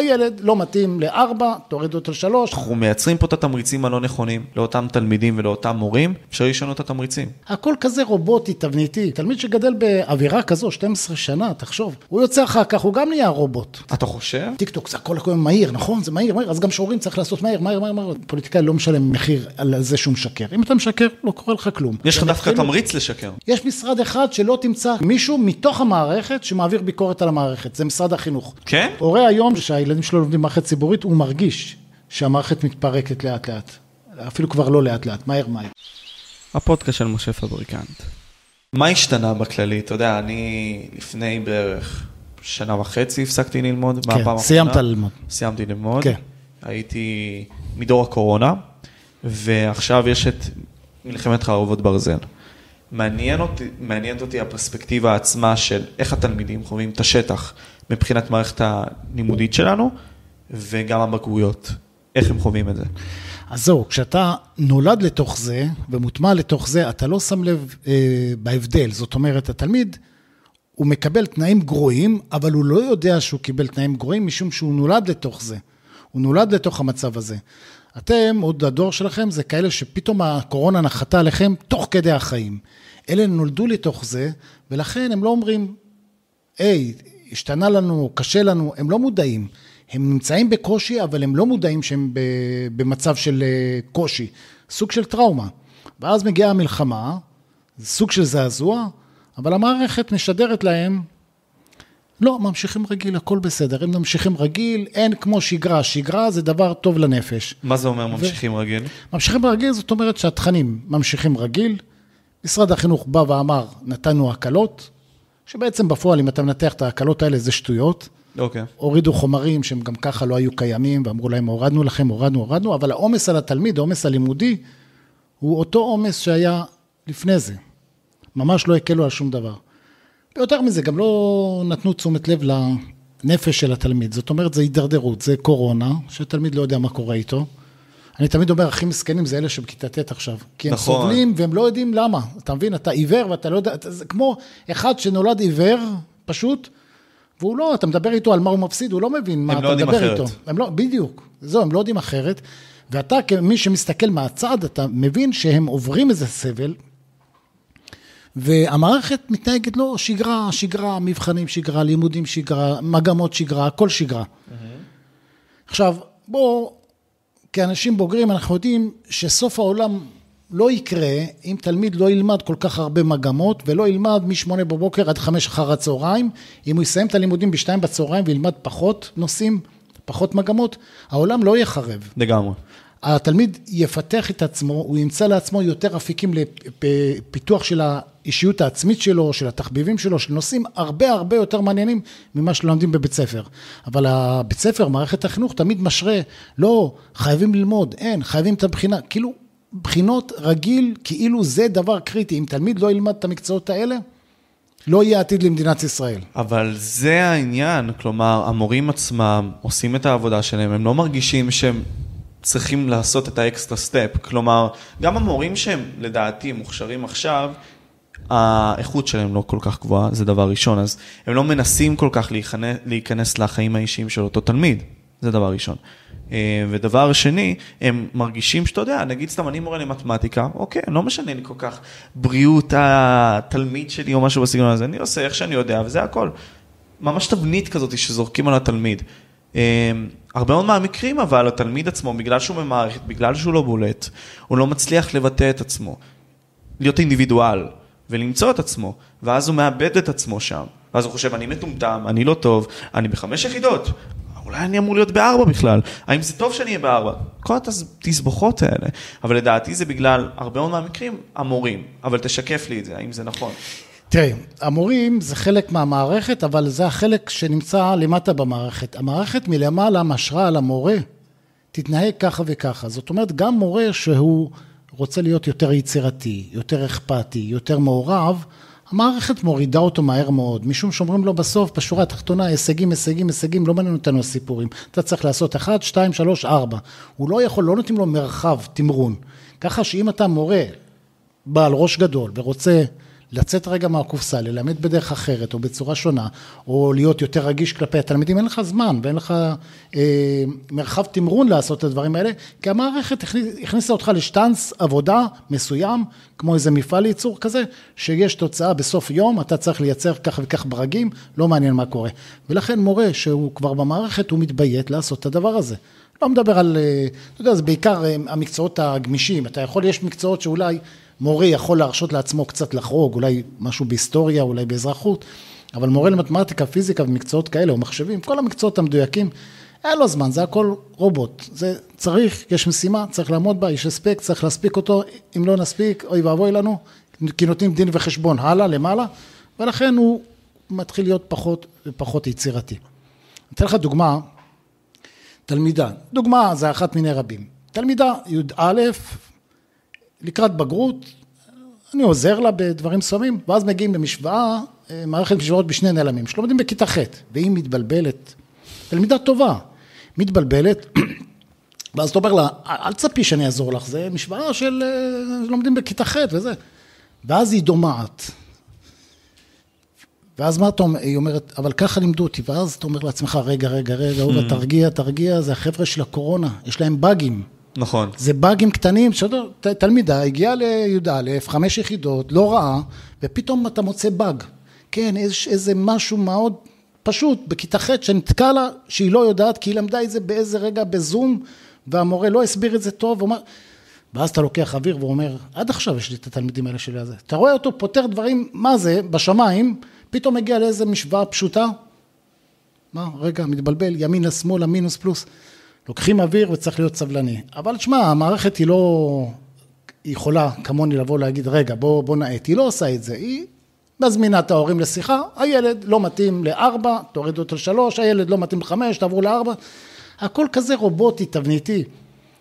הילד לא מתאים לארבע, תוריד אותו לשלוש. אנחנו מייצרים פה את התמריצים הלא נכונים לאותם תלמידים ולאותם מורים, אפשר לשנות את התמריצים. הכל כזה רובוטי, תבניתי. תלמיד שגדל באווירה כזו, 12 שנה, תחשוב. הוא יוצא אחר כך, הוא גם נהיה רובוט. אתה חושב? טיק טוק זה הכל הכל מהיר, נכון? זה מהיר, מהיר, אז גם שורים צריך לעשות מהר, מהר, מהר, מהר. פוליטיקאי לא משלם מחיר על זה שהוא משקר. אם אתה משקר, לא קורה לך כלום. יש לך דווקא תמריץ לשקר. יש משרד אחד שלא תמצא מישהו מתוך המערכת שמעביר ביקורת על המערכת, זה משרד החינוך. כן? הורה היום שהילדים שלו לומדים מערכת ציבורית, הוא מרגיש שהמערכת מתפרקת לאט לאט. אפילו כבר לא לאט לאט, מהר מהר. הפודקאסט של משה פבריקנט. מה השתנה בכללי? אתה יודע, אני לפני בערך שנה וחצי הפסקתי ללמוד. מהפעם כן, האחרונה. סיימת ללמוד. סיימתי ללמוד. כן. הייתי מדור הקורונה, ועכשיו יש את מלחמת חרבות ברזל. מעניין אותי, מעניינת אותי הפרספקטיבה עצמה של איך התלמידים חווים את השטח מבחינת מערכת הלימודית שלנו, וגם הבגרויות. איך הם חווים את זה. אז זהו, כשאתה נולד לתוך זה ומוטמע לתוך זה, אתה לא שם לב אה, בהבדל. זאת אומרת, התלמיד, הוא מקבל תנאים גרועים, אבל הוא לא יודע שהוא קיבל תנאים גרועים, משום שהוא נולד לתוך זה. הוא נולד לתוך המצב הזה. אתם, עוד הדור שלכם, זה כאלה שפתאום הקורונה נחתה עליכם תוך כדי החיים. אלה נולדו לתוך זה, ולכן הם לא אומרים, היי, השתנה לנו, קשה לנו, הם לא מודעים. הם נמצאים בקושי, אבל הם לא מודעים שהם במצב של אה, קושי, סוג של טראומה. ואז מגיעה המלחמה, סוג של זעזוע, אבל המערכת משדרת להם, לא, ממשיכים רגיל, הכל בסדר, הם ממשיכים רגיל, אין כמו שגרה, שגרה זה דבר טוב לנפש. מה זה אומר ממשיכים רגיל? ממשיכים רגיל, זאת אומרת שהתכנים ממשיכים רגיל. משרד החינוך בא ואמר, נתנו הקלות, שבעצם בפועל, אם אתה מנתח את ההקלות האלה, זה שטויות. אוקיי. הורידו חומרים שהם גם ככה לא היו קיימים, ואמרו להם, הורדנו לכם, הורדנו, הורדנו, אבל העומס על התלמיד, העומס הלימודי, הוא אותו עומס שהיה לפני זה. ממש לא הקלו על שום דבר. ויותר מזה, גם לא נתנו תשומת לב לנפש של התלמיד. זאת אומרת, זה הידרדרות, זה קורונה, שתלמיד לא יודע מה קורה איתו. אני תמיד אומר, הכי מסכנים זה אלה שבכיתה ט' עכשיו. כי הם נכון. סובלים והם לא יודעים למה. אתה מבין? אתה עיוור ואתה לא יודע, אתה- זה כמו אחד שנולד עיוור, פשוט, והוא לא, אתה מדבר איתו על מה הוא מפסיד, הוא לא מבין מה אתה לא יודעים מדבר אחרת. איתו. הם לא, בדיוק. זהו, הם לא יודעים אחרת. ואתה, כמי שמסתכל מהצד, אתה מבין שהם עוברים איזה סבל, והמערכת מתנהגת לא, שגרה, שגרה, מבחנים שגרה, לימודים שגרה, מגמות שגרה, הכל שגרה. עכשיו, בואו, כאנשים בוגרים, אנחנו יודעים שסוף העולם לא יקרה אם תלמיד לא ילמד כל כך הרבה מגמות, ולא ילמד מ-8 בבוקר עד 5 אחר הצהריים. אם הוא יסיים את הלימודים ב-2 בצהריים וילמד פחות נושאים, פחות מגמות, העולם לא יחרב. לגמרי. התלמיד יפתח את עצמו, הוא ימצא לעצמו יותר אפיקים לפיתוח של האישיות העצמית שלו, של התחביבים שלו, של נושאים הרבה הרבה יותר מעניינים ממה שלומדים בבית ספר. אבל הבית ספר, מערכת החינוך, תמיד משרה, לא, חייבים ללמוד, אין, חייבים את הבחינה, כאילו, בחינות רגיל, כאילו זה דבר קריטי. אם תלמיד לא ילמד את המקצועות האלה, לא יהיה עתיד למדינת ישראל. אבל זה העניין, כלומר, המורים עצמם עושים את העבודה שלהם, הם לא מרגישים שהם צריכים לעשות את ה extra step. כלומר, גם המורים שהם לדעתי מוכשרים עכשיו, האיכות שלהם לא כל כך גבוהה, זה דבר ראשון, אז הם לא מנסים כל כך להיכנס, להיכנס לחיים האישיים של אותו תלמיד, זה דבר ראשון. אה, ודבר שני, הם מרגישים שאתה יודע, נגיד סתם אני מורה למתמטיקה, אוקיי, לא משנה לי כל כך בריאות התלמיד שלי או משהו בסגנון הזה, אני עושה איך שאני יודע וזה הכל. ממש תבנית כזאת שזורקים על התלמיד. אה, הרבה מאוד מהמקרים אבל התלמיד עצמו, בגלל שהוא במערכת, בגלל שהוא לא בולט, הוא לא מצליח לבטא את עצמו. להיות אינדיבידואל ולמצוא את עצמו, ואז הוא מאבד את עצמו שם. ואז הוא חושב, אני מטומטם, אני לא טוב, אני בחמש יחידות, אולי אני אמור להיות בארבע בכלל, האם זה טוב שאני אהיה בארבע? כל התסבוכות האלה. אבל לדעתי זה בגלל הרבה מאוד מהמקרים המורים, אבל תשקף לי את זה, האם זה נכון? תראה, המורים זה חלק מהמערכת, אבל זה החלק שנמצא למטה במערכת. המערכת מלמעלה משרה על המורה, תתנהג ככה וככה. זאת אומרת, גם מורה שהוא רוצה להיות יותר יצירתי, יותר אכפתי, יותר מעורב, המערכת מורידה אותו מהר מאוד, משום שאומרים לו בסוף, בשורה התחתונה, הישגים, הישגים, הישגים, לא מעניין אותנו הסיפורים. אתה צריך לעשות 1, 2, 3, 4. הוא לא יכול, לא נותנים לו מרחב, תמרון. ככה שאם אתה מורה בעל ראש גדול ורוצה לצאת רגע מהקופסה, ללמד בדרך אחרת או בצורה שונה, או להיות יותר רגיש כלפי התלמידים, אין לך זמן ואין לך אה, מרחב תמרון לעשות את הדברים האלה, כי המערכת הכניס, הכניסה אותך לשטאנץ עבודה מסוים, כמו איזה מפעל ייצור כזה, שיש תוצאה בסוף יום, אתה צריך לייצר כך וכך ברגים, לא מעניין מה קורה. ולכן מורה שהוא כבר במערכת, הוא מתביית לעשות את הדבר הזה. לא מדבר על, אה, אתה יודע, זה בעיקר אה, המקצועות הגמישים, אתה יכול, יש מקצועות שאולי מורה יכול להרשות לעצמו קצת לחרוג, אולי משהו בהיסטוריה, אולי באזרחות, אבל מורה למתמטיקה, פיזיקה ומקצועות כאלה, או מחשבים, כל המקצועות המדויקים, אין לו זמן, זה הכל רובוט. זה צריך, יש משימה, צריך לעמוד בה, יש הספק, צריך להספיק אותו, אם לא נספיק, אוי ואבוי לנו, כי נותנים דין וחשבון הלאה, למעלה, ולכן הוא מתחיל להיות פחות ופחות יצירתי. אתן לך דוגמה, תלמידה, דוגמה זה אחת מיני רבים. תלמידה י"א, לקראת בגרות, אני עוזר לה בדברים מסוימים, ואז מגיעים למשוואה, אה, מערכת משוואות בשני נעלמים, שלומדים בכיתה ח', והיא מתבלבלת, תלמידה טובה, מתבלבלת, ואז אתה אומר לה, אל תצפי שאני אעזור לך, זה משוואה של אה, לומדים בכיתה ח' וזה. ואז היא דומעת. ואז מה אתה אומר, היא אומרת, אבל ככה לימדו אותי, ואז אתה אומר לעצמך, רגע, רגע, רגע, אהובה, תרגיע, תרגיע, זה החבר'ה של הקורונה, יש להם באגים. נכון. זה באגים קטנים, שאתה, ת- תלמידה הגיעה לי"א, חמש יחידות, לא רעה, ופתאום אתה מוצא באג. כן, יש איזה משהו מאוד פשוט, בכיתה ח' שנתקע לה, שהיא לא יודעת, כי היא למדה את זה באיזה רגע בזום, והמורה לא הסביר את זה טוב, ואומר... ואז אתה לוקח אוויר ואומר, עד עכשיו יש לי את התלמידים האלה שלי הזה. אתה רואה אותו פותר דברים, מה זה, בשמיים, פתאום מגיע לאיזה משוואה פשוטה, מה, רגע, מתבלבל, ימינה, שמאלה, מינוס, פלוס. לוקחים אוויר וצריך להיות סבלני. אבל תשמע, המערכת היא לא... היא יכולה כמוני לבוא להגיד, רגע, בוא, בוא נאט. היא לא עושה את זה. היא מזמינה את ההורים לשיחה, הילד לא מתאים לארבע, תוריד אותו לשלוש, הילד לא מתאים לחמש, תעברו לארבע. הכל כזה רובוטי, תבניתי.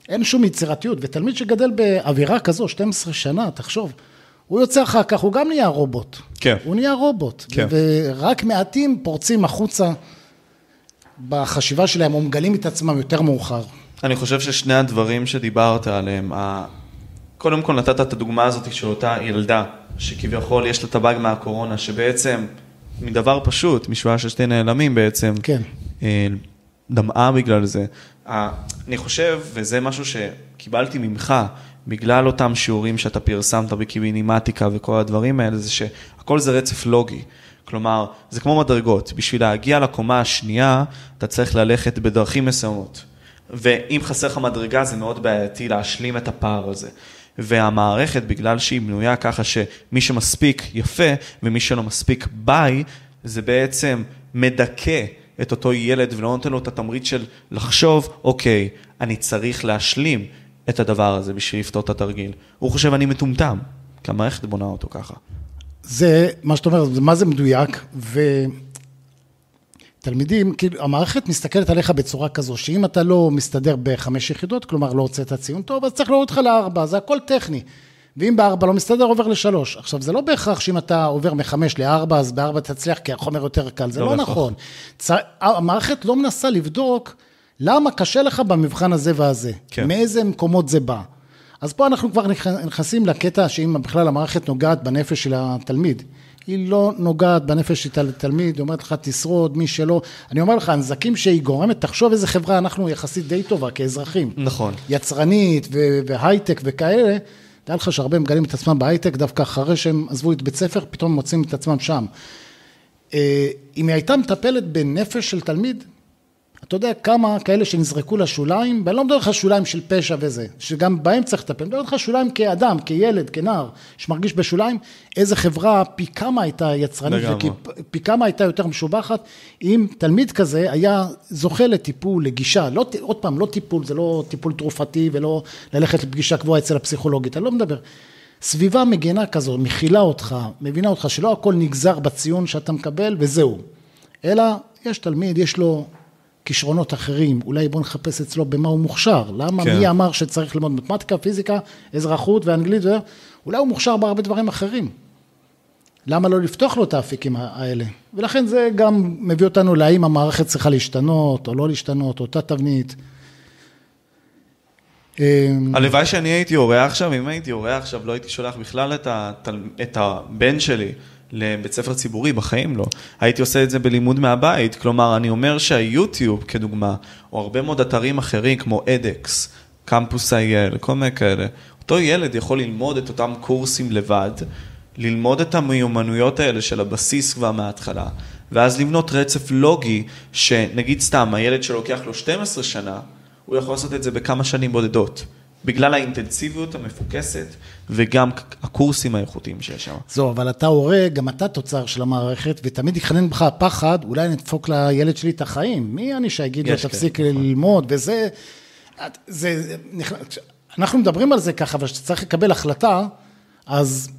אין שום יצירתיות. ותלמיד שגדל באווירה כזו, 12 שנה, תחשוב, הוא יוצא אחר כך, הוא גם נהיה רובוט. כן. הוא נהיה רובוט. כן. ורק מעטים פורצים החוצה בחשיבה שלהם, או מגלים את עצמם יותר מאוחר. אני חושב ששני הדברים שדיברת עליהם. קודם כל נתת את הדוגמה הזאת של אותה ילדה, שכביכול יש לה את הבאג מהקורונה, שבעצם מדבר פשוט, משוואה של שתי נעלמים בעצם, כן. אה, דמעה בגלל זה. אני חושב, וזה משהו שקיבלתי ממך, בגלל אותם שיעורים שאתה פרסמת בקיבינימטיקה וכל הדברים האלה, זה שהכל זה רצף לוגי. כלומר, זה כמו מדרגות, בשביל להגיע לקומה השנייה, אתה צריך ללכת בדרכים מסוימות. ואם חסר לך מדרגה, זה מאוד בעייתי להשלים את הפער הזה. והמערכת, בגלל שהיא בנויה ככה שמי שמספיק יפה ומי שלא מספיק ביי, זה בעצם מדכא את אותו ילד ולא נותן לו את התמריץ של לחשוב, אוקיי, אני צריך להשלים את הדבר הזה בשביל לפתור את התרגיל. הוא חושב, אני מטומטם, כי המערכת בונה אותו ככה. זה, מה שאתה אומר, זה מה זה מדויק, ותלמידים, כאילו, המערכת מסתכלת עליך בצורה כזו, שאם אתה לא מסתדר בחמש יחידות, כלומר לא הוצאת ציון טוב, אז צריך להוריד אותך לארבע, זה הכל טכני. ואם בארבע לא מסתדר, עובר לשלוש. עכשיו, זה לא בהכרח שאם אתה עובר מחמש לארבע, אז בארבע תצליח, כי החומר יותר קל, זה לא לא. נכון. צ... המערכת לא מנסה לבדוק למה קשה לך במבחן הזה והזה. כן. מאיזה מקומות זה בא. אז פה אנחנו כבר נכ- נכנסים לקטע שאם בכלל המערכת נוגעת בנפש של התלמיד. היא לא נוגעת בנפש של התלמיד, היא אומרת לך תשרוד, מי שלא. אני אומר לך, הנזקים שהיא גורמת, תחשוב איזה חברה אנחנו יחסית די טובה כאזרחים. נכון. יצרנית ו- והייטק וכאלה, תדע לך שהרבה מגלים את עצמם בהייטק, דווקא אחרי שהם עזבו את בית ספר, פתאום מוצאים את עצמם שם. אה, אם היא הייתה מטפלת בנפש של תלמיד, אתה יודע כמה כאלה שנזרקו לשוליים, ואני לא מדבר איתך שוליים של פשע וזה, שגם בהם צריך לטפל, אני מדבר איתך שוליים כאדם, כילד, כנער, שמרגיש בשוליים, איזה חברה פי כמה הייתה יצרנית. ופי כמה הייתה יותר משובחת, אם תלמיד כזה היה זוכה לטיפול, לגישה, לא, עוד פעם, לא טיפול, זה לא טיפול תרופתי ולא ללכת לפגישה קבועה אצל הפסיכולוגית, אני לא מדבר. סביבה מגינה כזו, מכילה אותך, מבינה אותך, שלא הכל נגזר בציון שאתה מקבל וזהו. אלא יש תלמיד, יש לו כישרונות אחרים, אולי בוא נחפש אצלו במה הוא מוכשר. למה? כן. מי אמר שצריך ללמוד מתמטיקה, פיזיקה, אזרחות ואנגלית? ו... אולי הוא מוכשר בהרבה דברים אחרים. למה לא לפתוח לו את האפיקים האלה? ולכן זה גם מביא אותנו להאם המערכת צריכה להשתנות או לא להשתנות, אותה תבנית. הלוואי שאני הייתי הורה עכשיו, אם הייתי הורה עכשיו, לא הייתי שולח בכלל את, התל... את הבן שלי לבית ספר ציבורי, בחיים לא. הייתי עושה את זה בלימוד מהבית, כלומר, אני אומר שהיוטיוב, כדוגמה, או הרבה מאוד אתרים אחרים, כמו אדקס, קמפוס אייל, כל מיני כאלה, אותו ילד יכול ללמוד את אותם קורסים לבד, ללמוד את המיומנויות האלה של הבסיס כבר מההתחלה, ואז לבנות רצף לוגי, שנגיד סתם, הילד שלוקח לו 12 שנה, הוא יכול לעשות את זה בכמה שנים בודדות. בגלל האינטנסיביות המפוקסת וגם הקורסים האיכותיים שיש שם. זהו, אבל אתה הורה, גם אתה תוצר של המערכת, ותמיד יכנן בך הפחד, אולי נדפוק לילד שלי את החיים. מי אני שאגיד לו, תפסיק כן, ללמוד, וזה... זה, אנחנו מדברים על זה ככה, אבל כשאתה צריך לקבל החלטה, אז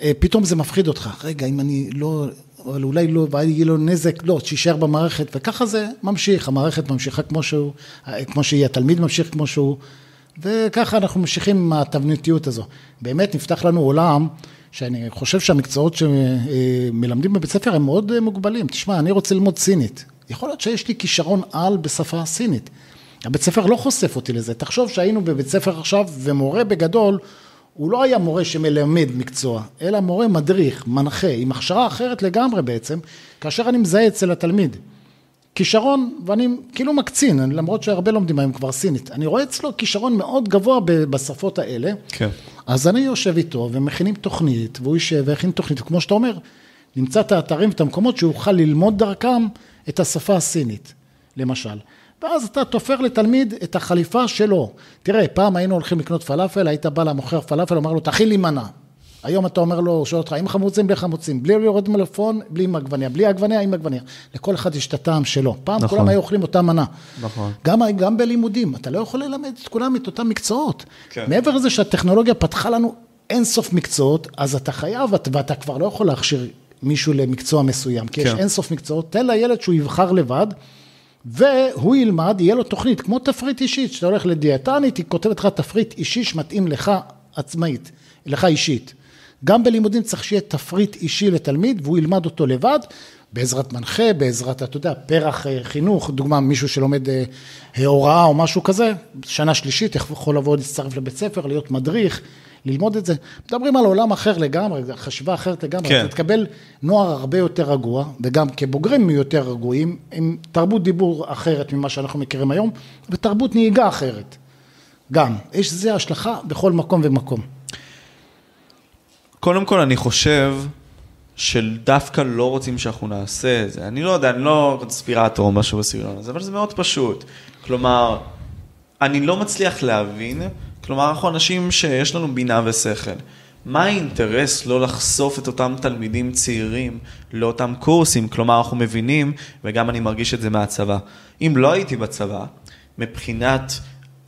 אה, פתאום זה מפחיד אותך. רגע, אם אני לא, אבל אולי לא, ויהיה לו נזק, לא, שיישאר במערכת, וככה זה ממשיך, המערכת ממשיכה כמו שהוא, כמו שהיא, התלמיד ממשיך כמו שהוא, וככה אנחנו ממשיכים עם התבניתיות הזו. באמת נפתח לנו עולם, שאני חושב שהמקצועות שמלמדים בבית ספר הם מאוד מוגבלים. תשמע, אני רוצה ללמוד סינית. יכול להיות שיש לי כישרון על בשפה הסינית. הבית ספר לא חושף אותי לזה. תחשוב שהיינו בבית ספר עכשיו, ומורה בגדול, הוא לא היה מורה שמלמד מקצוע, אלא מורה מדריך, מנחה, עם הכשרה אחרת לגמרי בעצם, כאשר אני מזהה אצל התלמיד. כישרון, ואני כאילו מקצין, למרות שהרבה לומדים היום כבר סינית, אני רואה אצלו כישרון מאוד גבוה בשפות האלה, כן. אז אני יושב איתו ומכינים תוכנית, והוא יישב ויכין תוכנית, וכמו שאתה אומר, נמצא את האתרים ואת המקומות שהוא יוכל ללמוד דרכם את השפה הסינית, למשל. ואז אתה תופר לתלמיד את החליפה שלו. תראה, פעם היינו הולכים לקנות פלאפל, היית בא למוכר פלאפל, אומר לו, תכין לי מנה. היום אתה אומר לו, הוא שואל אותך, עם חמוצים, בלי חמוצים, בלי לראות מלפון, בלי עם עגבניה, בלי עגבניה, עם עגבניה. לכל אחד יש את הטעם שלו. פעם נכון. כולם היו אוכלים אותה מנה. נכון. גם, גם בלימודים, אתה לא יכול ללמד את כולם את אותם מקצועות. כן. מעבר לזה שהטכנולוגיה פתחה לנו אין סוף מקצועות, אז אתה חייב, ואתה כבר לא יכול להכשיר מישהו למקצוע מסוים, כי כן. יש אין סוף מקצועות, תן לילד שהוא יבחר לבד. והוא ילמד, יהיה לו תוכנית, כמו תפריט אישית, כשאתה הולך לדיאטנית, היא כותבת לך תפריט אישי שמתאים לך עצמאית, לך אישית. גם בלימודים צריך שיהיה תפריט אישי לתלמיד, והוא ילמד אותו לבד, בעזרת מנחה, בעזרת, אתה יודע, פרח אה, חינוך, דוגמה, מישהו שלומד אה, הוראה או משהו כזה, שנה שלישית, יכול לבוא להצטרף לבית ספר, להיות מדריך, ללמוד את זה. מדברים על עולם אחר לגמרי, חשיבה אחרת לגמרי. כן. אתה תקבל נוער הרבה יותר רגוע, וגם כבוגרים יותר רגועים, עם תרבות דיבור אחרת ממה שאנחנו מכירים היום, ותרבות נהיגה אחרת. גם, יש לזה השלכה בכל מקום ומקום. קודם כל, אני חושב שדווקא לא רוצים שאנחנו נעשה את זה. אני לא יודע, אני לא קונספירטור או משהו בסגנון הזה, אבל זה מאוד פשוט. כלומר, אני לא מצליח להבין כלומר, אנחנו אנשים שיש לנו בינה ושכל. מה האינטרס לא לחשוף את אותם תלמידים צעירים לאותם קורסים? כלומר, אנחנו מבינים, וגם אני מרגיש את זה מהצבא. אם לא הייתי בצבא, מבחינת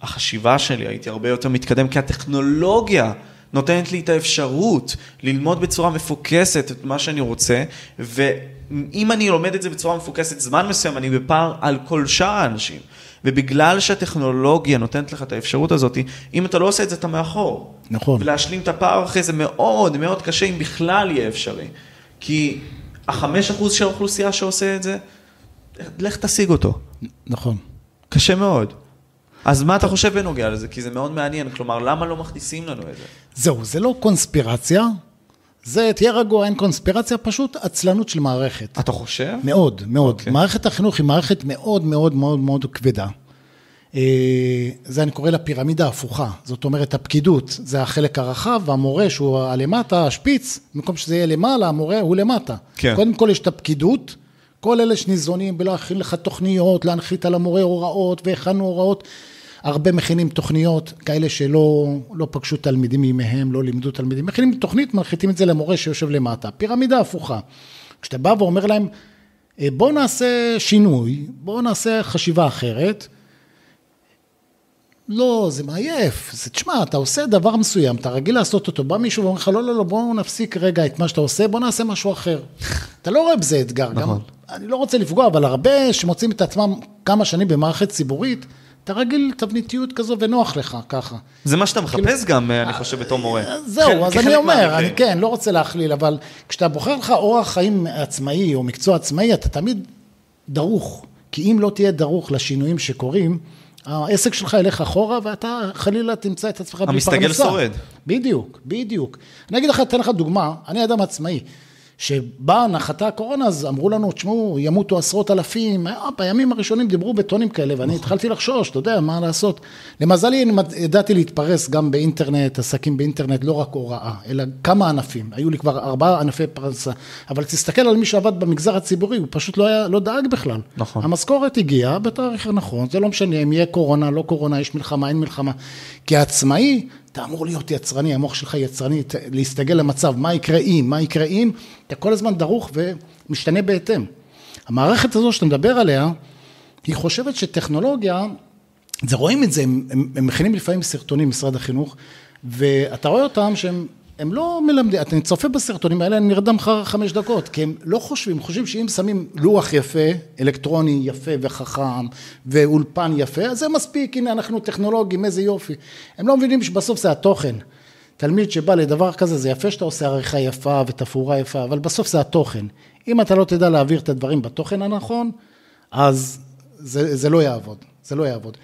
החשיבה שלי הייתי הרבה יותר מתקדם, כי הטכנולוגיה נותנת לי את האפשרות ללמוד בצורה מפוקסת את מה שאני רוצה, ואם אני לומד את זה בצורה מפוקסת זמן מסוים, אני בפער על כל שאר האנשים. ובגלל שהטכנולוגיה נותנת לך את האפשרות הזאת, אם אתה לא עושה את זה, אתה מאחור. נכון. ולהשלים את הפער אחרי זה מאוד מאוד קשה, אם בכלל יהיה אפשרי. כי החמש אחוז של האוכלוסייה שעושה את זה, לך תשיג אותו. נכון. קשה מאוד. אז מה אתה חושב בנוגע לזה? כי זה מאוד מעניין, כלומר, למה לא מכניסים לנו את זה? זהו, זה לא קונספירציה, זה, תהיה רגוע, אין קונספירציה, פשוט עצלנות של מערכת. אתה חושב? מאוד, מאוד. Okay. אוקיי. מערכת החינוך היא מערכת מאוד מאוד מאוד מאוד כבדה. אה, זה אני קורא לה פירמידה הפוכה, זאת אומרת הפקידות זה החלק הרחב והמורה שהוא הלמטה, השפיץ, במקום שזה יהיה למעלה, המורה הוא למטה. כן. קודם כל יש את הפקידות, כל אלה שניזונים בלהכין לך תוכניות, להנחית על המורה הוראות והכנו הוראות. הרבה מכינים תוכניות, כאלה שלא לא פגשו תלמידים מימיהם, לא לימדו תלמידים, מכינים תוכנית, מנחיתים את זה למורה שיושב למטה, פירמידה הפוכה. כשאתה בא ואומר להם, אה, בואו נעשה שינוי, בואו נעשה חשיבה אחרת, לא, זה מעייף, זה, תשמע, אתה עושה דבר מסוים, אתה רגיל לעשות אותו, בא מישהו ואומר לך, לא, לא, לא, בואו נפסיק רגע את מה שאתה עושה, בואו נעשה משהו אחר. אתה לא רואה בזה אתגר, נכון. גם, אני לא רוצה לפגוע, אבל הרבה שמוצאים את עצמם כמה שנים במערכת ציבורית, אתה רגיל לתבניתיות כזו ונוח לך ככה. זה מה שאתה מחפש כאילו, גם, אני חושב, בתור מורה. זהו, אז אני אומר, אני כן, לא רוצה להכליל, אבל כשאתה בוחר לך אורח חיים עצמאי או מקצוע עצמאי, אתה תמיד דרוך. כי אם לא תהיה דרוך לשינויים שקורים, העסק שלך ילך אחורה, ואתה חלילה תמצא את עצמך בלי פרנסה. המסתגל שורד. בדיוק, בדיוק. אני אגיד לך, אתן לך דוגמה, אני אדם עצמאי. שבאה, נחתה הקורונה, אז אמרו לנו, תשמעו, ימותו עשרות אלפים, אה, בימים הראשונים דיברו בטונים כאלה, ואני נכון. התחלתי לחשוש, אתה יודע, מה לעשות. למזלי, ידעתי להתפרס גם באינטרנט, עסקים באינטרנט, לא רק הוראה, אלא כמה ענפים. היו לי כבר ארבעה ענפי פרנסה. אבל תסתכל על מי שעבד במגזר הציבורי, הוא פשוט לא, היה, לא דאג בכלל. נכון. המשכורת הגיעה בתאריך הנכון, זה לא משנה אם יהיה קורונה, לא קורונה, יש מלחמה, אין מלחמה. כי העצמאי, אתה אמור להיות יצרני, המוח שלך יצרני, להסתגל למצב, מה יקרה אם, מה יקרה אם, אתה כל הזמן דרוך ומשתנה בהתאם. המערכת הזו שאתה מדבר עליה, היא חושבת שטכנולוגיה, זה רואים את זה, הם, הם, הם מכינים לפעמים סרטונים, משרד החינוך, ואתה רואה אותם שהם הם לא מלמדים, אתה צופה בסרטונים האלה, אני נרדם אחר חמש דקות, כי הם לא חושבים, חושבים שאם שמים לוח יפה, אלקטרוני יפה וחכם, ואולפן יפה, אז זה מספיק, הנה אנחנו טכנולוגים, איזה יופי. הם לא מבינים שבסוף זה התוכן. תלמיד שבא לדבר כזה, זה יפה שאתה עושה עריכה יפה ותפאורה יפה, אבל בסוף זה התוכן. אם אתה לא תדע להעביר את הדברים בתוכן הנכון, אז זה, זה לא יעבוד, זה לא יעבוד.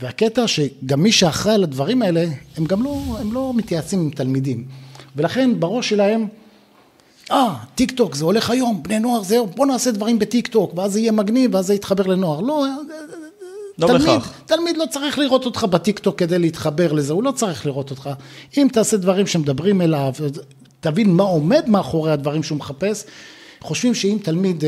והקטע שגם מי שאחראי על הדברים האלה, הם גם לא, הם לא מתייעצים עם תלמידים. ולכן בראש שלהם, אה, טיק טוק זה הולך היום, בני נוער זהו, בוא נעשה דברים בטיק טוק, ואז זה יהיה מגניב, ואז זה יתחבר לנוער. לא, לא תלמיד, בהכרח. תלמיד לא צריך לראות אותך בטיקטוק כדי להתחבר לזה, הוא לא צריך לראות אותך. אם תעשה דברים שמדברים אליו, תבין מה עומד מאחורי הדברים שהוא מחפש. חושבים שאם תלמיד,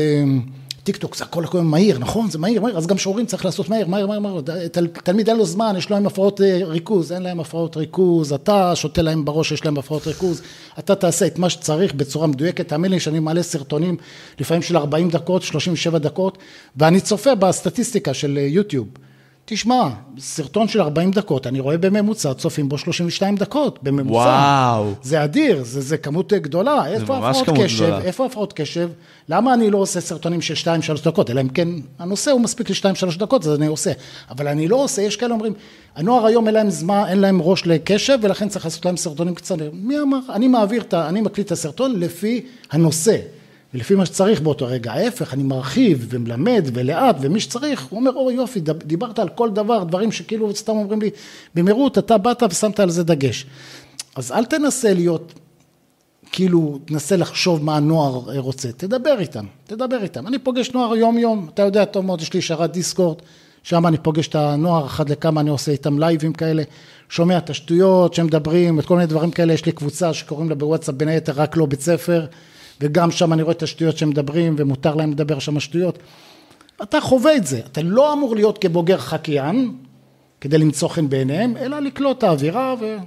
אה, טיקטוק זה הכל הכל מהיר, נכון? זה מהיר, מהיר, אז גם שיעורים צריך לעשות מהר, מהר, מהר, מהר. תל, תלמיד אין לו זמן, יש להם הפרעות אה, ריכוז, אין להם הפרעות ריכוז, אתה שותה להם בראש, יש להם הפרעות ריכוז, אתה תעשה את מה שצריך בצורה מדויקת, תאמין לי שאני מעלה סרטונים לפעמים של 40 דקות, 37 דקות, ואני צופה בסטטיסטיקה של אה, יוטיוב. תשמע, סרטון של 40 דקות, אני רואה בממוצע, צופים בו 32 דקות, בממוצע. וואו. זה אדיר, זה, זה כמות גדולה. איפה ממש כמות קשב? גדולה. איפה הפרעות קשב? למה אני לא עושה סרטונים של 2-3 דקות? אלא אם כן, הנושא הוא מספיק ל-2-3 דקות, אז אני עושה. אבל אני לא עושה, יש כאלה אומרים, הנוער היום אין להם זמן, אין להם ראש לקשב, ולכן צריך לעשות להם סרטונים קצרים. מי אמר? אני מעביר את ה... אני מקליט את הסרטון לפי הנושא. ולפי מה שצריך באותו רגע, ההפך, אני מרחיב ומלמד ולאט, ומי שצריך, הוא אומר, אוי יופי, דיברת על כל דבר, דברים שכאילו סתם אומרים לי, במהירות, אתה באת ושמת על זה דגש. אז אל תנסה להיות, כאילו, תנסה לחשוב מה הנוער רוצה, תדבר איתם, תדבר איתם. אני פוגש נוער יום-יום, אתה יודע טוב מאוד, יש לי שרת דיסקורד, שם אני פוגש את הנוער, אחת לכמה אני עושה איתם לייבים כאלה, שומע את השטויות שהם מדברים, את כל מיני דברים כאלה, יש לי קבוצה שקוראים לה בוואטסאפ, בין היתר רק לא בית ספר, וגם שם אני רואה את השטויות שהם מדברים, ומותר להם לדבר שם שטויות. אתה חווה את זה, אתה לא אמור להיות כבוגר חקיין, כדי למצוא חן בעיניהם, אלא לקלוט את האווירה ו...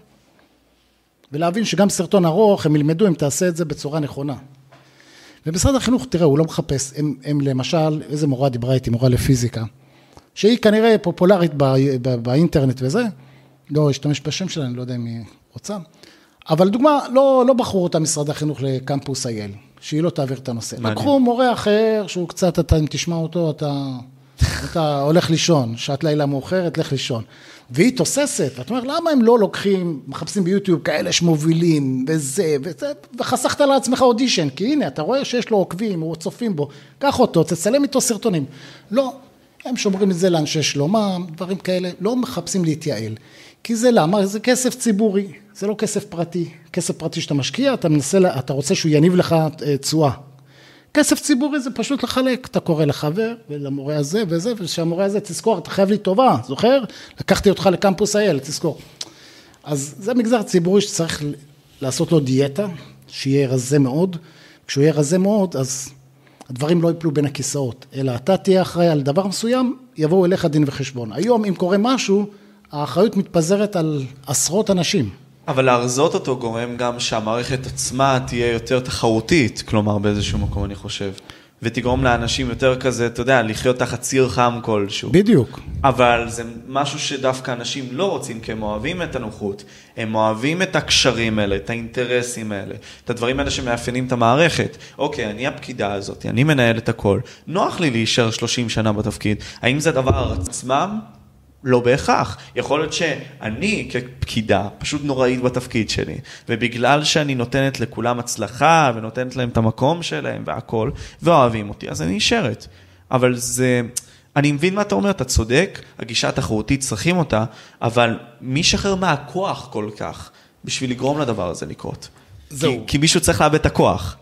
ולהבין שגם סרטון ארוך, הם ילמדו אם תעשה את זה בצורה נכונה. ומשרד החינוך, תראה, הוא לא מחפש, הם, הם למשל, איזה מורה דיברה איתי, מורה לפיזיקה, שהיא כנראה פופולרית בא, בא, באינטרנט וזה, לא אשתמש בשם שלה, אני לא יודע אם היא רוצה, אבל דוגמה, לא, לא בחרו אותה משרד החינוך לקמפוס אייל, שהיא לא תעביר את הנושא. מעניין. לקחו מורה אחר, שהוא קצת, אתה, אם תשמע אותו, אתה, אתה הולך לישון, שעת לילה מאוחרת, לך לישון. והיא תוססת, ואתה אומר, למה הם לא לוקחים, מחפשים ביוטיוב כאלה שמובילים, וזה, וזה, וחסכת לעצמך אודישן, כי הנה, אתה רואה שיש לו עוקבים, או צופים בו, קח אותו, תצלם איתו סרטונים. לא, הם שומרים את זה לאנשי שלומם, דברים כאלה, לא מחפשים להתייעל. כי זה למה? זה כסף ציבורי, זה לא כסף פרטי. כסף פרטי שאתה משקיע, אתה מנסה, אתה רוצה שהוא יניב לך אה, תשואה. כסף ציבורי זה פשוט לחלק, אתה קורא לחבר ולמורה הזה וזה, ושהמורה הזה תזכור, אתה חייב לי טובה, זוכר? לקחתי אותך לקמפוס אייל, תזכור. אז זה מגזר ציבורי שצריך לעשות לו דיאטה, שיהיה רזה מאוד. כשהוא יהיה רזה מאוד, אז הדברים לא ייפלו בין הכיסאות, אלא אתה תהיה אחראי על דבר מסוים, יבואו אליך דין וחשבון. היום, אם קורה משהו, האחריות מתפזרת על עשרות אנשים. אבל להרזות אותו גורם גם שהמערכת עצמה תהיה יותר תחרותית, כלומר באיזשהו מקום אני חושב. ותגרום לאנשים יותר כזה, אתה יודע, לחיות תחת ציר חם כלשהו. בדיוק. אבל זה משהו שדווקא אנשים לא רוצים, כי הם אוהבים את הנוחות. הם אוהבים את הקשרים האלה, את האינטרסים האלה, את הדברים האלה שמאפיינים את המערכת. אוקיי, אני הפקידה הזאת, אני מנהל את הכל. נוח לי להישאר 30 שנה בתפקיד. האם זה הדבר עצמם? לא בהכרח. יכול להיות שאני כפקידה פשוט נוראית בתפקיד שלי, ובגלל שאני נותנת לכולם הצלחה ונותנת להם את המקום שלהם והכל, ואוהבים אותי, אז אני נשארת. אבל זה, אני מבין מה אתה אומר, אתה צודק, הגישה התחרותית צריכים אותה, אבל מי ישחרר מהכוח כל כך בשביל לגרום לדבר הזה לקרות? זהו. כי, כי מישהו צריך לאבד את הכוח.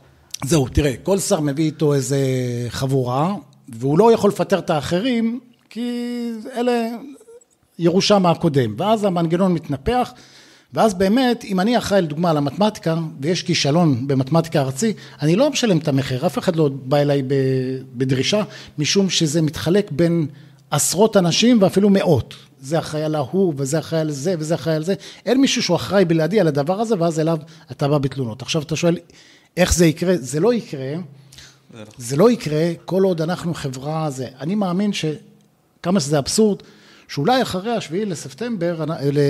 זהו, תראה, כל שר מביא איתו איזה חבורה, והוא לא יכול לפטר את האחרים, כי אלה ירושה מהקודם. ואז המנגנון מתנפח, ואז באמת, אם אני אחראי לדוגמה על המתמטיקה, ויש כישלון במתמטיקה ארצי, אני לא משלם את המחיר, אף אחד לא בא אליי בדרישה, משום שזה מתחלק בין עשרות אנשים ואפילו מאות. זה אחראי על ההוא, וזה אחראי על זה, וזה אחראי על זה. אין מישהו שהוא אחראי בלעדי על הדבר הזה, ואז אליו אתה בא בתלונות. עכשיו אתה שואל, איך זה יקרה? זה לא יקרה. זה לא יקרה כל עוד אנחנו חברה זה. אני מאמין שכמה שזה אבסורד, שאולי אחרי השביעי לספטמבר,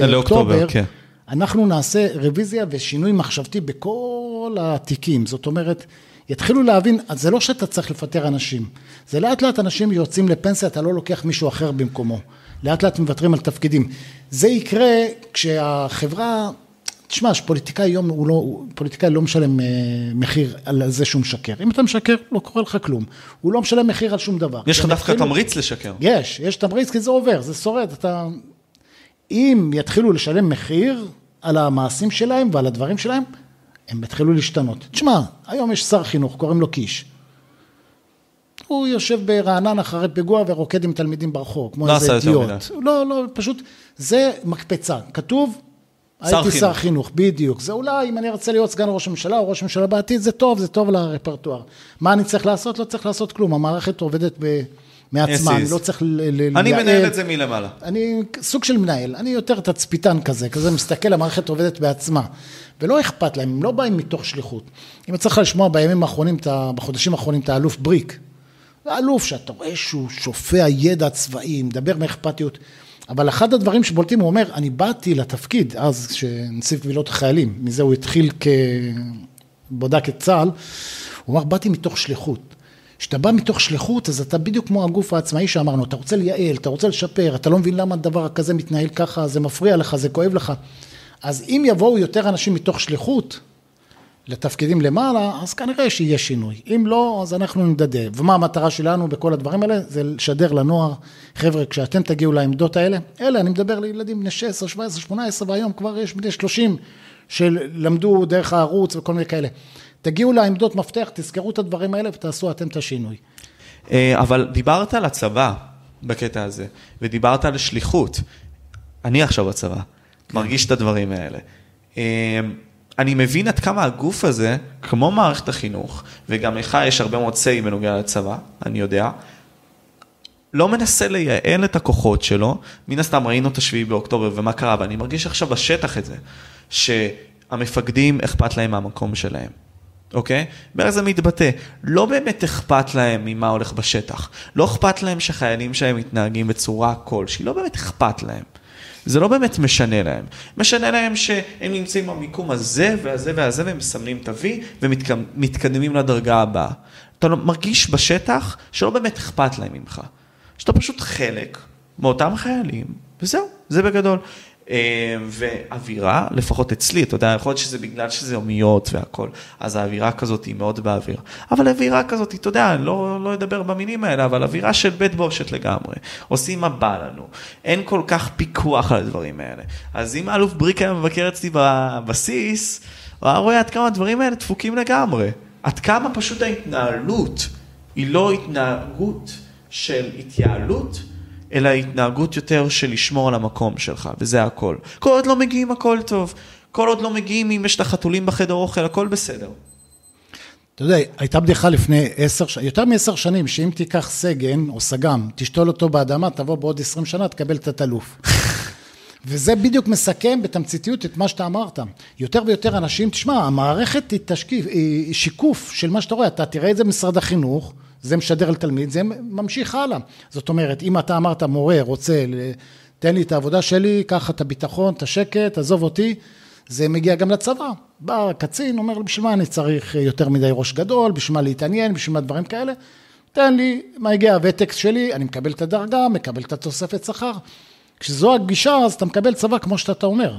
לאוקטובר, כן. אנחנו נעשה רוויזיה ושינוי מחשבתי בכל התיקים. זאת אומרת, יתחילו להבין, זה לא שאתה צריך לפטר אנשים, זה לאט לאט אנשים יוצאים לפנסיה, אתה לא לוקח מישהו אחר במקומו. לאט לאט מוותרים על תפקידים. זה יקרה כשהחברה תשמע, שפוליטיקאי היום הוא לא, פוליטיקאי לא משלם אה, מחיר על זה שהוא משקר. אם אתה משקר, לא קורה לך כלום. הוא לא משלם מחיר על שום דבר. יש לך דווקא תמריץ לשקר. יש, יש תמריץ כי זה עובר, זה שורד. אתה... אם יתחילו לשלם מחיר על המעשים שלהם ועל הדברים שלהם, הם יתחילו להשתנות. תשמע, היום יש שר חינוך, קוראים לו קיש. הוא יושב ברענן אחרי פיגוע ורוקד עם תלמידים ברחוב, כמו לא איזה אידיוט. לא, לא, פשוט, זה מקפצה. כתוב, הייתי חינוך. שר חינוך, בדיוק. זה אולי, אם אני ארצה להיות סגן ראש הממשלה או ראש הממשלה בעתיד, זה טוב, זה טוב לרפרטואר. מה אני צריך לעשות? לא צריך לעשות כלום, המערכת עובדת ב... מעצמה, אני לא צריך ל... אני מנהל את זה מלמעלה. אני סוג של מנהל, אני יותר תצפיתן כזה, כזה מסתכל, המערכת עובדת בעצמה. ולא אכפת להם, הם לא באים מתוך שליחות. אם צריך לשמוע בימים האחרונים, בחודשים האחרונים, את האלוף בריק, זה אלוף שאתה רואה שהוא שופע ידע צבאי, מדבר מאכפתיות. אבל אחד הדברים שבולטים, הוא אומר, אני באתי לתפקיד, אז כשנציב קבילות החיילים, מזה הוא התחיל כבודק את צה"ל, הוא אמר, באתי מתוך שליחות. כשאתה בא מתוך שליחות, אז אתה בדיוק כמו הגוף העצמאי שאמרנו, אתה רוצה לייעל, אתה רוצה לשפר, אתה לא מבין למה הדבר כזה מתנהל ככה, זה מפריע לך, זה כואב לך. אז אם יבואו יותר אנשים מתוך שליחות, לתפקידים למעלה, אז כנראה שיהיה שינוי. אם לא, אז אנחנו נמדדה. ומה המטרה שלנו בכל הדברים האלה? זה לשדר לנוער, חבר'ה, כשאתם תגיעו לעמדות האלה, אלה, אני מדבר לילדים בני 16, 17, 18, והיום כבר יש בני 30 שלמדו דרך הערוץ וכל מיני כאלה. תגיעו לעמדות מפתח, תזכרו את הדברים האלה ותעשו אתם את השינוי. אה, אבל דיברת על הצבא בקטע הזה, ודיברת על שליחות. אני עכשיו בצבא, כן. מרגיש את הדברים האלה. אני מבין עד כמה הגוף הזה, כמו מערכת החינוך, וגם לך יש הרבה מאוד say בנוגע לצבא, אני יודע, לא מנסה לייעל את הכוחות שלו, מן הסתם ראינו את השביעי באוקטובר ומה קרה, ואני מרגיש עכשיו בשטח את זה, שהמפקדים אכפת להם מהמקום שלהם. אוקיי? באיך זה מתבטא? לא באמת אכפת להם ממה הולך בשטח. לא אכפת להם שחיילים שלהם מתנהגים בצורה כלשהי, לא באמת אכפת להם. זה לא באמת משנה להם. משנה להם שהם נמצאים במיקום הזה והזה והזה והם מסמנים את ה-V ומתקדמים לדרגה הבאה. אתה מרגיש בשטח שלא באמת אכפת להם ממך. שאתה פשוט חלק מאותם חיילים, וזהו, זה בגדול. אה, ואווירה, לפחות אצלי, אתה יודע, יכול להיות שזה בגלל שזה יומיות והכל, אז האווירה כזאת היא מאוד באוויר. אבל אווירה כזאת, אתה יודע, אני לא, לא אדבר במינים האלה, אבל אווירה של בית בושת לגמרי. עושים מה בא לנו. אין כל כך פיקוח על הדברים האלה. אז אם האלוף בריק היה מבקר אצלי בבסיס, הוא היה רואה עד כמה הדברים האלה דפוקים לגמרי. עד כמה פשוט ההתנהלות היא לא התנהגות של התייעלות, אלא התנהגות יותר של לשמור על המקום שלך, וזה הכל. כל עוד לא מגיעים הכל טוב. כל עוד לא מגיעים אם יש את החתולים בחדר אוכל, הכל בסדר. אתה יודע, הייתה בדיחה לפני עשר, יותר מעשר שנים, שאם תיקח סגן או סגם, תשתול אותו באדמה, תבוא בעוד עשרים שנה, תקבל תת-אלוף. וזה בדיוק מסכם בתמציתיות את מה שאתה אמרת. יותר ויותר אנשים, תשמע, המערכת היא תשקיף, היא שיקוף של מה שאתה רואה, אתה תראה את זה במשרד החינוך, זה משדר לתלמיד, זה ממשיך הלאה. זאת אומרת, אם אתה אמרת, מורה רוצה, תן לי את העבודה שלי, קח את הביטחון, את השקט, עזוב אותי, זה מגיע גם לצבא. בא הקצין, אומר, בשביל מה אני צריך יותר מדי ראש גדול, בשביל מה להתעניין, בשביל מה דברים כאלה? תן לי, מה הגיע הוותק שלי, אני מקבל את הדרגה, מקבל את התוספת שכר. כשזו הגישה, אז אתה מקבל צבא כמו שאתה אומר.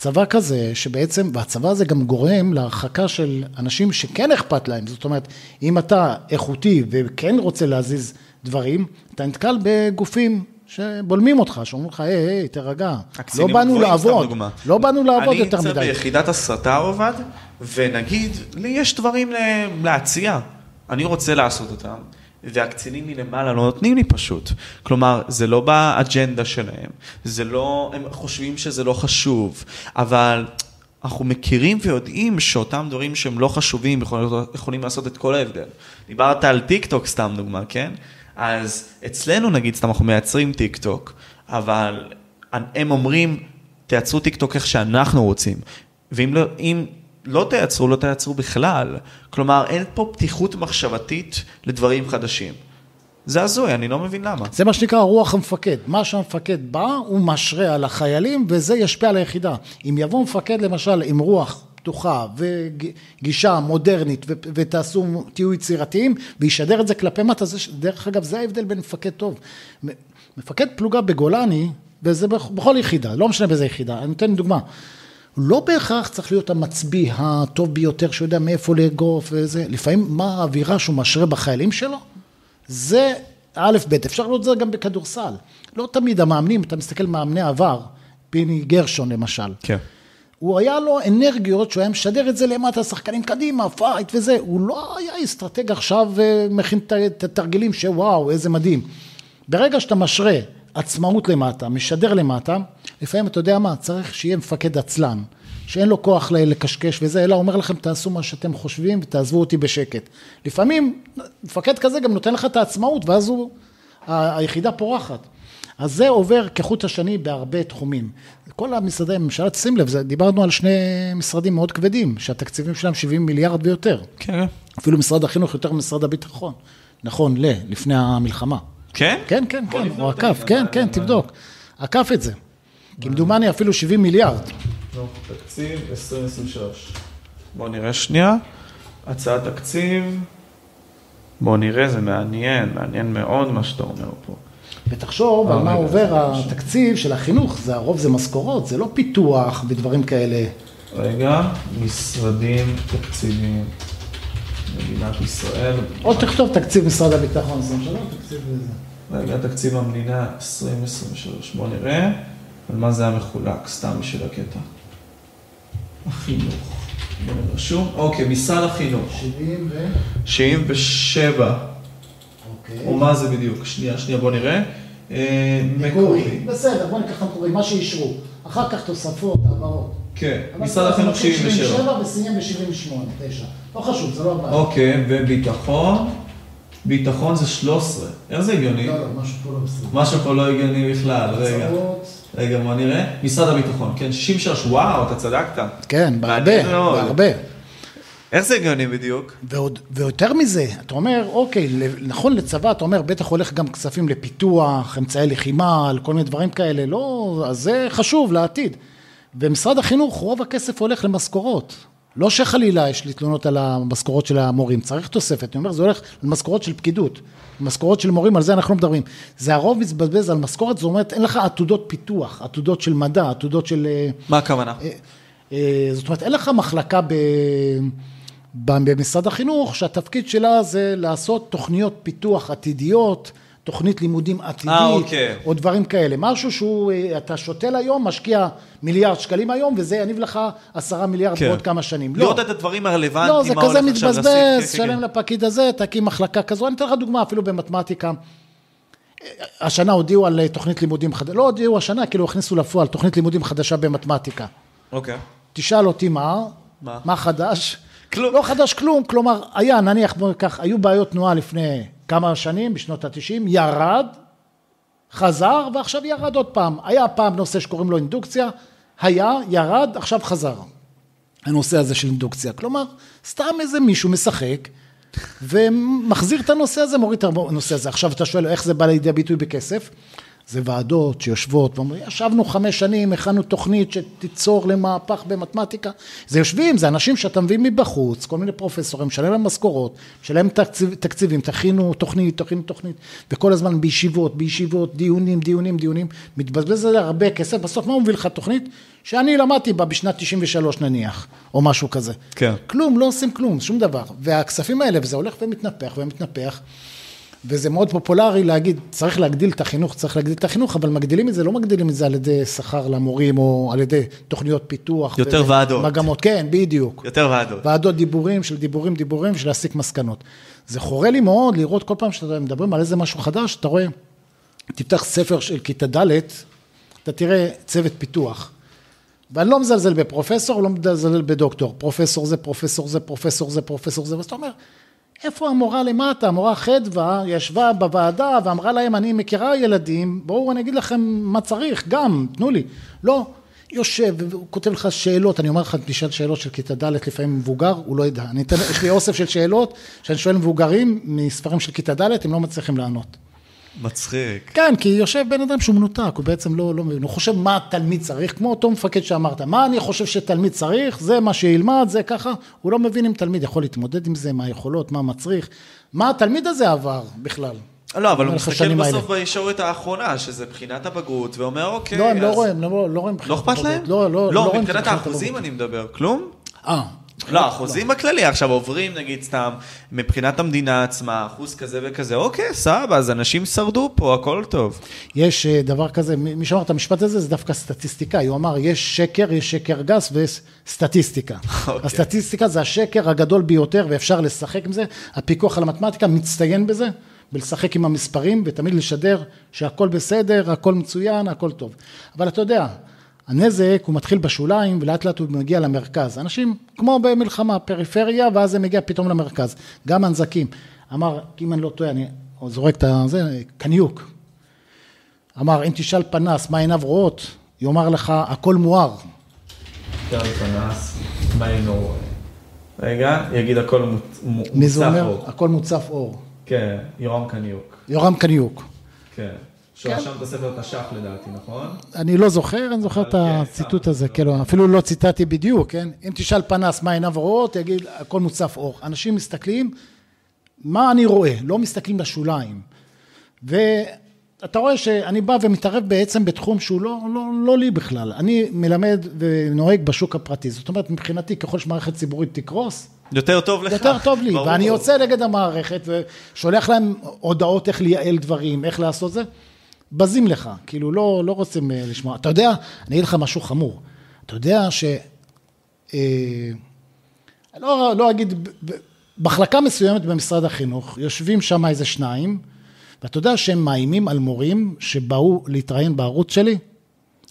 צבא כזה, שבעצם, והצבא הזה גם גורם להרחקה של אנשים שכן אכפת להם. זאת אומרת, אם אתה איכותי וכן רוצה להזיז דברים, אתה נתקל בגופים שבולמים אותך, שאומרים לך, היי, היי, תירגע. לא באנו לעבוד. לא באנו לעבוד יותר אני מדי. נמצא ביחידת הסרטה עובד, ונגיד, לי יש דברים להציע, אני רוצה לעשות אותם, והקצינים מלמעלה לא נותנים לי פשוט. כלומר, זה לא באג'נדה שלהם, זה לא, הם חושבים שזה לא חשוב, אבל אנחנו מכירים ויודעים שאותם דברים שהם לא חשובים יכולים, יכולים לעשות את כל ההבדל. דיברת על טיק טוק סתם דוגמה, כן? אז אצלנו נגיד, סתם אנחנו מייצרים טיק טוק, אבל הם אומרים, תייצרו טיק טוק איך שאנחנו רוצים. ואם לא, אם לא תייצרו, לא תייצרו בכלל. כלומר, אין פה פתיחות מחשבתית לדברים חדשים. זה הזוי, אני לא מבין למה. זה מה שנקרא רוח המפקד. מה שהמפקד בא, הוא משרה על החיילים, וזה ישפיע על היחידה. אם יבוא מפקד למשל עם רוח פתוחה וגישה מודרנית, ו- ותעשו, תהיו יצירתיים, וישדר את זה כלפי מטה, זה, דרך אגב, זה ההבדל בין מפקד טוב. מפקד פלוגה בגולני, וזה בכ- בכל יחידה, לא משנה באיזה יחידה, אני אתן דוגמה. לא בהכרח צריך להיות המצביא הטוב ביותר, שיודע מאיפה לאגוף וזה, לפעמים מה האווירה שהוא משרה בחיילים שלו, זה א', ב', אפשר לראות את זה גם בכדורסל. לא תמיד המאמנים, אתה מסתכל מאמני עבר, פיני גרשון למשל. כן. הוא היה לו אנרגיות שהוא היה משדר את זה למטה, שחקנים קדימה, fight וזה, הוא לא היה אסטרטג עכשיו ומכין את- את התרגילים שוואו, איזה מדהים. ברגע שאתה משרה עצמאות למטה, משדר למטה, לפעמים אתה יודע מה, צריך שיהיה מפקד עצלן, שאין לו כוח לקשקש וזה, אלא אומר לכם, תעשו מה שאתם חושבים ותעזבו אותי בשקט. לפעמים מפקד כזה גם נותן לך את העצמאות, ואז הוא, היחידה פורחת. אז זה עובר כחוט השני בהרבה תחומים. כל המשרדי הממשלה, שים לב, זה- דיברנו על שני משרדים מאוד כבדים, שהתקציבים שלהם 70 מיליארד ויותר. כן. אפילו משרד החינוך יותר ממשרד הביטחון. נכון, ל, לפני המלחמה. כן? כן, כן, כן, הוא את עקף, כן, מה- כן, מה- תבדוק. עקף את זה. כמדומני אפילו 70 מיליארד. נו, תקציב 2023. בואו נראה שנייה. הצעת תקציב. בואו נראה, זה מעניין, מעניין מאוד מה שאתה אומר פה. ותחשוב על אה, מה רגע, עובר בבקשה. התקציב של החינוך, זה הרוב זה משכורות, זה לא פיתוח ודברים כאלה. רגע, משרדים תקציביים. מדינת ישראל. או תכתוב תקציב משרד הביטחון, זה משנה, תקציב וזה. רגע, תקציב המדינה 2023. בואו נראה על מה זה היה מחולק, סתם בשביל הקטע. החינוך. בואו נראה שוב. אוקיי, משרד החינוך. 70 ו... 77. אוקיי. או מה זה בדיוק? שנייה, שנייה, בוא נראה. אה, מקורי. בסדר, בוא ניקח את המקורי, מה שאישרו. אחר כך תוספות, העברות. כן, משרד זה החינוך מתחיל 77. 77 וסיים ב-78, 9. לא חשוב, זה לא הבעיה. אוקיי, וביטחון, ביטחון זה 13. איך זה הגיוני? לא, לא, משהו פה לא בסדר. משהו פה לא הגיוני בכלל, רגע. רגע, בוא נראה. משרד הביטחון, כן, 63, וואו, אתה צדקת. כן, בהרבה. בהרבה. איך זה הגיוני בדיוק? ועוד, ויותר מזה, אתה אומר, אוקיי, נכון לצבא, אתה אומר, בטח הולך גם כספים לפיתוח, אמצעי לחימה, על כל מיני דברים כאלה, לא, אז זה חשוב לעתיד. ומשרד החינוך, רוב הכסף הולך למשכורות. לא שחלילה יש לי תלונות על המשכורות של המורים, צריך תוספת, אני אומר, זה הולך למשכורות של פקידות, משכורות של מורים, על זה אנחנו מדברים. זה הרוב מתבזבז על משכורת, זאת אומרת, אין לך עתודות פיתוח, עתודות של מדע, עתודות של... אה, מה הכוונה? אה, זאת אומרת, אין לך מחלקה. ב- במשרד החינוך שהתפקיד שלה זה לעשות תוכניות פיתוח עתידיות, תוכנית לימודים עתידית, אה, אוקיי. או דברים כאלה. משהו שהוא, אה, אתה שותל היום, משקיע מיליארד שקלים היום, וזה יניב לך עשרה מיליארד כן. בעוד כמה שנים. לא, לראות את הדברים הרלוונטיים, לא, זה כזה מתבזבז. כן, כן, שלם כן. לפקיד הזה, תקים מחלקה כזו. אני אתן לך דוגמה, אפילו במתמטיקה. השנה הודיעו על אה, תוכנית לימודים חדשה, לא הודיעו השנה, כאילו הכניסו לפועל תוכנית לימודים חדשה במתמטיקה. אוקיי. תשאל אותי מה, מה? מה חדש? כלום. לא חדש כלום, כלומר, היה, נניח, בוא ניקח, היו בעיות תנועה לפני כמה שנים, בשנות ה-90, ירד, חזר, ועכשיו ירד עוד פעם. היה פעם נושא שקוראים לו אינדוקציה, היה, ירד, עכשיו חזר. הנושא הזה של אינדוקציה. כלומר, סתם איזה מישהו משחק, ומחזיר את הנושא הזה, מוריד את הנושא הזה. עכשיו אתה שואל, איך זה בא לידי ביטוי בכסף? זה ועדות שיושבות ואומרים, ישבנו חמש שנים, הכנו תוכנית שתיצור למהפך במתמטיקה. זה יושבים, זה אנשים שאתה מביא מבחוץ, כל מיני פרופסורים, משלם להם משכורות, משלם תקציב, תקציבים, תכינו תוכנית, תכינו תוכנית, וכל הזמן בישיבות, בישיבות, דיונים, דיונים, דיונים, מתבזבז על הרבה כסף, בסוף מה מביא לך תוכנית? שאני למדתי בה בשנת 93 נניח, או משהו כזה. כן. כלום, לא עושים כלום, שום דבר. והכספים האלה, וזה הולך ומתנפח ומתנפח. וזה מאוד פופולרי להגיד, צריך להגדיל את החינוך, צריך להגדיל את החינוך, אבל מגדילים את זה, לא מגדילים את זה על ידי שכר למורים, או על ידי תוכניות פיתוח. יותר ועדות. מגמות, כן, בדיוק. יותר ועדות. ועדות דיבורים, של דיבורים, דיבורים, של להסיק מסקנות. זה חורה לי מאוד לראות כל פעם שאתם מדברים על איזה משהו חדש, אתה רואה, תפתח ספר של כיתה ד', אתה תראה צוות פיתוח. ואני לא מזלזל בפרופסור, לא מזלזל בדוקטור. פרופסור זה, פרופסור זה, פרופסור זה, פרופסור זה, ואז אתה אומר, איפה המורה למטה? המורה חדווה ישבה בוועדה ואמרה להם, אני מכירה ילדים, בואו אני אגיד לכם מה צריך, גם, תנו לי. לא, יושב והוא כותב לך שאלות, אני אומר לך, תשאל שאלות של כיתה ד' לפעמים מבוגר, הוא לא ידע. אני אתן, יש לי אוסף של שאלות שאני שואל מבוגרים מספרים של כיתה ד', הם לא מצליחים לענות. מצחיק. כן, כי יושב בן אדם שהוא מנותק, הוא בעצם לא, לא מבין, הוא חושב מה התלמיד צריך, כמו אותו מפקד שאמרת, מה אני חושב שתלמיד צריך, זה מה שילמד, זה ככה, הוא לא מבין אם תלמיד יכול להתמודד עם זה, מה היכולות, מה מצריך, מה התלמיד הזה עבר בכלל. לא, אבל הוא מסתכל בסוף האלה. בישורת האחרונה, שזה בחינת הבגרות, ואומר, אוקיי, לא, הם לא אז- רואים, לא, לא רואים לא אכפת בחינת להם? הבגרות. לא, לא, לא רואים מבחינת בחינת האחוזים הבגרות. אני מדבר, כלום? אה. לא, האחוזים בכללי, עכשיו עוברים נגיד סתם, מבחינת המדינה עצמה, אחוז כזה וכזה, אוקיי, סבבה, אז אנשים שרדו פה, הכל טוב. יש אה, דבר כזה, מי שאמר את המשפט הזה, זה דווקא סטטיסטיקאי, הוא אמר, יש שקר, יש שקר גס ויש סטטיסטיקה. אוקיי. הסטטיסטיקה זה השקר הגדול ביותר ואפשר לשחק עם זה, הפיקוח על המתמטיקה מצטיין בזה, בלשחק עם המספרים ותמיד לשדר שהכל בסדר, הכל מצוין, הכל טוב. אבל אתה יודע, הנזק הוא מתחיל בשוליים ולאט לאט הוא מגיע למרכז. אנשים, כמו במלחמה, פריפריה, ואז זה מגיע פתאום למרכז. גם הנזקים. אמר, אם אני לא טועה, אני זורק את זה, קניוק. אמר, אם תשאל פנס מה עיניו רואות, יאמר לך, הכל מואר. רגע, יגיד הכל מי זה אומר? הכל מוצף אור. כן, יורם קניוק. יורם קניוק. כן. שהוא רשם את הספר תש"ח לדעתי, נכון? אני לא זוכר, אני זוכר את כן, הציטוט הזה, לא- כאילו, אפילו לא ציטטתי בדיוק, כן? אם תשאל פנס מה עיניו רואות, יגיד, הכל מוצף אור. אנשים מסתכלים, מה אני רואה? לא מסתכלים לשוליים. ואתה רואה שאני בא ומתערב בעצם בתחום שהוא לא, לא, לא לי בכלל. אני מלמד ונוהג בשוק הפרטי. זאת אומרת, מבחינתי, ככל שמערכת ציבורית תקרוס, יותר טוב לך. יותר טוב לי, ברור. ואני יוצא נגד המערכת ושולח להם הודעות איך לייעל דברים, איך לעשות זה, בזים לך, כאילו לא, לא רוצים אה, לשמוע. אתה יודע, אני אגיד לך משהו חמור, אתה יודע ש... אה, לא, לא אגיד, מחלקה מסוימת במשרד החינוך, יושבים שם איזה שניים, ואתה יודע שהם מאיימים על מורים שבאו להתראיין בערוץ שלי?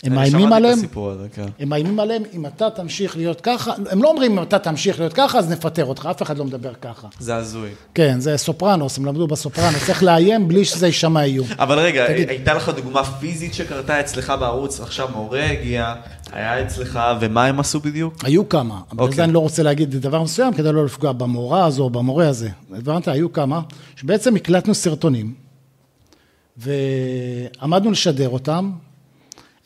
הם מאיימים עליהם? הזה, כן. הם מאיימים עליהם, אם אתה תמשיך להיות ככה, הם לא אומרים אם אתה תמשיך להיות ככה, אז נפטר אותך, אף אחד לא מדבר ככה. זה הזוי. כן, זה סופרנוס, הם למדו בסופרנוס, צריך לאיים בלי שזה יישמע איום. אבל רגע, תגיד. הייתה לך דוגמה פיזית שקרתה אצלך בערוץ, עכשיו מורה הגיע, היה אצלך, ומה הם עשו בדיוק? היו כמה, אבל אוקיי. זה אני לא רוצה להגיד דבר מסוים, כדי לא לפגוע במורה הזו או במורה הזה. הבנת? היו כמה, שבעצם הקלטנו סרטונים, ועמדנו לשדר אותם.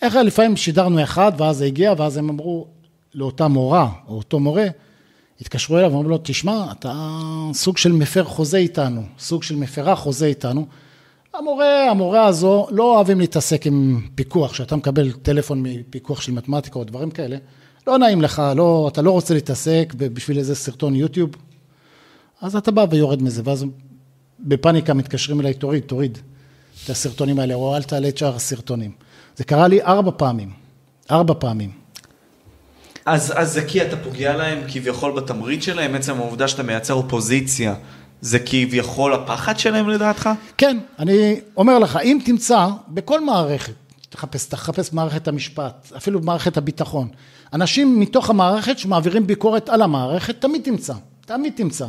איך לפעמים שידרנו אחד, ואז זה הגיע, ואז הם אמרו לאותה מורה, או אותו מורה, התקשרו אליו ואמרו לו, תשמע, אתה סוג של מפר חוזה איתנו, סוג של מפרה חוזה איתנו. המורה, המורה הזו, לא אוהבים להתעסק עם פיקוח, שאתה מקבל טלפון מפיקוח של מתמטיקה או דברים כאלה, לא נעים לך, לא, אתה לא רוצה להתעסק בשביל איזה סרטון יוטיוב, אז אתה בא ויורד מזה, ואז בפאניקה מתקשרים אליי, תוריד, תוריד את הסרטונים האלה, או אל תעלה את שאר הסרטונים. זה קרה לי ארבע פעמים, ארבע פעמים. אז, אז זה כי אתה פוגע להם כביכול בתמריץ שלהם, עצם העובדה שאתה מייצר אופוזיציה, זה כביכול הפחד שלהם לדעתך? כן, אני אומר לך, אם תמצא בכל מערכת, תחפש, תחפש מערכת המשפט, אפילו במערכת הביטחון, אנשים מתוך המערכת שמעבירים ביקורת על המערכת, תמיד תמצא, תמיד תמצא.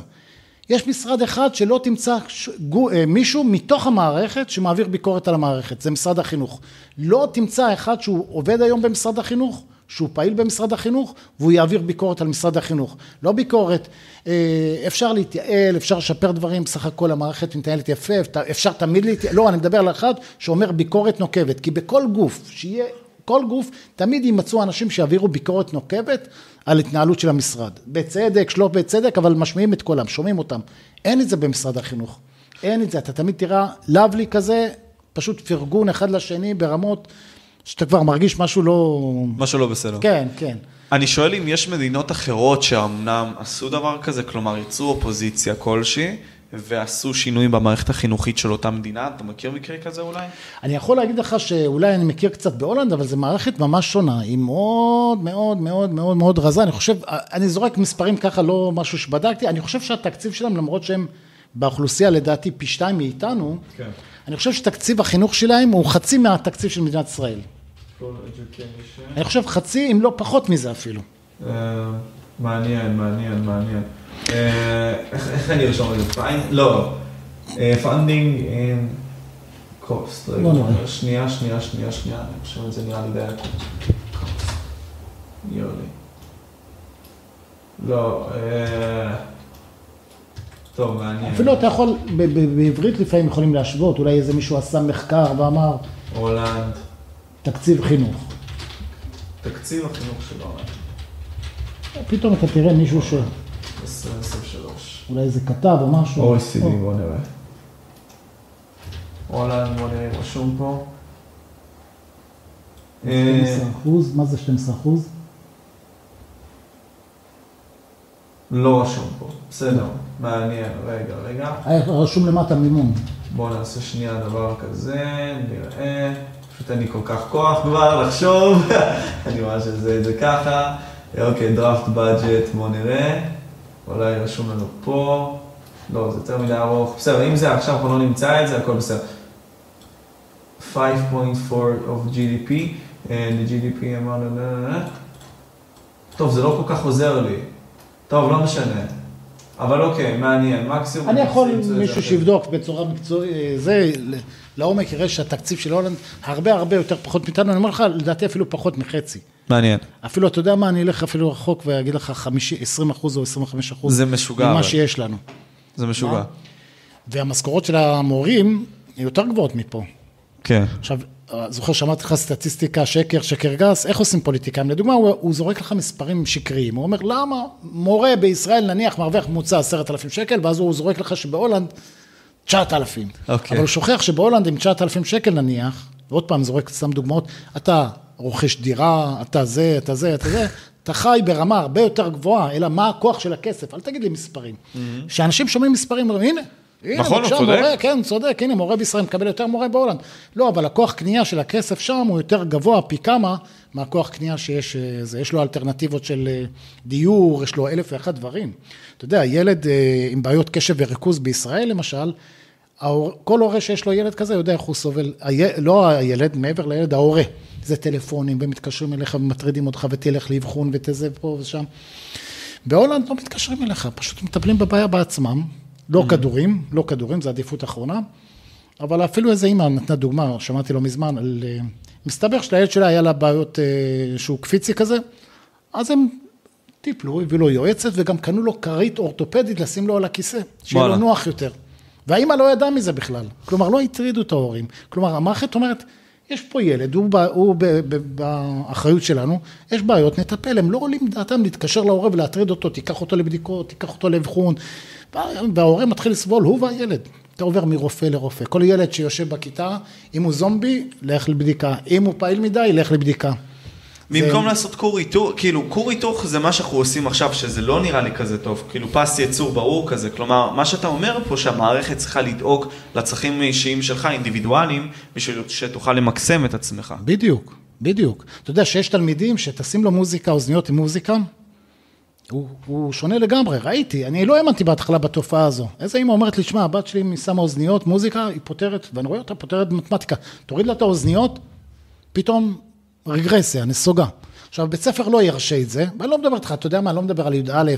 יש משרד אחד שלא תמצא ש- גו- אה, מישהו מתוך המערכת שמעביר ביקורת על המערכת, זה משרד החינוך. לא תמצא אחד שהוא עובד היום במשרד החינוך, שהוא פעיל במשרד החינוך, והוא יעביר ביקורת על משרד החינוך. לא ביקורת, אה, אפשר להתייעל, אפשר לשפר דברים, בסך הכל המערכת מתנהלת יפה, אפשר תמיד להתייעל, לא, אני מדבר על אחד שאומר ביקורת נוקבת, כי בכל גוף, שיהיה, כל גוף, תמיד יימצאו אנשים שיעבירו ביקורת נוקבת על התנהלות של המשרד. בצדק, שלא בצדק, אבל משמיעים את קולם, שומעים אותם. אין את זה במשרד החינוך. אין את זה, אתה תמיד תראה לאבלי כזה, פשוט פרגון אחד לשני ברמות שאתה כבר מרגיש משהו לא... משהו לא בסדר. כן, כן. אני שואל אם יש מדינות אחרות שאומנם עשו דבר כזה, כלומר יצרו אופוזיציה כלשהי, ועשו שינוי במערכת החינוכית של אותה מדינה? אתה מכיר מקרה כזה אולי? אני יכול להגיד לך שאולי אני מכיר קצת בהולנד, אבל זו מערכת ממש שונה, היא מאוד מאוד מאוד מאוד מאוד רזה, אני חושב, אני זורק מספרים ככה, לא משהו שבדקתי, אני חושב שהתקציב שלהם, למרות שהם באוכלוסייה לדעתי פי שתיים מאיתנו, כן. אני חושב שתקציב החינוך שלהם הוא חצי מהתקציב של מדינת ישראל. אני חושב חצי, אם לא פחות מזה אפילו. אה, מעניין, מעניין, מעניין. אה, איך אני ארשום את זה? לא. פנדינג אין קוסט. שנייה, שנייה, שנייה, שנייה. אני חושב את זה נראה לי די יולי. לא. אה, טוב, מעניין. אפילו אתה יכול, בעברית לפעמים יכולים להשוות, אולי איזה מישהו עשה מחקר ואמר... הולנד. תקציב חינוך. תקציב החינוך של הולנד. פתאום אתה תראה מישהו ש... 2023. אולי איזה כתב או משהו. OECD, בוא נראה. הולנד, בוא נראה, רשום פה. 12 אחוז, מה זה 12 אחוז? לא רשום פה, בסדר, מעניין, רגע, רגע. רשום למטה מימון. בואו נעשה שנייה דבר כזה, נראה. פשוט אין לי כל כך כוח כבר לחשוב, אני ממש אעשה את זה ככה. אוקיי, דראפט בדג'ט, בואו נראה. אולי רשום לנו פה. לא, זה יותר מדי ארוך. בסדר, אם זה עכשיו אנחנו לא נמצא את זה, הכל בסדר. 5.4 of GDP, and the GDP אמרנו, טוב, זה לא כל כך עוזר לי. טוב, לא משנה. אבל אוקיי, מעניין, מקסימום... אני יכול מישהו שיבדוק בצורה מקצועית, אה, זה, לעומק יראה שהתקציב של הולנד הרבה הרבה יותר פחות מאיתנו, אני אומר לך, לדעתי אפילו פחות מחצי. מעניין. אפילו, אתה יודע מה, אני אלך אפילו רחוק ואגיד לך 50, 20 אחוז או 25 אחוז. זה משוגע. ממה שיש לנו. זה משוגע. והמשכורות של המורים יותר גבוהות מפה. כן. עכשיו, זוכר שאמרתי לך סטטיסטיקה, שקר, שקר גס, איך עושים פוליטיקאים? לדוגמה, הוא, הוא זורק לך מספרים שקריים, הוא אומר, למה מורה בישראל נניח מרוויח ממוצע עשרת אלפים שקל, ואז הוא זורק לך שבהולנד 9,000. אוקיי. אבל הוא שוכח שבהולנד עם 9,000 שקל נניח, ועוד פעם זורק סתם דוגמאות, אתה רוכש דירה, אתה זה, אתה זה, אתה זה, אתה חי ברמה הרבה יותר גבוהה, אלא מה הכוח של הכסף, אל תגיד לי מספרים. כשאנשים שומעים מספרים, אומרים, הנה, הנה, נכון, הוא צודק. מורה, כן, צודק, הנה, מורה בישראל מקבל יותר מורה בהולנד. לא, אבל הכוח קנייה של הכסף שם הוא יותר גבוה פי כמה מהכוח קנייה שיש, אה, זה, יש לו אלטרנטיבות של אה, דיור, יש לו אלף ואחת דברים. אתה יודע, ילד אה, עם בעיות קשב וריכוז בישראל, למשל, כל הורה שיש לו ילד כזה יודע איך הוא סובל, לא הילד, מעבר לילד, ההורה. זה טלפונים, ומתקשרים אליך ומטרידים אותך, ותלך לאבחון, ותזה פה ושם. בהולנד לא מתקשרים אליך, פשוט מטפלים בבעיה בעצמם. לא mm-hmm. כדורים, לא כדורים, זו עדיפות אחרונה. אבל אפילו איזה אימא נתנה דוגמה, שמעתי לא מזמן, על... אה, מסתבר שלילד שלה היה לה בעיות אה, שהוא קפיצי כזה, אז הם טיפלו, הביאו לו יועצת וגם קנו לו כרית אורתופדית לשים לו על הכיסא, שיהיה לו נוח יותר. והאימא לא ידעה מזה בכלל, כלומר לא הטרידו את ההורים. כלומר המערכת אומרת, יש פה ילד, הוא, בא, הוא ב, ב, באחריות שלנו, יש בעיות, נטפל, הם לא עולים דעתם להתקשר להורה ולהטריד אותו, תיקח אותו לבדיקות, תיקח אותו לאבחון, וההורה מתחיל לסבול, הוא והילד. אתה עובר מרופא לרופא. כל ילד שיושב בכיתה, אם הוא זומבי, לך לבדיקה. אם הוא פעיל מדי, לך לבדיקה. במקום זה... לעשות כור היתוך, כאילו כור היתוך זה מה שאנחנו עושים עכשיו, שזה לא נראה לי כזה טוב, כאילו פס יצור ברור כזה, כלומר, מה שאתה אומר פה שהמערכת צריכה לדאוג לצרכים אישיים שלך, אינדיבידואליים, בשביל שתוכל למקסם את עצמך. בדיוק, בדיוק. אתה יודע שיש תלמידים שתשים לו מוזיקה, אוזניות עם מוזיקה, הוא, הוא שונה לגמרי, ראיתי, אני לא האמנתי בהתחלה בתופעה הזו. איזה אימא אומרת לי, שמע, הבת שלי שמה אוזניות, מוזיקה, היא פותרת, ואני רואה אותה פותרת במתמטיקה. תוריד לה את האוזניות, פתאום רגרסיה, נסוגה. עכשיו, בית ספר לא ירשה את זה, ואני לא מדבר איתך, אתה יודע מה, אני לא מדבר על י"א,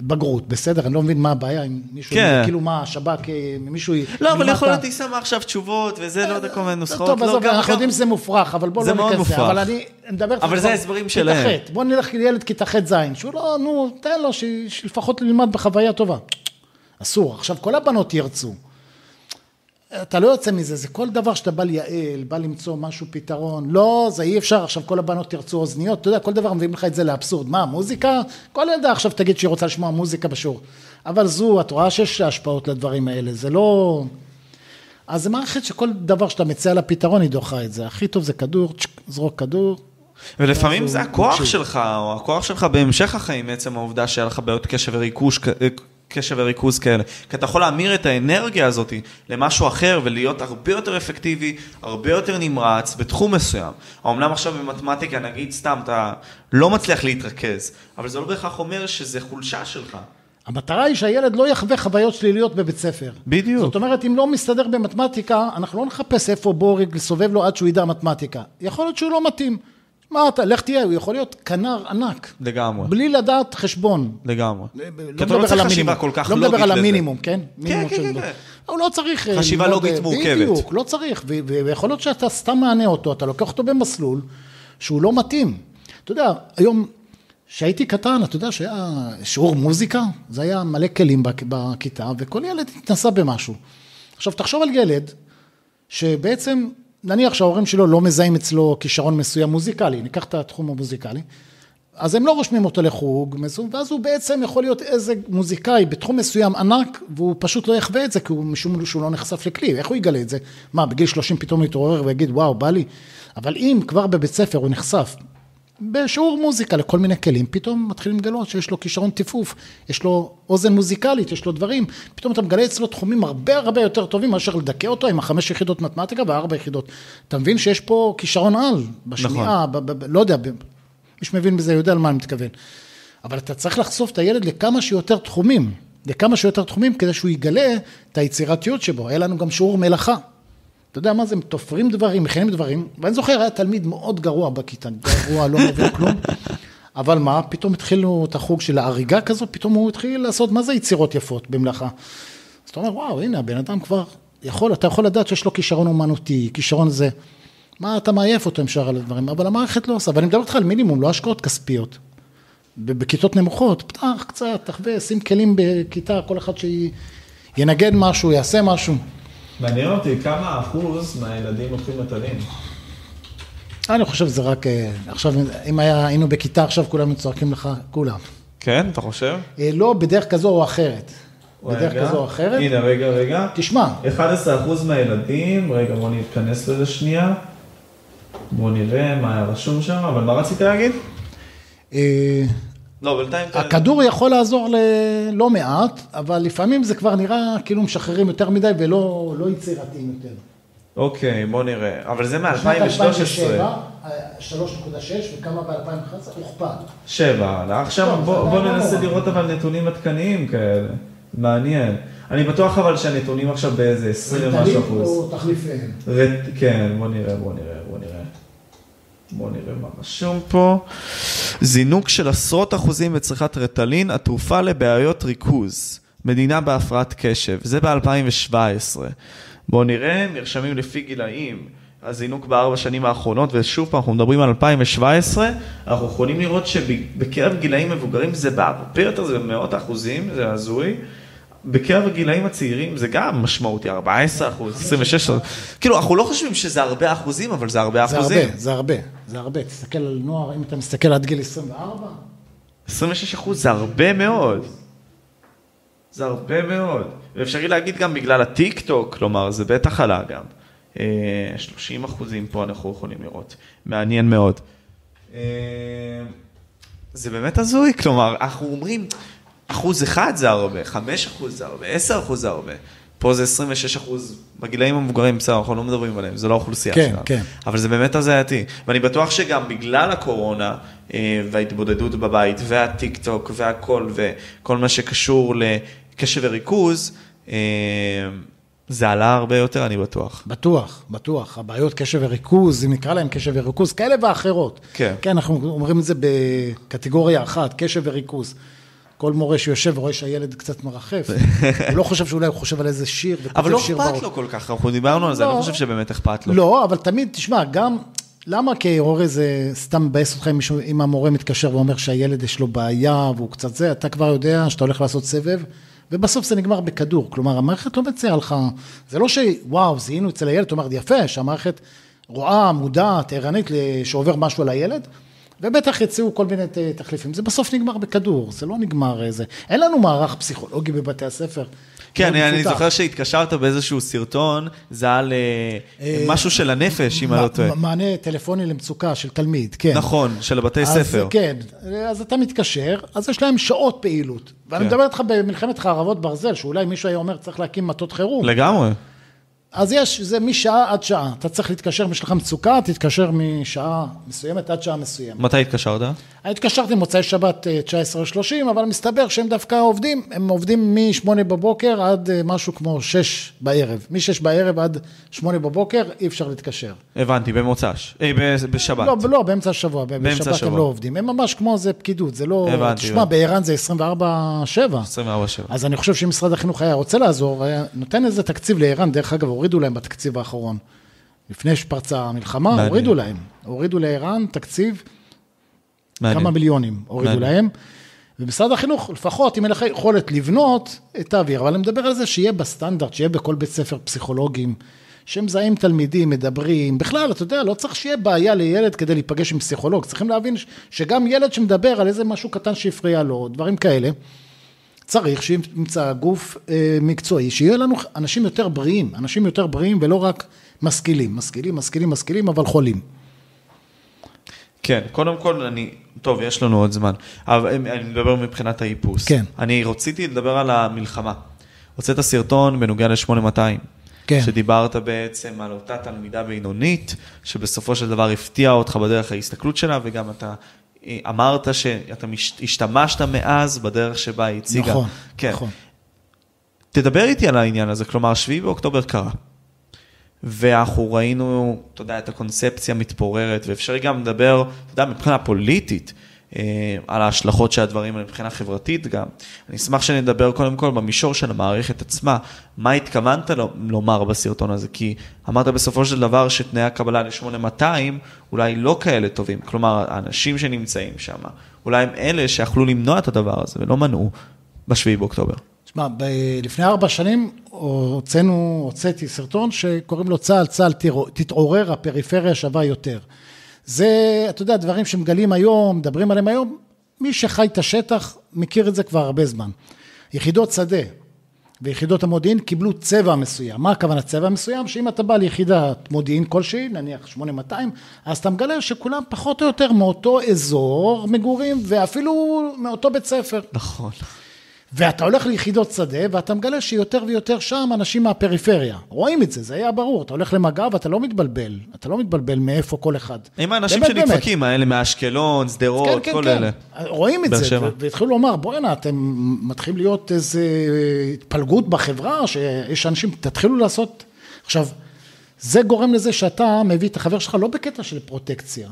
בגרות, בסדר? אני לא מבין מה הבעיה עם מישהו, כן. כאילו מה, השב"כ, אה, מישהו... לא, אבל יכול להיות, היא שמה עכשיו תשובות, וזה, לא יודע, כל מיני נוסחאות. טוב, עזוב, אנחנו יודעים שזה מופרך, אבל בוא לא ניכנס זה. מאוד אבל אני מדבר איתך... אבל זה ההסברים שלהם. כיתה ח', בוא נלך לילד כיתה ח' ז', שהוא לא, נו, תן לו, שלפחות ילמד בחוויה טובה. אסור. עכשיו, כל הבנות ירצו. אתה לא יוצא מזה, זה כל דבר שאתה בא לייעל, בא למצוא משהו, פתרון, לא, זה אי אפשר, עכשיו כל הבנות תרצו אוזניות, אתה יודע, כל דבר מביאים לך את זה לאבסורד, מה, מוזיקה? כל ילדה עכשיו תגיד שהיא רוצה לשמוע מוזיקה בשיעור, אבל זו, את רואה שיש השפעות לדברים האלה, זה לא... אז זה מערכת שכל דבר שאתה מציע לה פתרון, היא דוחה את זה, הכי טוב זה כדור, זרוק כדור. ולפעמים זה הכוח שלך, או הכוח שלך בהמשך החיים, עצם העובדה שהיה לך בעיות קשב וריכוש קשב וריכוז כאלה. כי אתה יכול להמיר את האנרגיה הזאת למשהו אחר ולהיות הרבה יותר אפקטיבי, הרבה יותר נמרץ בתחום מסוים. אמנם עכשיו במתמטיקה, נגיד סתם, אתה לא מצליח להתרכז, אבל זה לא בהכרח אומר שזה חולשה שלך. המטרה היא שהילד לא יחווה חוויות שליליות בבית ספר. בדיוק. זאת אומרת, אם לא מסתדר במתמטיקה, אנחנו לא נחפש איפה בורג לסובב לו עד שהוא ידע מתמטיקה. יכול להיות שהוא לא מתאים. מה אתה, לך תהיה, הוא יכול להיות כנר ענק. לגמרי. בלי לדעת חשבון. לגמרי. לא כי אתה לא מדבר צריך על חשיבה המינימום. כל כך לא לוגית מדבר על. המינימום, כן? כן, כן, של- כן. הוא לא צריך... אה, חשיבה לוגית אה, מורכבת. בדיוק, לא צריך. ויכול להיות שאתה סתם מענה אותו, אתה לוקח אותו במסלול שהוא לא מתאים. אתה יודע, היום, כשהייתי קטן, אתה יודע שהיה שיעור מוזיקה, זה היה מלא כלים בכ- בכיתה, וכל ילד התנסה במשהו. עכשיו, תחשוב על ילד שבעצם, נניח שההורים שלו לא מזהים אצלו כישרון מסוים מוזיקלי, ניקח את התחום המוזיקלי, אז הם לא רושמים אותו לחוג, ואז הוא בעצם יכול להיות איזה מוזיקאי בתחום מסוים ענק, והוא פשוט לא יחווה את זה, כי הוא משום שהוא לא נחשף לכלי, איך הוא יגלה את זה? מה, בגיל 30 פתאום הוא יתעורר ויגיד, וואו, בא לי? אבל אם כבר בבית ספר הוא נחשף בשיעור מוזיקה לכל מיני כלים, פתאום מתחילים לגלות שיש לו כישרון טיפוף, יש לו אוזן מוזיקלית, יש לו דברים, פתאום אתה מגלה אצלו תחומים הרבה הרבה יותר טובים מאשר לדכא אותו עם החמש יחידות מתמטיקה וארבע יחידות. אתה מבין שיש פה כישרון על, בשמיעה, ב- ב- ב- לא יודע, מי שמבין בזה יודע למה אני מתכוון. אבל אתה צריך לחשוף את הילד לכמה שיותר תחומים, לכמה שיותר תחומים כדי שהוא יגלה את היצירתיות שבו. היה לנו גם שיעור מלאכה. אתה יודע מה זה, תופרים דברים, מכינים דברים, ואני זוכר, היה תלמיד מאוד גרוע בכיתה, גרוע, לא מבין כלום, אבל מה, פתאום התחילו את החוג של ההריגה כזאת, פתאום הוא התחיל לעשות, מה זה יצירות יפות במלאכה? אז אתה אומר, וואו, הנה, הבן אדם כבר יכול, אתה יכול לדעת שיש לו כישרון אומנותי, כישרון זה. מה, אתה מעייף אותו עם שאר הדברים, אבל המערכת לא עושה, ואני מדבר איתך על מינימום, לא השקעות כספיות. בכיתות נמוכות, פתח קצת, תחווה, שים כלים בכיתה, כל אחד שינגן משהו, יעשה משהו. מעניין אותי כמה אחוז מהילדים לוקחים נטלים. אני חושב שזה רק, אה, עכשיו, אם היה, היינו בכיתה עכשיו, כולם צועקים לך, כולם. כן, אתה חושב? אה, לא בדרך כזו או אחרת. בדרך רגע. כזו או אחרת. הנה, רגע, רגע. תשמע, 11% מהילדים, רגע, בוא נתכנס לזה שנייה. בוא נראה מה היה רשום שם, אבל מה רצית להגיד? לא, בינתיים... הכדור יכול לעזור ללא מעט, אבל לפעמים זה כבר נראה כאילו משחררים יותר מדי ולא לא יצירתיים יותר. אוקיי, בוא נראה. אבל זה בשנת מ-2013. 2007, אה, 3.6, וכמה ב-2011? הוכפל. שבע. עכשיו טוב, בוא, בוא עדיין ננסה לא. לראות אבל נתונים עדכניים כאלה. מעניין. אני בטוח אבל שהנתונים עכשיו באיזה 20 ומשהו ריטלין אחוז. או תחליפיהם. רט... כן, בוא נראה, בוא נראה, בוא נראה. מה רשום. פה, זינוק של עשרות אחוזים בצריכת רטלין, התרופה לבעיות ריכוז, מדינה בהפרעת קשב, זה ב-2017. בואו נראה, נרשמים לפי גילאים, הזינוק בארבע שנים האחרונות, ושוב פעם, אנחנו מדברים על 2017, אנחנו יכולים לראות שבקרב גילאים מבוגרים זה בהרבה יותר, זה במאות אחוזים, זה הזוי. בקרב הגילאים הצעירים זה גם משמעותי, 14 אחוז, 26 אחוז. כאילו, אנחנו לא חושבים שזה הרבה אחוזים, אבל זה הרבה זה אחוזים. הרבה, זה הרבה, זה הרבה. תסתכל על נוער, אם אתה מסתכל עד גיל 24, 26 אחוז זה הרבה מאוד. זה הרבה מאוד. ואפשרי להגיד גם בגלל הטיק טוק, כלומר, זה בטח עלה גם. אה, 30 אחוזים פה אנחנו יכולים לראות. מעניין מאוד. אה, זה באמת הזוי, כלומר, אנחנו אומרים, אחוז אחד זה הרבה, 5 אחוז זה הרבה, 10 אחוז זה הרבה. פה זה 26 אחוז, בגילאים המבוגרים, בסדר, אנחנו לא מדברים עליהם, זה לא האוכלוסייה כן, שלנו. כן. אבל זה באמת הזייתי. ואני בטוח שגם בגלל הקורונה אה, וההתבודדות בבית והטיק טוק והכל וכל מה שקשור לקשב וריכוז, אה, זה עלה הרבה יותר, אני בטוח. בטוח, בטוח. הבעיות קשב וריכוז, אם נקרא להם קשב וריכוז, כאלה ואחרות. כן. כן, אנחנו אומרים את זה בקטגוריה אחת, קשב וריכוז. כל מורה שיושב ורואה שהילד קצת מרחף, הוא לא חושב שאולי הוא חושב על איזה שיר, אבל לא אכפת. לו כל כך, אנחנו דיברנו על זה, אני לא לא. חושב שבאמת אכפת לו. לא, אבל תמיד, תשמע, גם, למה כהורה זה סתם מבאס אותך אם, מישהו, אם המורה מתקשר ואומר שהילד יש לו בעיה והוא קצת זה, אתה כבר יודע שאתה הולך לעשות סבב, ובסוף זה נגמר בכדור. כלומר, המערכת לא מציעה לך, זה לא שוואו, זיהינו אצל הילד, אתה אומר, יפה, שהמערכת רואה, מודעת, ערנית שעובר משהו על הילד, ובטח יציעו כל מיני תחליפים. זה בסוף נגמר בכדור, זה לא נגמר איזה... אין לנו מערך פסיכולוגי בבתי הספר. כן, מאוד אני, אני. זוכר שהתקשרת באיזשהו סרטון, זה על אה, אה, משהו של הנפש, אם אני לא טועה. מענה טלפוני למצוקה של תלמיד, כן. נכון, של הבתי אז, ספר. כן, אז אתה מתקשר, אז יש להם שעות פעילות. ואני כן. מדבר איתך במלחמת חרבות ברזל, שאולי מישהו היה אומר, צריך להקים מטות חירום. לגמרי. אז יש, זה משעה עד שעה. אתה צריך להתקשר, אם יש לך מצוקה, תתקשר משעה מסוימת עד שעה מסוימת. מתי התקשרת? אני התקשרתי מוצאי שבת אה, 19.30, אבל מסתבר שהם דווקא עובדים, הם עובדים מ-8 בבוקר עד אה, משהו כמו 6 בערב. מ-6 בערב עד 8 בבוקר אי אפשר להתקשר. הבנתי, במוצ"ש. אה, ב- בשבת. לא, לא, באמצע השבוע, באמצע בשבת הם השבוע. לא עובדים. הם ממש כמו זה פקידות, זה לא... הבנתי, תשמע. בער"ן זה 24-7. 24/7. אז אני חושב שאם משרד החינוך היה רוצה לעזור, היה נותן איזה תקציב לער"ן, דרך אגב, הורידו להם בתקציב האחרון. לפני שפרצה המלחמה, מעניין. הורידו להם. הורידו לער"ן תקציב מעניין. כמה מיליונים הורידו מעניין. להם. ומשרד החינוך, לפחות אם אין לך יכולת לבנות, תעביר. אבל אני מדבר על זה שיהיה בסטנדרט, שיהיה בכל בית ספר פסיכולוגים, שמזהים תלמידים, מדברים. בכלל, אתה יודע, לא צריך שיהיה בעיה לילד כדי להיפגש עם פסיכולוג. צריכים להבין שגם ילד שמדבר על איזה משהו קטן שהפריע לו, דברים כאלה, צריך שימצא גוף אה, מקצועי, שיהיה לנו אנשים יותר בריאים, אנשים יותר בריאים ולא רק משכילים. משכילים, משכילים, משכילים, אבל חולים. כן, קודם כל אני, טוב, יש לנו עוד זמן, אבל אני מדבר מבחינת האיפוס. כן. אני רציתי לדבר על המלחמה. הוצאת סרטון בנוגע ל-8200. כן. שדיברת בעצם על אותה תלמידה בינונית, שבסופו של דבר הפתיעה אותך בדרך ההסתכלות שלה, וגם אתה אמרת שאתה מש- השתמשת מאז בדרך שבה היא הציגה. נכון, כן. נכון. תדבר איתי על העניין הזה, כלומר, 7 באוקטובר קרה. ואנחנו ראינו, אתה יודע, את הקונספציה מתפוררת, ואפשר גם לדבר, אתה יודע, מבחינה פוליטית, על ההשלכות של הדברים מבחינה חברתית גם. אני אשמח שנדבר קודם כל במישור של המערכת עצמה, מה התכוונת לו- לומר בסרטון הזה, כי אמרת בסופו של דבר שתנאי הקבלה ל-8200 אולי לא כאלה טובים, כלומר, האנשים שנמצאים שם, אולי הם אלה שיכלו למנוע את הדבר הזה ולא מנעו ב-7 באוקטובר. תשמע, ב- לפני ארבע שנים הוצאנו, הוצאתי סרטון שקוראים לו צה"ל, צה"ל תתעורר, הפריפריה שווה יותר. זה, אתה יודע, דברים שמגלים היום, מדברים עליהם היום, מי שחי את השטח מכיר את זה כבר הרבה זמן. יחידות שדה ויחידות המודיעין קיבלו צבע מסוים. מה הכוונה צבע מסוים? שאם אתה בא ליחידת מודיעין כלשהי, נניח 8200, אז אתה מגלה שכולם פחות או יותר מאותו אזור מגורים ואפילו מאותו בית ספר. נכון. ואתה הולך ליחידות שדה, ואתה מגלה שיותר ויותר שם אנשים מהפריפריה. רואים את זה, זה היה ברור. אתה הולך למג"ב, אתה לא מתבלבל. אתה לא מתבלבל מאיפה כל אחד. עם האנשים. שנדפקים, האלה מאשקלון, שדרות, כן, כל כן, אלה. כן. רואים את זה, והתחילו לומר, בוא'נה, אתם מתחילים להיות איזה התפלגות בחברה, שיש אנשים, תתחילו לעשות... עכשיו, זה גורם לזה שאתה מביא את החבר שלך לא בקטע של פרוטקציה.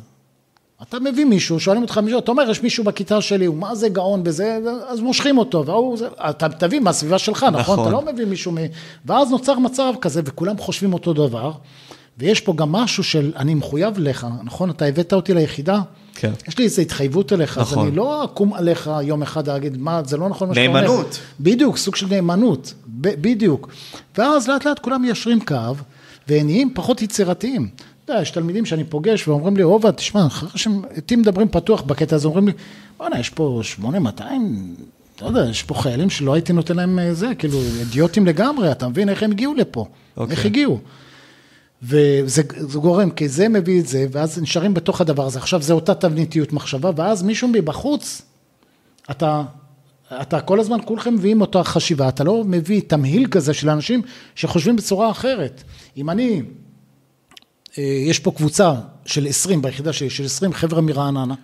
אתה מביא מישהו, שואלים אותך מישהו, אתה אומר, יש מישהו בכיתה שלי, הוא מה זה גאון בזה, אז מושכים אותו, והוא, זה, אתה תביא מהסביבה שלך, נכון? נכון. אתה לא מביא מישהו מ... ואז נוצר מצב כזה, וכולם חושבים אותו דבר, ויש פה גם משהו של, אני מחויב לך, נכון? אתה הבאת אותי ליחידה, כן. יש לי איזו התחייבות אליך, אז נכון. אני לא אקום עליך יום אחד להגיד, מה, זה לא נכון מה שאתה אומר. נאמנות. בדיוק, סוג של נאמנות, ב- בדיוק. ואז לאט לאט כולם מיישרים קו, ונהיים פחות יצירתיים. אתה יודע, יש תלמידים שאני פוגש ואומרים לי, עובד, תשמע, אחרי שהם איתי מדברים פתוח בקטע הזה, אומרים לי, בוא'נה, יש פה 8200, אתה יודע, יש פה חיילים שלא הייתי נותן להם אה, זה, כאילו, אידיוטים לגמרי, אתה מבין איך הם הגיעו לפה? אוקיי. איך הגיעו? וזה זה גורם, כי זה מביא את זה, ואז נשארים בתוך הדבר הזה. עכשיו, זה אותה תבניתיות מחשבה, ואז מישהו מבחוץ, אתה, אתה כל הזמן, כולכם מביאים אותה חשיבה, אתה לא מביא תמהיל כזה של אנשים שחושבים בצורה אחרת. אם אני, יש פה קבוצה של 20, ביחידה שלי, של 20 חבר'ה מרעננה,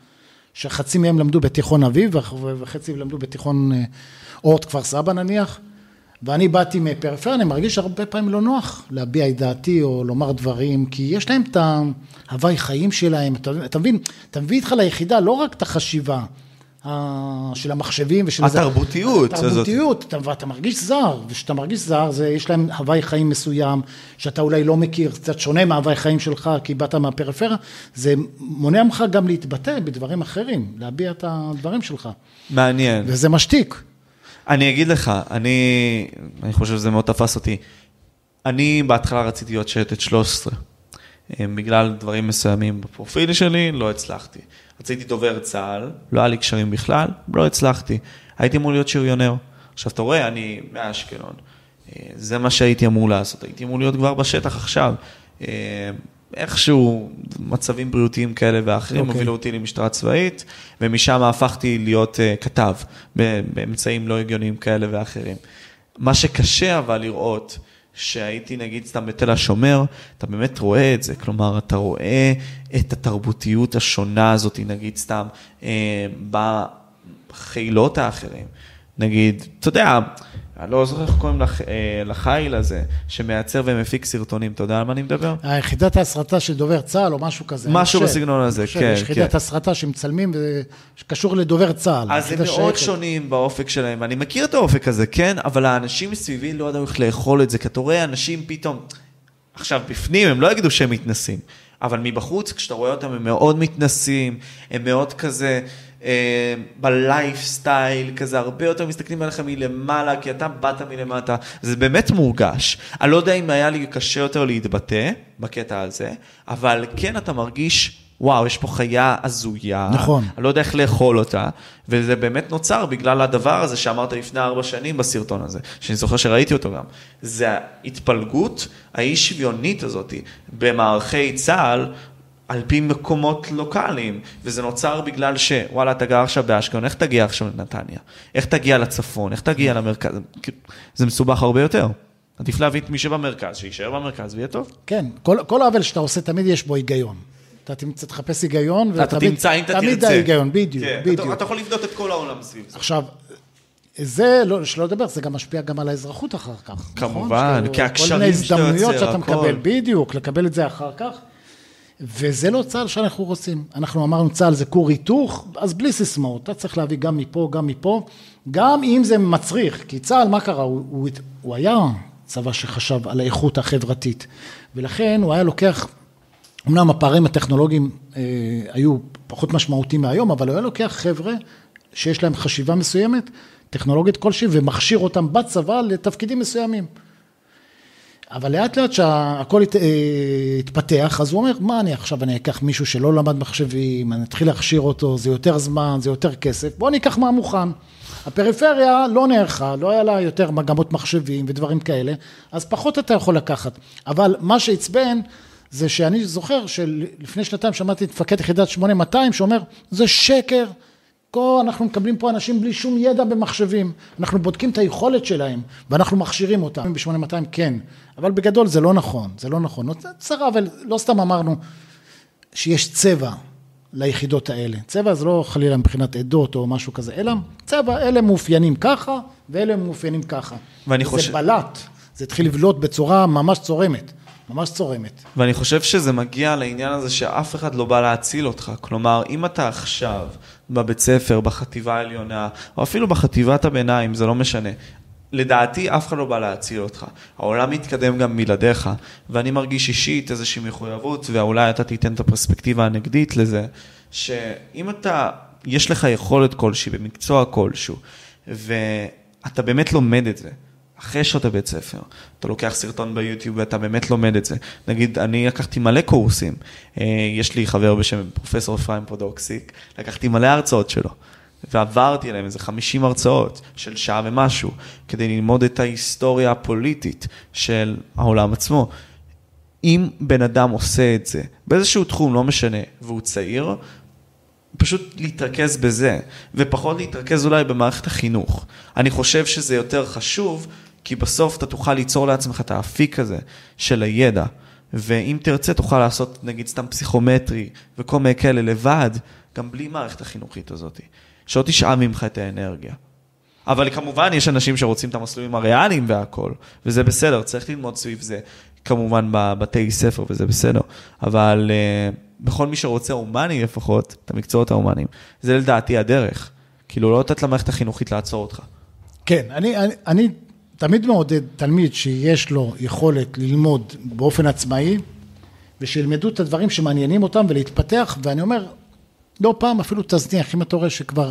שחצי מהם למדו בתיכון אביב, וחצי למדו בתיכון אה, אורט כפר סבא נניח, ואני באתי מפריפריה, אני מרגיש הרבה פעמים לא נוח להביע את דעתי או לומר דברים, כי יש להם את ההוואי חיים שלהם, אתה, אתה מבין, אתה מביא איתך ליחידה לא רק את החשיבה של המחשבים ושל. התרבותיות הזאת. התרבותיות, אתה, ואתה מרגיש זר, וכשאתה מרגיש זר, זה, יש להם הוואי חיים מסוים, שאתה אולי לא מכיר, קצת שונה מהוואי חיים שלך, כי באת מהפריפריה, זה מונע ממך גם להתבטא בדברים אחרים, להביע את הדברים שלך, מעניין. וזה משתיק. אני אגיד לך, אני, אני חושב שזה מאוד תפס אותי. אני בהתחלה רציתי להיות שייטת 13. אה, בגלל דברים מסוימים בפרופיל שלי, לא הצלחתי. רציתי דובר צה"ל, לא היה לי קשרים בכלל, לא הצלחתי. הייתי אמור להיות שריונר. עכשיו, אתה רואה, אני מאשקלון. אה, זה מה שהייתי אמור לעשות, הייתי אמור להיות כבר בשטח עכשיו. אה, איכשהו מצבים בריאותיים כאלה ואחרים okay. אוקיי. הובילו אותי למשטרה צבאית, ומשם הפכתי להיות uh, כתב באמצעים לא הגיוניים כאלה ואחרים. מה שקשה אבל לראות, שהייתי נגיד סתם בתל השומר, אתה באמת רואה את זה, כלומר, אתה רואה את התרבותיות השונה הזאת, נגיד סתם, אה, בחילות האחרים. נגיד, אתה יודע, אני לא זוכר איך קוראים לח, אה, לחיל הזה, שמייצר ומפיק סרטונים, אתה יודע על מה אני מדבר? היחידת ההסרטה של דובר צה"ל או משהו כזה. משהו בסגנון הזה, חושב, כן, יש יחידת כן. הסרטה שמצלמים שקשור לדובר צה"ל. אז הם מאוד שייכת. שונים באופק שלהם, אני מכיר את האופק הזה, כן? אבל האנשים מסביבי לא ידעו איך לאכול את זה, כי אתה רואה אנשים פתאום, עכשיו בפנים הם לא יגידו שהם מתנסים, אבל מבחוץ, כשאתה רואה אותם הם מאוד מתנסים, הם מאוד כזה... אה, בלייפסטייל, כזה הרבה יותר מסתכלים עליך מלמעלה, כי אתה באת מלמטה, זה באמת מורגש. אני לא יודע אם היה לי קשה יותר להתבטא בקטע הזה, אבל כן אתה מרגיש, וואו, יש פה חיה הזויה, נכון. אני לא יודע איך לאכול אותה, וזה באמת נוצר בגלל הדבר הזה שאמרת לפני ארבע שנים בסרטון הזה, שאני זוכר שראיתי אותו גם. זה ההתפלגות האי שוויונית הזאת במערכי צה"ל, על פי מקומות לוקאליים, וזה נוצר בגלל שוואלה, אתה גר עכשיו באשקלון, איך תגיע עכשיו לנתניה? איך תגיע לצפון? איך תגיע למרכז? זה מסובך הרבה יותר. עדיף להביא את מי שבמרכז, שיישאר במרכז ויהיה טוב. כן, כל, כל עוול שאתה עושה, תמיד יש בו היגיון. אתה תמצא, תחפש היגיון, אתה ותמיד- תמצא אם אתה תרצה. תמיד ההיגיון, בדיוק, כן, בדיוק. אתה, אתה יכול לבדוק את כל העולם סביב זה. עכשיו, זה, לא, שלא לדבר, זה גם משפיע גם על האזרחות אחר כך. כמובן, נכון? כי כל מיני הקשרים שאתה הזדמנויות יוצר, שאתה הכל. מקבל, בדיוק, לקבל את זה אחר כך. וזה לא צה"ל שאנחנו רוצים. אנחנו אמרנו צה"ל זה כור היתוך, אז בלי סיסמאות. אתה צריך להביא גם מפה, גם מפה, גם אם זה מצריך. כי צה"ל, מה קרה? הוא, הוא, הוא היה צבא שחשב על האיכות החברתית. ולכן הוא היה לוקח, אמנם הפערים הטכנולוגיים אה, היו פחות משמעותיים מהיום, אבל הוא היה לוקח חבר'ה שיש להם חשיבה מסוימת, טכנולוגית כלשהי, ומכשיר אותם בצבא לתפקידים מסוימים. אבל לאט לאט שהכל הת, אה, התפתח, אז הוא אומר, מה אני עכשיו, אני אקח מישהו שלא למד מחשבים, אני אתחיל להכשיר אותו, זה יותר זמן, זה יותר כסף, בוא ניקח מה מוכן. הפריפריה לא נערכה, לא היה לה יותר מגמות מחשבים ודברים כאלה, אז פחות אתה יכול לקחת. אבל מה שעצבן, זה שאני זוכר שלפני שנתיים שמעתי את מפקד יחידת 8200 שאומר, זה שקר. כל, אנחנו מקבלים פה אנשים בלי שום ידע במחשבים, אנחנו בודקים את היכולת שלהם ואנחנו מכשירים אותם. ב-8200 כן, אבל בגדול זה לא נכון, זה לא נכון. צרה, אבל לא סתם אמרנו שיש צבע ליחידות האלה. צבע זה לא חלילה מבחינת עדות או משהו כזה, אלא צבע, אלה מאופיינים ככה ואלה מאופיינים ככה. ואני זה חושב- בלט, זה התחיל לבלוט בצורה ממש צורמת, ממש צורמת. ואני חושב שזה מגיע לעניין הזה שאף אחד לא בא להציל אותך. כלומר, אם אתה עכשיו בבית ספר, בחטיבה העליונה, או אפילו בחטיבת הביניים, זה לא משנה. לדעתי אף אחד לא בא להציל אותך. העולם מתקדם גם בלעדיך, ואני מרגיש אישית איזושהי מחויבות, ואולי אתה תיתן את הפרספקטיבה הנגדית לזה, שאם אתה, יש לך יכולת כלשהי במקצוע כלשהו, ואתה באמת לומד את זה, אחרי שעות הבית ספר, אתה לוקח סרטון ביוטיוב ואתה באמת לומד את זה. נגיד, אני לקחתי מלא קורסים, אה, יש לי חבר בשם פרופסור אפרים פודוקסיק, לקחתי מלא הרצאות שלו, ועברתי עליהם איזה 50 הרצאות של שעה ומשהו, כדי ללמוד את ההיסטוריה הפוליטית של העולם עצמו. אם בן אדם עושה את זה, באיזשהו תחום, לא משנה, והוא צעיר, פשוט להתרכז בזה, ופחות להתרכז אולי במערכת החינוך. אני חושב שזה יותר חשוב, כי בסוף אתה תוכל ליצור לעצמך את האפיק הזה של הידע, ואם תרצה תוכל לעשות נגיד סתם פסיכומטרי וכל מיני כאלה לבד, גם בלי מערכת החינוכית הזאת, שלא תשאב ממך את האנרגיה. אבל כמובן יש אנשים שרוצים את המסלולים הריאליים והכל, וזה בסדר, צריך ללמוד סביב זה, כמובן בבתי ספר וזה בסדר, אבל uh, בכל מי שרוצה הומני לפחות, את המקצועות ההומניים, זה לדעתי הדרך. כאילו לא לתת למערכת החינוכית לעצור אותך. כן, אני, אני, אני תמיד מעודד תלמיד שיש לו יכולת ללמוד באופן עצמאי, ושילמדו את הדברים שמעניינים אותם ולהתפתח, ואני אומר, לא פעם אפילו תזניח, אם אתה רואה שכבר,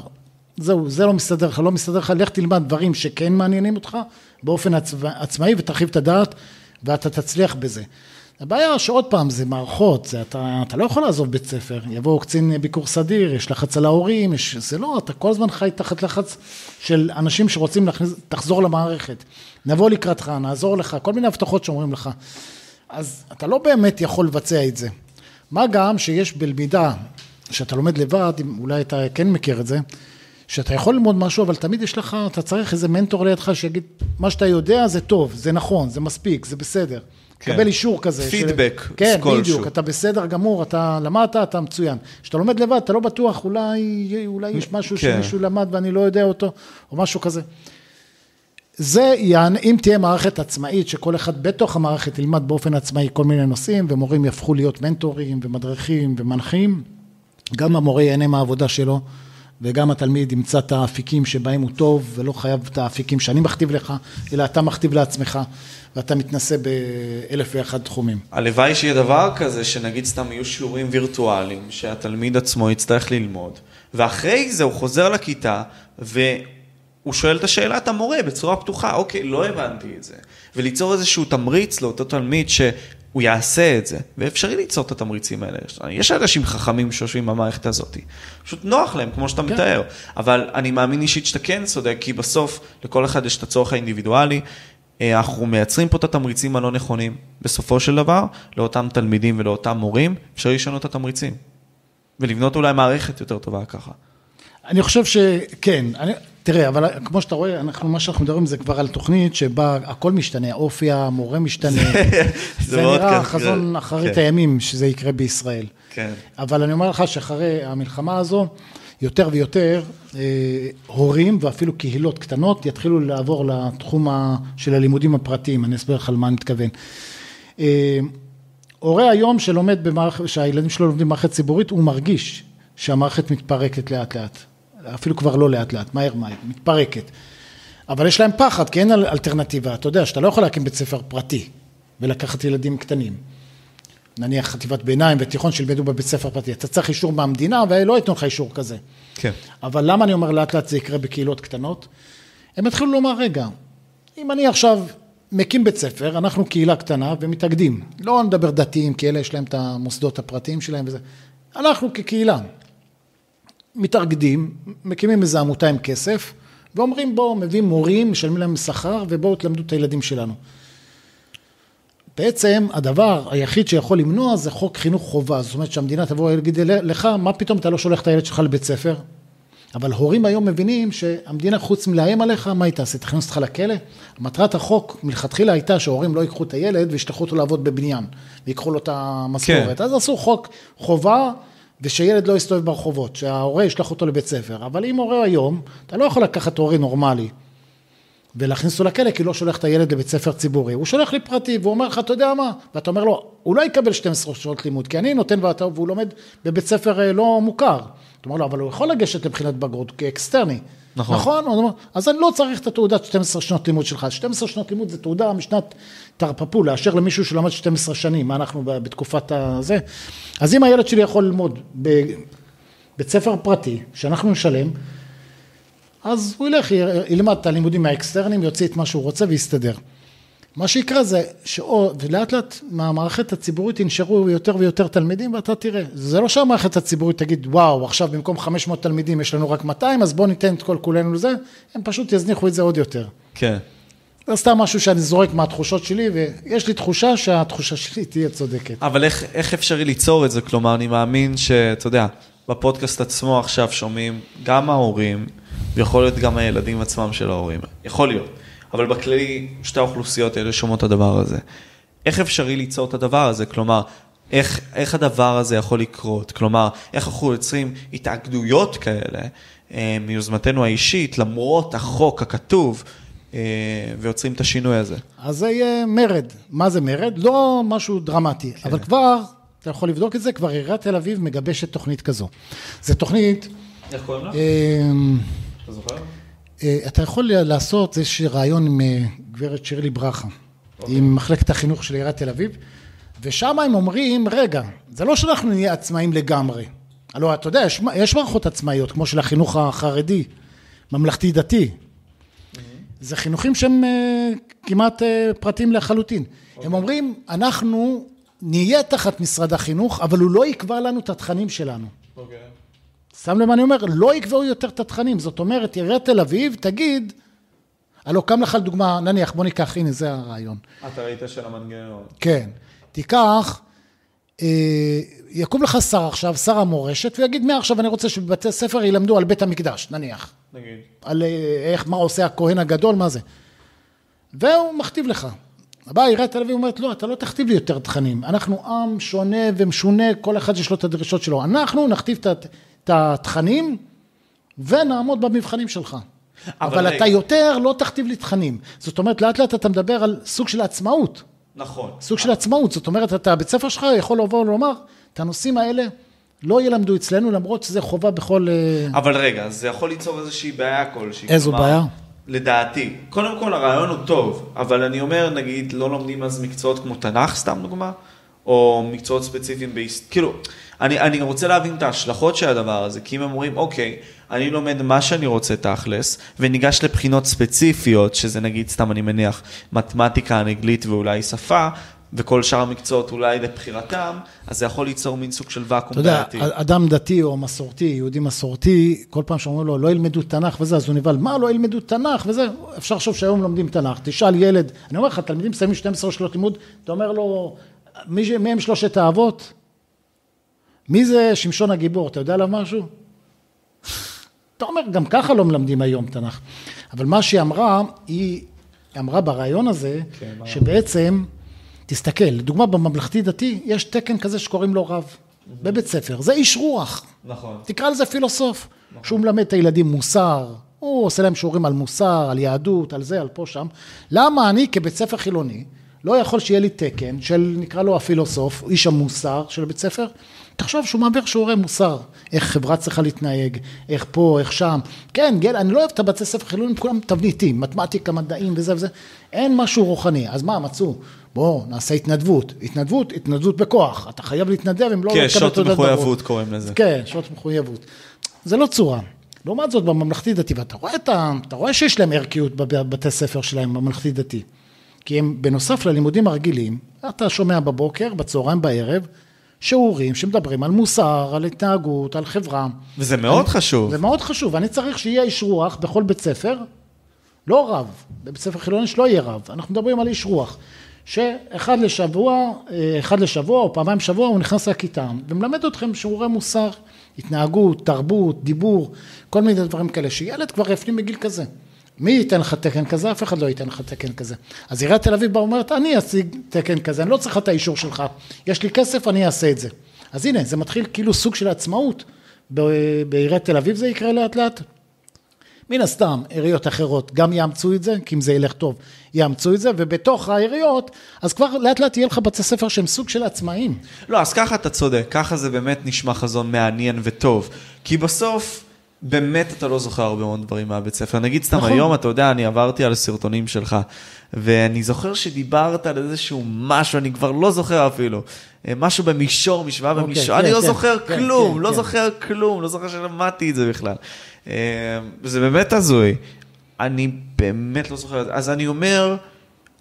זהו, זה לא מסתדר לך, לא מסתדר לך, לך תלמד דברים שכן מעניינים אותך באופן עצמא, עצמאי ותרחיב את הדעת, ואתה תצליח בזה. הבעיה שעוד פעם, זה מערכות, זה אתה, אתה לא יכול לעזוב בית ספר, יבוא קצין ביקור סדיר, יש לחץ על ההורים, יש, זה לא, אתה כל הזמן חי תחת לחץ של אנשים שרוצים להכניס, תחזור למערכת, נבוא לקראתך, נעזור לך, כל מיני הבטחות שאומרים לך. אז אתה לא באמת יכול לבצע את זה. מה גם שיש בלמידה, שאתה לומד לבד, אולי אתה כן מכיר את זה, שאתה יכול ללמוד משהו, אבל תמיד יש לך, אתה צריך איזה מנטור לידך שיגיד, מה שאתה יודע זה טוב, זה נכון, זה מספיק, זה בסדר. כן. קבל אישור כזה. פידבק של... כן, כלשהו. בדיוק, אתה בסדר גמור, אתה למדת, אתה מצוין. כשאתה לומד לבד, אתה לא בטוח, אולי, אולי יש משהו כן. שמישהו למד ואני לא יודע אותו, או משהו כזה. זה אם תהיה מערכת עצמאית, שכל אחד בתוך המערכת ילמד באופן עצמאי כל מיני נושאים, ומורים יהפכו להיות מנטורים ומדריכים ומנחים, גם המורה ייהנה מהעבודה שלו, וגם התלמיד ימצא את האפיקים שבהם הוא טוב, ולא חייב את האפיקים שאני מכתיב לך, אלא אתה מכתיב לעצמך, ואתה מתנסה באלף ואחד תחומים. הלוואי שיהיה דבר כזה, שנגיד סתם יהיו שיעורים וירטואליים, שהתלמיד עצמו יצטרך ללמוד, ואחרי זה הוא חוזר לכיתה, והוא שואל את השאלה את המורה בצורה פתוחה, אוקיי, לא הבנתי את זה. וליצור איזשהו תמריץ לאותו תלמיד שהוא יעשה את זה, ואפשרי ליצור את התמריצים האלה. יש אנשים חכמים שיושבים במערכת הזאת, פשוט נוח להם, כמו שאתה כן. מתאר. אבל אני מאמין אישית שאתה כן צודק, כי בסוף לכל אחד יש את הצורך האינדיבידואלי. אה, אנחנו מייצרים פה את התמריצים הלא נכונים. בסופו של דבר, לאותם תלמידים ולאותם מורים, אפשר לשנות את התמריצים. ולבנות אולי מערכת יותר טובה ככה. אני חושב שכן, אני, תראה, אבל כמו שאתה רואה, אנחנו, מה שאנחנו מדברים זה כבר על תוכנית שבה הכל משתנה, האופי המורה משתנה. זה מאוד נראה כן, חזון כן. אחרית כן. הימים שזה יקרה בישראל. כן. אבל אני אומר לך שאחרי המלחמה הזו, יותר ויותר אה, הורים ואפילו קהילות קטנות יתחילו לעבור לתחום של הלימודים הפרטיים, אני אסביר לך על מה אני מתכוון. אה, הורה היום שלומד במערכת, שהילדים שלו לומדים במערכת ציבורית, הוא מרגיש שהמערכת מתפרקת לאט לאט. אפילו כבר לא לאט לאט, מהר מהר, מתפרקת. אבל יש להם פחד, כי אין אל- אלטרנטיבה. אתה יודע שאתה לא יכול להקים בית ספר פרטי ולקחת ילדים קטנים. נניח חטיבת ביניים ותיכון שילמדו בבית ספר פרטי. אתה צריך אישור מהמדינה ולא ייתנו לך אישור כזה. כן. אבל למה אני אומר לאט לאט זה יקרה בקהילות קטנות? הם יתחילו לומר, רגע, אם אני עכשיו מקים בית ספר, אנחנו קהילה קטנה ומתאגדים. לא נדבר דתיים, כי אלה יש להם את המוסדות הפרטיים שלהם וזה. אנחנו כקהילה מתאגדים, מקימים איזו עמותה עם כסף, ואומרים בואו, מביאים מורים, משלמים להם שכר, ובואו תלמדו את הילדים שלנו. בעצם הדבר היחיד שיכול למנוע זה חוק חינוך חובה, זאת אומרת שהמדינה תבוא ולהגיד לך, מה פתאום אתה לא שולח את הילד שלך לבית ספר? אבל הורים היום מבינים שהמדינה חוץ מלאיים עליך, מה היא תעשה? תכניס אותך לכלא? מטרת החוק מלכתחילה הייתה שהורים לא ייקחו את הילד וישלחו אותו לעבוד בבניין, ויקחו לו את המשכורת. כן. אז עשו חוק חובה, ושילד לא יסתובב ברחובות, שההורה ישלח אותו לבית ספר. אבל אם הורה היום, אתה לא יכול לקחת הורה נורמלי ולהכניס אותו לכלא, כי לא שולח את הילד לבית ספר ציבורי. הוא שולח לי פרטי, והוא אומר לך, אתה יודע מה? ואתה אומר לו, הוא לא יקבל 12 שעות לימוד, כי אני נותן ואתה, והוא לומד בבית ספר אה, לא מוכר. אתה אומר לו, אבל הוא יכול לגשת לבחינת בגרות כאקסטרני. נכון. נכון? אומר, אז אני לא צריך את התעודת 12 שנות לימוד שלך. 12 שנות לימוד זה תעודה משנת תרפפו, לאשר למישהו שלמד 12 שנים, מה אנחנו בתקופת הזה. אז אם הילד שלי יכול ללמוד בבית ספר פרטי, שאנחנו נשלם, אז הוא ילך, ילמד את הלימודים האקסטרניים, יוציא את מה שהוא רוצה ויסתדר. מה שיקרה זה שאו, ולאט לאט מהמערכת הציבורית ינשרו יותר ויותר תלמידים ואתה תראה, זה לא שהמערכת הציבורית תגיד וואו עכשיו במקום 500 תלמידים יש לנו רק 200 אז בואו ניתן את כל כולנו לזה, הם פשוט יזניחו את זה עוד יותר. כן. זה סתם משהו שאני זורק מהתחושות שלי ויש לי תחושה שהתחושה שלי תהיה צודקת. אבל איך, איך אפשרי ליצור את זה? כלומר, אני מאמין שאתה יודע, בפודקאסט עצמו עכשיו שומעים גם ההורים, ויכול להיות גם הילדים עצמם של ההורים. יכול להיות. אבל בכללי, שתי האוכלוסיות האלה שומעות את הדבר הזה. איך אפשרי ליצור את הדבר הזה? כלומר, איך, איך הדבר הזה יכול לקרות? כלומר, איך אנחנו יוצרים התאגדויות כאלה אה, מיוזמתנו האישית, למרות החוק הכתוב, אה, ויוצרים את השינוי הזה. אז זה יהיה מרד. מה זה מרד? לא משהו דרמטי, כן. אבל כבר, אתה יכול לבדוק את זה, כבר עיריית תל אביב מגבשת תוכנית כזו. זו תוכנית, איך קוראים לה? אמ, אתה זוכר? אה, אתה יכול לעשות איזשהו רעיון עם אה, גברת שירלי ברכה, עם מחלקת החינוך של עיריית תל אביב, ושם הם אומרים, רגע, זה לא שאנחנו נהיה עצמאים לגמרי. הלוא אתה יודע, יש, יש מערכות עצמאיות, כמו של החינוך החרדי, ממלכתי-דתי. זה חינוכים שהם אה, כמעט אה, פרטיים לחלוטין. הם אומרים, אנחנו נהיה תחת משרד החינוך, אבל הוא לא יקבע לנו את התכנים שלנו. אוקיי. שם לב מה אני אומר? לא יקבעו יותר את התכנים. זאת אומרת, עיריית תל אביב תגיד, הלוא קם לך לדוגמה, נניח, בוא ניקח, הנה, זה הרעיון. אתה ראית של המנגנון. כן. תיקח, אה, יקום לך שר עכשיו, שר המורשת, ויגיד, מעכשיו אני רוצה שבבתי ספר ילמדו על בית המקדש, נניח. נגיד. על אה, איך, מה עושה הכהן הגדול, מה זה. והוא מכתיב לך. באה עיריית תל אביב אומרת, לא, אתה לא תכתיב לי יותר תכנים. אנחנו עם שונה ומשונה, כל אחד יש לו את הדרישות שלו. אנחנו נכתיב את את התכנים ונעמוד במבחנים שלך. אבל אבל. אתה יותר לא תכתיב לי תכנים. זאת אומרת, לאט לאט אתה מדבר על סוג של עצמאות. נכון. סוג של עצמאות. זאת אומרת, אתה, בית ספר שלך יכול לבוא ולומר, את הנושאים האלה לא ילמדו אצלנו, למרות שזה חובה בכל... אה, אבל רגע, זה יכול ליצור איזושהי בעיה כלשהי. איזו כלומר, בעיה? לדעתי. קודם כל, הרעיון הוא טוב, אבל אני אומר, נגיד, לא לומדים אז מקצועות כמו תנ"ך, סתם דוגמה, או מקצועות ספציפיים בהיס... כאילו, אני, אני רוצה להבין את ההשלכות של הדבר הזה, כי אם הם אומרים, אוקיי, אני לומד מה שאני רוצה תכלס, וניגש לבחינות ספציפיות, שזה נגיד, סתם אני מניח, מתמטיקה, אנגלית ואולי שפה, וכל שאר המקצועות אולי לבחירתם, אז זה יכול ליצור מין סוג של ואקום אתה יודע, בעייתי. אדם דתי או מסורתי, יהודי מסורתי, כל פעם שאומרים לו, לא ילמדו תנ"ך וזה, אז הוא נבהל, מה לא ילמדו תנ"ך וזה? אפשר לחשוב שהיום לומדים תנ"ך. תשאל ילד, אני אומר לך, תלמידים מסיימים 12 שנות לימוד, אתה אומר לו, מי, מי הם שלושת האבות? מי זה שמשון הגיבור, אתה יודע עליו משהו? אתה אומר, גם ככה לא מלמדים היום תנ"ך. אבל מה שהיא אמרה, היא אמרה ברעיון הזה, כן? שבעצם, תסתכל, לדוגמה בממלכתי דתי, יש תקן כזה שקוראים לו רב, בבית ספר, זה איש רוח, נכון. תקרא לזה פילוסוף, שהוא מלמד את הילדים מוסר, הוא עושה להם שיעורים על מוסר, על יהדות, על זה, על פה, שם. למה אני כבית ספר חילוני, לא יכול שיהיה לי תקן של, נקרא לו הפילוסוף, איש המוסר של בית ספר? תחשוב שהוא מעביר שיעורי מוסר, איך חברה צריכה להתנהג, איך פה, איך שם. כן, גל, אני לא אוהב את הבתי ספר חילונים, כולם תבניתים, מתמטיקה, מדעים וזה וזה. אין משהו רוחני. אז מה, מצאו? בואו, נעשה התנדבות. התנדבות, התנדבות בכוח. אתה חייב להתנדב, אם לא, לא כן, שעות. מחויבות קוראים לזה. כן, שעות מחויבות. זה לא צורה. לעומת זאת, בממלכתי דתי, ואתה רואה, את ה, אתה רואה שיש להם ערכיות בבתי ספר שלהם, בממלכתי דתי. כי הם, בנוסף ללימודים הרגילים, אתה שומע בבוקר, בצהריים, בערב, שיעורים שמדברים על מוסר, על התנהגות, על חברה. וזה מאוד חשוב. זה מאוד חשוב, אני צריך שיהיה איש רוח בכל בית ספר, לא רב, בבית ספר חילוני שלא יהיה רב, אנחנו מדברים על איש רוח, שאחד לשבוע, אה, אחד לשבוע או פעמיים בשבוע הוא נכנס לכיתה ומלמד אתכם שיעורי מוסר, התנהגות, תרבות, דיבור, כל מיני דברים כאלה, שילד כבר יפנים בגיל כזה. מי ייתן לך תקן כזה? אף אחד לא ייתן לך תקן כזה. אז עיריית תל אביב באה ואומרת, אני אשיג תקן כזה, אני לא צריכה את האישור שלך, יש לי כסף, אני אעשה את זה. אז הנה, זה מתחיל כאילו סוג של עצמאות. בעיריית תל אביב זה יקרה לאט לאט. מן הסתם, עיריות אחרות גם יאמצו את זה, כי אם זה ילך טוב, יאמצו את זה, ובתוך העיריות, אז כבר לאט לאט יהיה לך בתי ספר שהם סוג של עצמאים. לא, אז ככה אתה צודק, ככה זה באמת נשמע חזון מעניין וטוב. כי בסוף, באמת אתה לא זוכר הרבה מאוד דברים מהבית ספר. נגיד סתם נכון. היום, אתה יודע, אני עברתי על סרטונים שלך, ואני זוכר שדיברת על איזשהו משהו, אני כבר לא זוכר אפילו. אה, משהו במישור, משוואה אוקיי, במישור, כן, אני לא כן, זוכר כן, כלום, כן, לא כן. זוכר כלום, לא זוכר שלמדתי את זה בכלל. אה, זה באמת הזוי. אני באמת לא זוכר, אז אני אומר,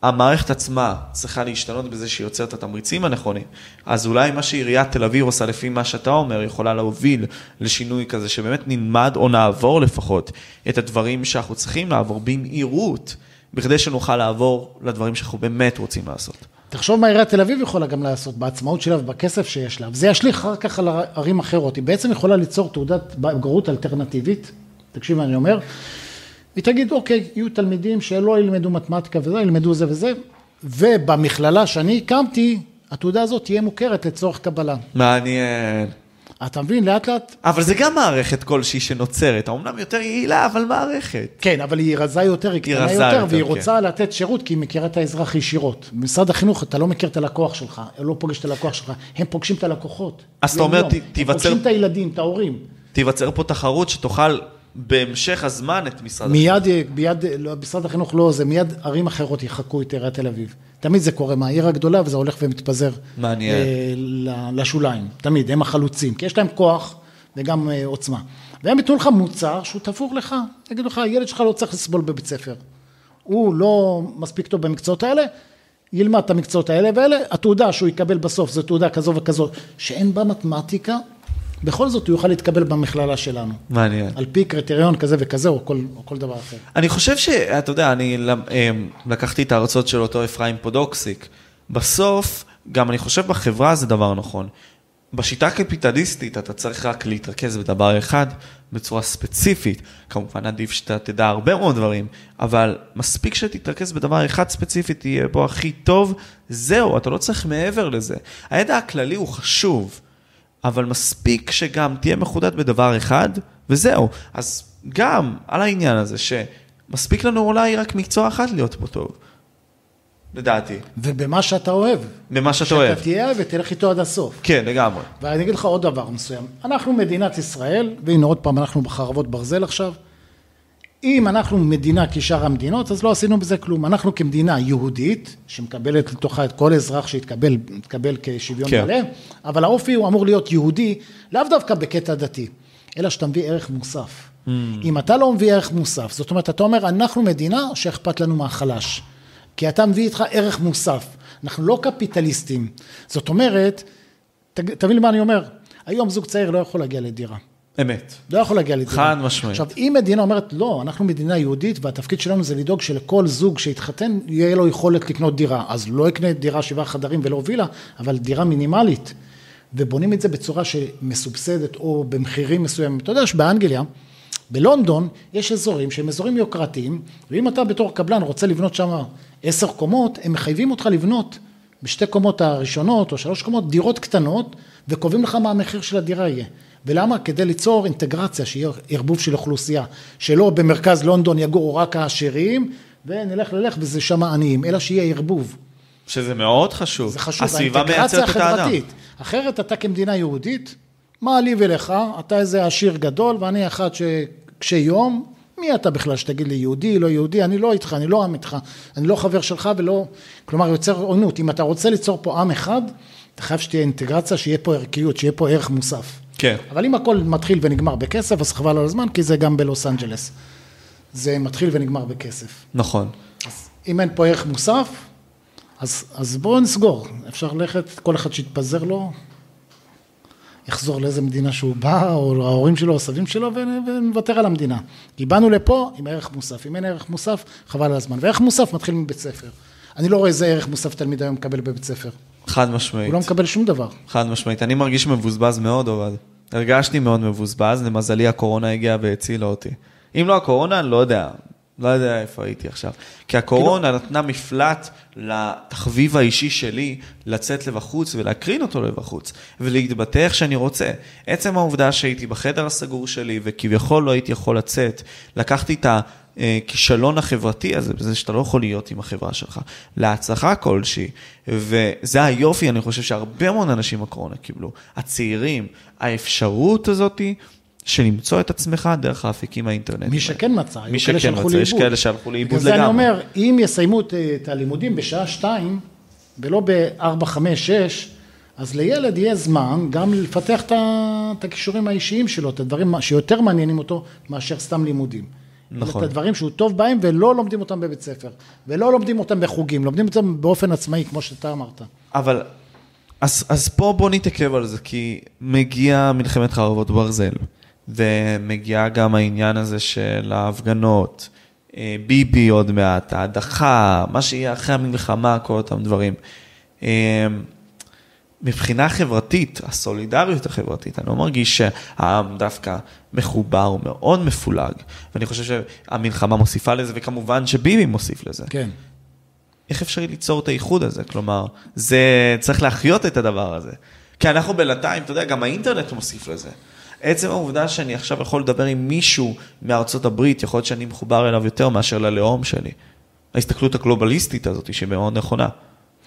המערכת עצמה צריכה להשתנות בזה שהיא יוצרת את התמריצים הנכונים. אז אולי מה שעיריית תל אביב עושה לפי מה שאתה אומר, יכולה להוביל לשינוי כזה, שבאמת נלמד או נעבור לפחות את הדברים שאנחנו צריכים לעבור במהירות, בכדי שנוכל לעבור לדברים שאנחנו באמת רוצים לעשות. תחשוב מה עיריית תל אביב יכולה גם לעשות, בעצמאות שלה ובכסף שיש לה, וזה ישליך אחר כך על ערים אחרות. היא בעצם יכולה ליצור תעודת בגרות אלטרנטיבית, תקשיב מה אני אומר, היא תגיד, אוקיי, יהיו תלמידים שלא ילמדו מתמטיקה וזה, ילמדו זה וזה, ובמכללה שאני הקמתי, התעודה הזאת תהיה מוכרת לצורך קבלה. מעניין. אתה מבין, לאט לאט, אבל זה גם מערכת כלשהי שנוצרת, האומנם יותר יעילה, אבל מערכת. כן, אבל היא רזה יותר, היא קטנה יותר, יותר, והיא כן. רוצה לתת שירות, כי היא מכירה את האזרח ישירות. במשרד החינוך אתה לא מכיר את הלקוח שלך, לא פוגש את הלקוח שלך, הם פוגשים את הלקוחות. אז אתה אומר, יום-יום. ת- הם תיווצר- פוגשים את הילדים, את ההורים. תיווצר פה תחרות שתאכל בהמשך הזמן את משרד מיד, מיד, לא, משרד החינוך לא, זה מיד ערים אחרות יחקו את עיריית תל אביב. תמיד זה קורה מהעיר הגדולה וזה הולך ומתפזר. מעניין. אה, לשוליים, תמיד, הם החלוצים, כי יש להם כוח וגם אה, עוצמה. והם ייתנו לך מוצר שהוא תפור לך, יגידו לך, הילד שלך לא צריך לסבול בבית ספר. הוא לא מספיק טוב במקצועות האלה, ילמד את המקצועות האלה והאלה, התעודה שהוא יקבל בסוף זו תעודה כזו וכזו, שאין בה מתמטיקה, בכל זאת הוא יוכל להתקבל במכללה שלנו. מעניין. על פי קריטריון כזה וכזה, או כל, או כל דבר אחר. אני חושב שאתה יודע, אני אמ, לקחתי את ההרצאות של אותו אפרים פודוקסיק. בסוף, גם אני חושב בחברה זה דבר נכון. בשיטה הקפיטליסטית אתה צריך רק להתרכז בדבר אחד בצורה ספציפית. כמובן עדיף שאתה תדע הרבה מאוד דברים, אבל מספיק שתתרכז בדבר אחד ספציפי, תהיה בו הכי טוב, זהו, אתה לא צריך מעבר לזה. הידע הכללי הוא חשוב, אבל מספיק שגם תהיה מחודד בדבר אחד, וזהו. אז גם על העניין הזה, שמספיק לנו אולי רק מקצוע אחד להיות בו טוב, לדעתי, ובמה שאתה אוהב. במה שאתה אוהב. שאתה תהיה ותלך איתו עד הסוף. כן, לגמרי. ואני אגיד לך עוד דבר מסוים. אנחנו מדינת ישראל, והנה עוד פעם, אנחנו בחרבות ברזל עכשיו. אם אנחנו מדינה כשאר המדינות, אז לא עשינו בזה כלום. אנחנו כמדינה יהודית, שמקבלת לתוכה את כל אזרח שהתקבל יתקבל כשוויון כן. מלא, אבל האופי הוא אמור להיות יהודי, לאו דווקא בקטע דתי, אלא שאתה מביא ערך מוסף. Mm. אם אתה לא מביא ערך מוסף, זאת אומרת, אתה אומר, אנחנו מדינה שאכפת לנו מהחלש. כי אתה מביא איתך ערך מוסף. אנחנו לא קפיטליסטים. זאת אומרת, תבין מה אני אומר. היום זוג צעיר לא יכול להגיע לדירה. אמת. לא יכול להגיע לדירה. חד משמעית. עכשיו, אם מדינה אומרת, לא, אנחנו מדינה יהודית, והתפקיד שלנו זה לדאוג שלכל זוג שיתחתן, יהיה לו יכולת לקנות דירה. אז לא יקנה דירה שבעה חדרים ולא וילה, אבל דירה מינימלית. ובונים את זה בצורה שמסובסדת או במחירים מסוימים. אתה יודע שבאנגליה, בלונדון, יש אזורים שהם אזורים יוקרתיים, ואם אתה בתור קבלן רוצה לבנות שם עשר קומות, הם מחייבים אותך לבנות בשתי קומות הראשונות או שלוש קומות דירות קטנות, וקובעים לך מה המחיר של הדירה יהיה. ולמה? כדי ליצור אינטגרציה, שיהיה ערבוב של אוכלוסייה, שלא במרכז לונדון יגורו רק העשירים, ונלך ללך וזה שם עניים, אלא שיהיה ערבוב. שזה מאוד חשוב. זה חשוב, הסביבה האינטגרציה מייצרת את האדם. אחרת אתה כמדינה יהודית, מה לי ולך, אתה איזה עשיר גדול ואני אחד שקשה יום, מי אתה בכלל שתגיד לי יהודי, לא יהודי, אני לא איתך, אני לא עם איתך, אני לא חבר שלך ולא, כלומר יוצר עוינות, אם אתה רוצה ליצור פה עם אחד, אתה חייב שתהיה אינטגרציה, שיהיה פה ערכיות, שיהיה פה ערך מוסף. כן. אבל אם הכל מתחיל ונגמר בכסף, אז חבל על הזמן, כי זה גם בלוס אנג'לס. זה מתחיל ונגמר בכסף. נכון. אז אם אין פה ערך מוסף, אז, אז בואו נסגור. אפשר ללכת, כל אחד שיתפזר לו, יחזור לאיזה מדינה שהוא בא, או ההורים שלו, או הסבים שלו, ונ- ונוותר על המדינה. כי באנו לפה עם ערך מוסף. אם אין ערך מוסף, חבל על הזמן. וערך מוסף מתחיל מבית ספר. אני לא רואה איזה ערך מוסף תלמיד היום מקבל בבית ספר. חד משמעית. הוא לא מקבל שום דבר. חד משמעית. אני מרגיש מבוזבז מאוד, אבל הרגשתי מאוד מבוזבז, למזלי הקורונה הגיעה והצילה אותי. אם לא הקורונה, אני לא יודע. לא יודע איפה הייתי עכשיו. כי הקורונה נתנה מפלט לתחביב האישי שלי לצאת לבחוץ ולהקרין אותו לבחוץ, ולהתבטא איך שאני רוצה. עצם העובדה שהייתי בחדר הסגור שלי וכביכול לא הייתי יכול לצאת, לקחתי את הכישלון החברתי הזה, בזה שאתה לא יכול להיות עם החברה שלך, להצלחה כלשהי, וזה היופי, אני חושב שהרבה מאוד אנשים בקורונה קיבלו. הצעירים, האפשרות הזאתי של למצוא את עצמך דרך האפיקים האינטרנטיים. מי שכן מצא, מי שכן מצא, יש. כאלה שהלכו לאיבוד בגלל זה אני לגמרי. אומר, אם יסיימו את, הלימודים בשעה שתיים, ולא ב-4, 5, 6, אז לילד יהיה זמן גם לפתח את הכישורים האישיים שלו, את הדברים שיותר מעניינים אותו מאשר סתם לימודים. נכון. את הדברים שהוא טוב בהם ולא לומדים אותם בבית ספר, ולא לומדים אותם בחוגים, לומדים אותם באופן עצמאי, כמו שאתה אמרת. אבל, אז, אז פה בוא נתעכב על זה, כי מגיע מלחמת חרבות ברזל, ומגיע גם העניין הזה של ההפגנות, אה, ביבי עוד מעט, ההדחה, מה שיהיה אחרי המלחמה, כל אותם דברים. מבחינה חברתית, הסולידריות החברתית, אני לא מרגיש שהעם דווקא מחובר, הוא מאוד מפולג, ואני חושב שהמלחמה מוסיפה לזה, וכמובן שביבי מוסיף לזה. כן. איך אפשר ליצור את האיחוד הזה? כלומר, זה, צריך להחיות את הדבר הזה. כי אנחנו בינתיים, אתה יודע, גם האינטרנט מוסיף לזה. עצם העובדה שאני עכשיו יכול לדבר עם מישהו מארצות הברית, יכול להיות שאני מחובר אליו יותר מאשר ללאום שלי. ההסתכלות הגלובליסטית הזאת, שהיא מאוד נכונה.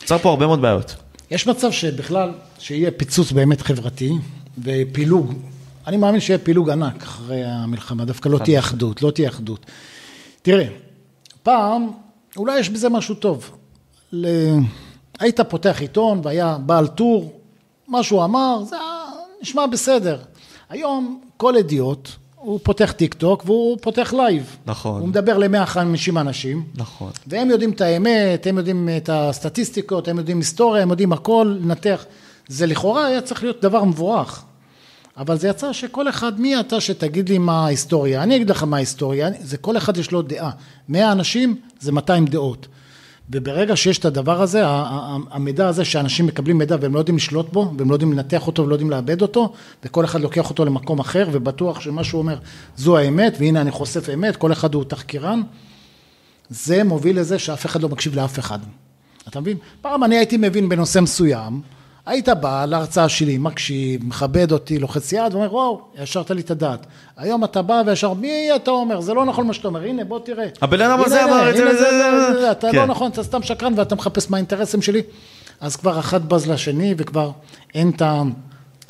יוצר פה הרבה מאוד בעיות. יש מצב שבכלל, שיהיה פיצוץ באמת חברתי ופילוג. אני מאמין שיהיה פילוג ענק אחרי המלחמה, דווקא לא תהיה אחדות, לא תהיה אחדות. תראה, פעם, אולי יש בזה משהו טוב. ל... היית פותח עיתון והיה בעל טור, מה שהוא אמר, זה נשמע בסדר. היום כל ידיעות, הוא פותח טיק טוק והוא פותח live. נכון. הוא מדבר ל-150 אנשים, נכון. והם יודעים את האמת, הם יודעים את הסטטיסטיקות, הם יודעים היסטוריה, הם יודעים הכל, לנתח. זה לכאורה היה צריך להיות דבר מבורך. אבל זה יצא שכל אחד, מי אתה שתגיד לי מה ההיסטוריה? אני אגיד לך מה ההיסטוריה, זה כל אחד יש לו דעה. 100 אנשים זה 200 דעות. וברגע שיש את הדבר הזה, המידע הזה שאנשים מקבלים מידע והם לא יודעים לשלוט בו, והם לא יודעים לנתח אותו ולא יודעים לאבד אותו, וכל אחד לוקח אותו למקום אחר, ובטוח שמה שהוא אומר זו האמת, והנה אני חושף אמת, כל אחד הוא תחקירן, זה מוביל לזה שאף אחד לא מקשיב לאף אחד. אתה מבין? פעם אני הייתי מבין בנושא מסוים, היית בא להרצאה שלי, מקשיב, מכבד אותי, לוחץ יד, ואומר, וואו, ישרת לי את הדעת. היום אתה בא וישר, מי אתה אומר? זה לא נכון מה שאתה אומר, הנה, בוא תראה. הבן אדם הזה אמר את זה זה, אתה כן. לא נכון, אתה סתם שקרן ואתה מחפש מה האינטרסים שלי. אז כבר אחד בז לשני, וכבר אין את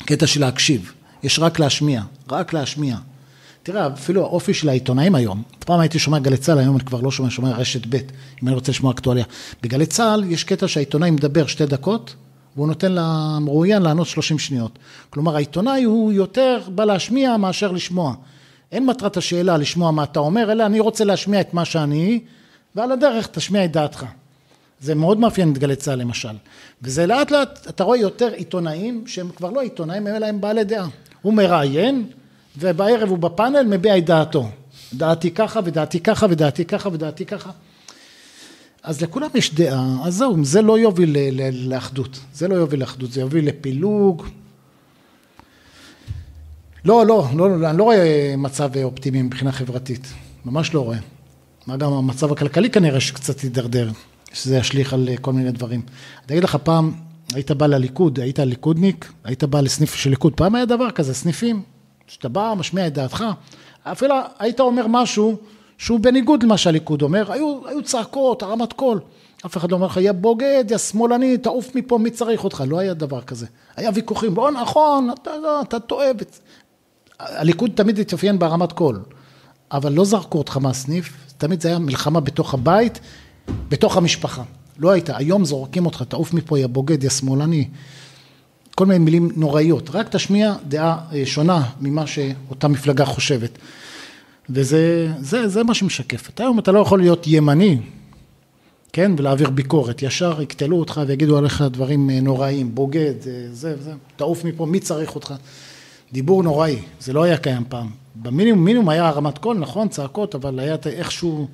הקטע של להקשיב. יש רק להשמיע, רק להשמיע. תראה, אפילו האופי של העיתונאים היום, פעם הייתי שומע גלי צה"ל, היום אני כבר לא שומע, שומע רשת ב', אם אני רוצה לשמוע אקטואליה. בגלי צה"ל יש קטע שהעיתונאי מדבר שתי דקות, והוא נותן למרואיין לענות 30 שניות. כלומר, העיתונאי הוא יותר בא להשמיע מאשר לשמוע. אין מטרת השאלה לשמוע מה אתה אומר, אלא אני רוצה להשמיע את מה שאני, ועל הדרך תשמיע את דעתך. זה מאוד מאפיין את גלי צה"ל למשל. וזה לאט לאט, אתה רואה יותר עיתונאים שהם כבר לא עיתונאים, אלא הם בעלי דעה. הוא מראיין, ובערב הוא בפאנל מביע את דעתו. דעתי ככה, ודעתי ככה, ודעתי ככה, ודעתי ככה. אז לכולם יש דעה, אז זהו, זה לא יוביל לאחדות. זה לא יוביל לאחדות, זה יוביל לפילוג. לא, לא, לא, לא, אני לא רואה מצב אופטימי מבחינה חברתית. ממש לא רואה. מה גם המצב הכלכלי כנראה שקצת הידרדר, שזה ישליך על אה, כל מיני דברים. אני אגיד לך, פעם היית בא לליכוד, היית ליכודניק, היית בא לסניף של ליכוד, פעם היה דבר כזה, סניפים, שאתה בא, משמיע את דעתך, אפילו היית אומר משהו שהוא בניגוד למה שהליכוד אומר, היו, היו צעקות, הרמת קול, אף אחד לא אומר לך, יא בוגד, יא שמאלני, תעוף מפה, מי צריך אותך? לא היה דבר כזה. היה ויכוחים, בוא נכון, אתה, לא, אתה טועה. הליכוד תמיד התאפיין בהרמת קול, אבל לא זרקו אותך מהסניף, תמיד זה היה מלחמה בתוך הבית, בתוך המשפחה. לא הייתה, היום זורקים אותך, תעוף מפה, יא בוגד, יא שמאלני. כל מיני מילים נוראיות, רק תשמיע דעה אה, שונה ממה שאותה מפלגה חושבת. וזה זה, זה מה שמשקף. אתה היום אתה לא יכול להיות ימני, כן, ולהעביר ביקורת. ישר יקטלו אותך ויגידו עליך דברים אה, נוראים, בוגד, אה, זה וזה, תעוף מפה, מי צריך אותך? דיבור נוראי, זה לא היה קיים פעם. במינימום, מינימום היה הרמת קול, נכון, צעקות, אבל היה איכשהו,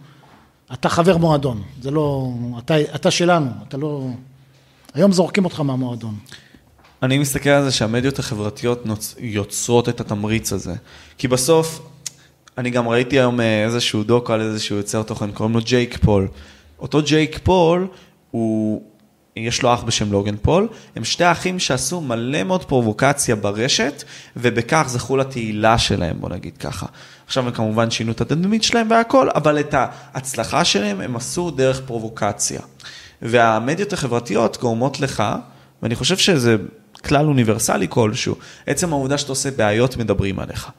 אתה חבר מועדון, זה לא, אתה, אתה שלנו, אתה לא... היום זורקים אותך מהמועדון. אני מסתכל על זה שהמדיות החברתיות נוצ... יוצרות את התמריץ הזה. כי בסוף, אני גם ראיתי היום אה, איזשהו דוקו על איזשהו יוצר תוכן, קוראים לו ג'ייק פול. אותו ג'ייק פול, הוא, יש לו אח בשם לוגן פול, הם שתי אחים שעשו מלא מאוד פרובוקציה ברשת, ובכך זכו לתהילה שלהם, בוא נגיד ככה. עכשיו הם כמובן שינו את התדמית שלהם והכל, אבל את ההצלחה שלהם הם עשו דרך פרובוקציה. והמדיות החברתיות גורמות לך, ואני חושב שזה כלל אוניברסלי כלשהו, עצם העובדה שאתה עושה בעיות מדברים עליך.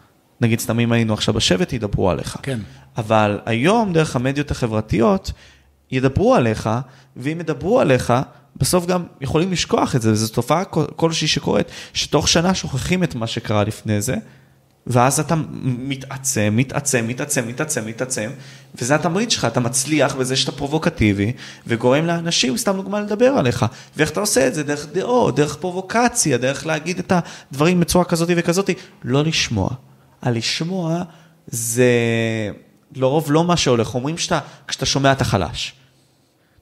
נגיד סתם אם היינו עכשיו בשבט, ידברו עליך. כן. אבל היום, דרך המדיות החברתיות, ידברו עליך, ואם ידברו עליך, בסוף גם יכולים לשכוח את זה, וזו תופעה כל- כלשהי שקורית, שתוך שנה שוכחים את מה שקרה לפני זה, ואז אתה מתעצם, מתעצם, מתעצם, מתעצם, מתעצם, וזה התמריץ שלך, אתה מצליח בזה שאתה פרובוקטיבי, וגורם לאנשים, סתם דוגמה, לדבר עליך. ואיך אתה עושה את זה? דרך דעות, דרך פרובוקציה, דרך להגיד את הדברים בצורה כזאת וכזאת, לא לשמוע. הלשמוע זה לרוב לא מה שהולך, אומרים שאתה, כשאתה שומע אתה חלש.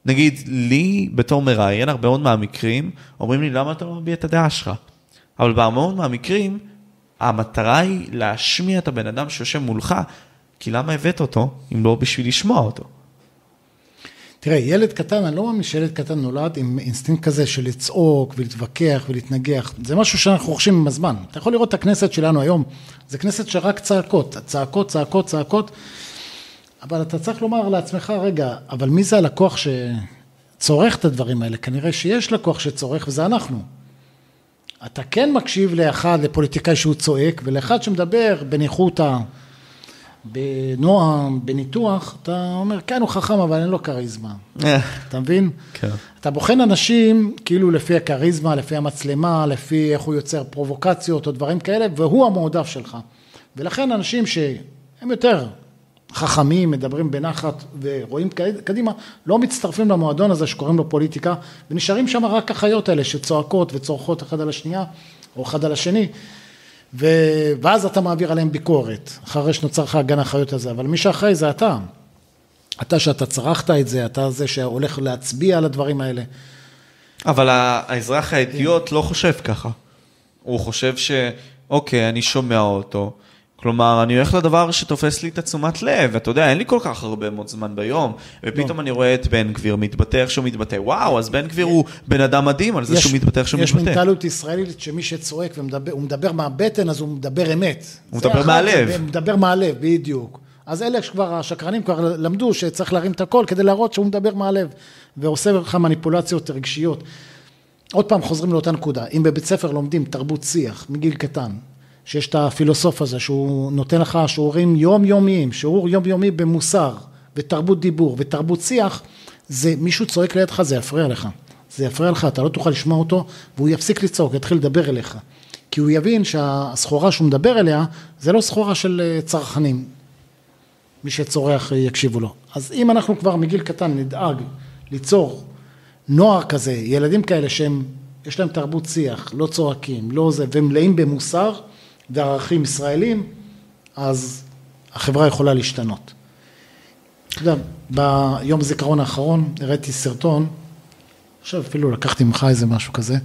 נגיד, לי בתור מראיין, הרבה מאוד מהמקרים, אומרים לי, למה אתה לא מביע את הדעה שלך? אבל בהרבה מאוד מהמקרים, המטרה היא להשמיע את הבן אדם שיושב מולך, כי למה הבאת אותו, אם לא בשביל לשמוע אותו? תראה, ילד קטן, אני לא מאמין שילד קטן נולד עם אינסטינקט כזה של לצעוק ולהתווכח ולהתנגח. זה משהו שאנחנו רוכשים עם הזמן. אתה יכול לראות את הכנסת שלנו היום, זה כנסת שרק צעקות, צעקות, צעקות, צעקות, אבל אתה צריך לומר לעצמך, רגע, אבל מי זה הלקוח שצורך את הדברים האלה? כנראה שיש לקוח שצורך וזה אנחנו. אתה כן מקשיב לאחד, לפוליטיקאי שהוא צועק, ולאחד שמדבר בניחותא, בנועם, בניתוח, אתה אומר, כן, הוא חכם, אבל אין לו כריזמה. אתה מבין? כן. אתה בוחן אנשים כאילו לפי הכריזמה, לפי המצלמה, לפי איך הוא יוצר פרובוקציות או דברים כאלה, והוא המועדף שלך. ולכן אנשים שהם יותר חכמים, מדברים בנחת ורואים קדימה, לא מצטרפים למועדון הזה שקוראים לו פוליטיקה, ונשארים שם רק החיות האלה שצועקות וצורחות אחד על השנייה, או אחד על השני, ו... ואז אתה מעביר עליהם ביקורת, אחרי שנוצר לך הגן החיות הזה, אבל מי שאחראי זה אתה. אתה שאתה צרכת את זה, אתה זה שהולך להצביע על הדברים האלה. אבל האזרח האידיוט לא חושב ככה. הוא חושב שאוקיי, אני שומע אותו. כלומר, אני הולך לדבר שתופס לי את התשומת לב, אתה יודע, אין לי כל כך הרבה מאוד זמן ביום, ופתאום לא. אני רואה את בן גביר מתבטא איך שהוא מתבטא, וואו, אז בן גביר הוא בן אדם מדהים על זה יש, שהוא מתבטא איך שהוא יש מתבטא. יש מנטליות ישראלית שמי שצועק והוא מדבר מהבטן, אז הוא מדבר אמת. הוא מדבר מהלב. הוא מדבר מהלב, בדיוק. אז אלה שכבר, השקרנים כבר למדו שצריך להרים את הקול כדי להראות שהוא מדבר מהלב, ועושה לך מניפולציות רגשיות. עוד פעם חוזרים לאותה נקודה, אם בבית ספר לומדים תרבות שיח מגיל קטן, שיש את הפילוסוף הזה שהוא נותן לך שיעורים יומיומיים, שיעור יומיומי במוסר ותרבות דיבור ותרבות שיח, זה מישהו צועק לידך, זה יפריע לך. זה יפריע לך, אתה לא תוכל לשמוע אותו, והוא יפסיק לצעוק, יתחיל לדבר אליך. כי הוא יבין שהסחורה שהוא מדבר אליה, זה לא סחורה של אה, צרכנים. מי שצורח אה, יקשיבו לו. אז אם אנחנו כבר מגיל קטן נדאג ליצור נוער כזה, ילדים כאלה שהם, יש להם תרבות שיח, לא צועקים, לא זה, והם מלאים במוסר, וערכים ישראלים, אז החברה יכולה להשתנות. אתה יודע, ביום הזיכרון האחרון הראיתי סרטון, עכשיו אפילו לקחתי ממך איזה משהו כזה,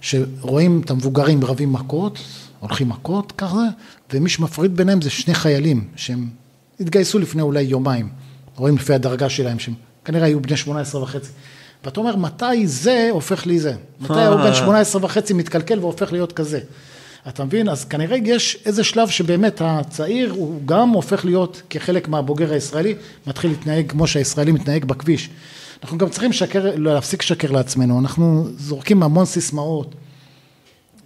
שרואים את המבוגרים רבים מכות, הולכים מכות ככה, ומי שמפריד ביניהם זה שני חיילים שהם התגייסו לפני אולי יומיים, רואים לפי הדרגה שלהם, שהם כנראה היו בני 18 וחצי. ואתה אומר, מתי זה הופך לי זה? מתי הוא בן 18 וחצי מתקלקל והופך להיות כזה? אתה מבין? אז כנראה יש איזה שלב שבאמת הצעיר הוא גם הופך להיות כחלק מהבוגר הישראלי, מתחיל להתנהג כמו שהישראלי מתנהג בכביש. אנחנו גם צריכים שקר, להפסיק לשקר לעצמנו, אנחנו זורקים המון סיסמאות,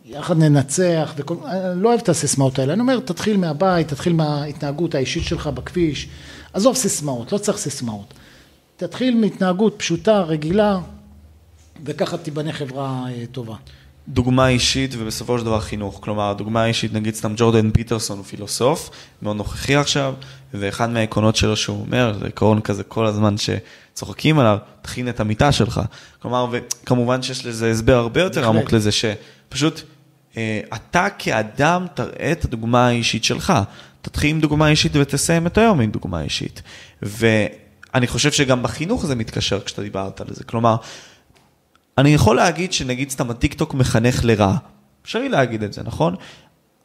יחד ננצח, וכל, אני לא אוהב את הסיסמאות האלה, אני אומר תתחיל מהבית, תתחיל מההתנהגות האישית שלך בכביש, עזוב סיסמאות, לא צריך סיסמאות, תתחיל מהתנהגות פשוטה, רגילה, וככה תיבנה חברה אה, טובה. דוגמה אישית ובסופו של דבר חינוך. כלומר, דוגמה אישית, נגיד סתם ג'ורדן פיטרסון הוא פילוסוף, מאוד נוכחי עכשיו, ואחד מהעקרונות שלו שהוא אומר, זה עקרון כזה כל הזמן שצוחקים עליו, תכין את המיטה שלך. כלומר, וכמובן שיש לזה הסבר הרבה יותר עמוק לזה, שפשוט אה, אתה כאדם תראה את הדוגמה האישית שלך. תתחיל עם דוגמה אישית ותסיים את היום עם דוגמה אישית. ואני חושב שגם בחינוך זה מתקשר כשאתה דיברת על זה. כלומר, אני יכול להגיד שנגיד סתם הטיקטוק מחנך לרע. אפשרי להגיד את זה, נכון?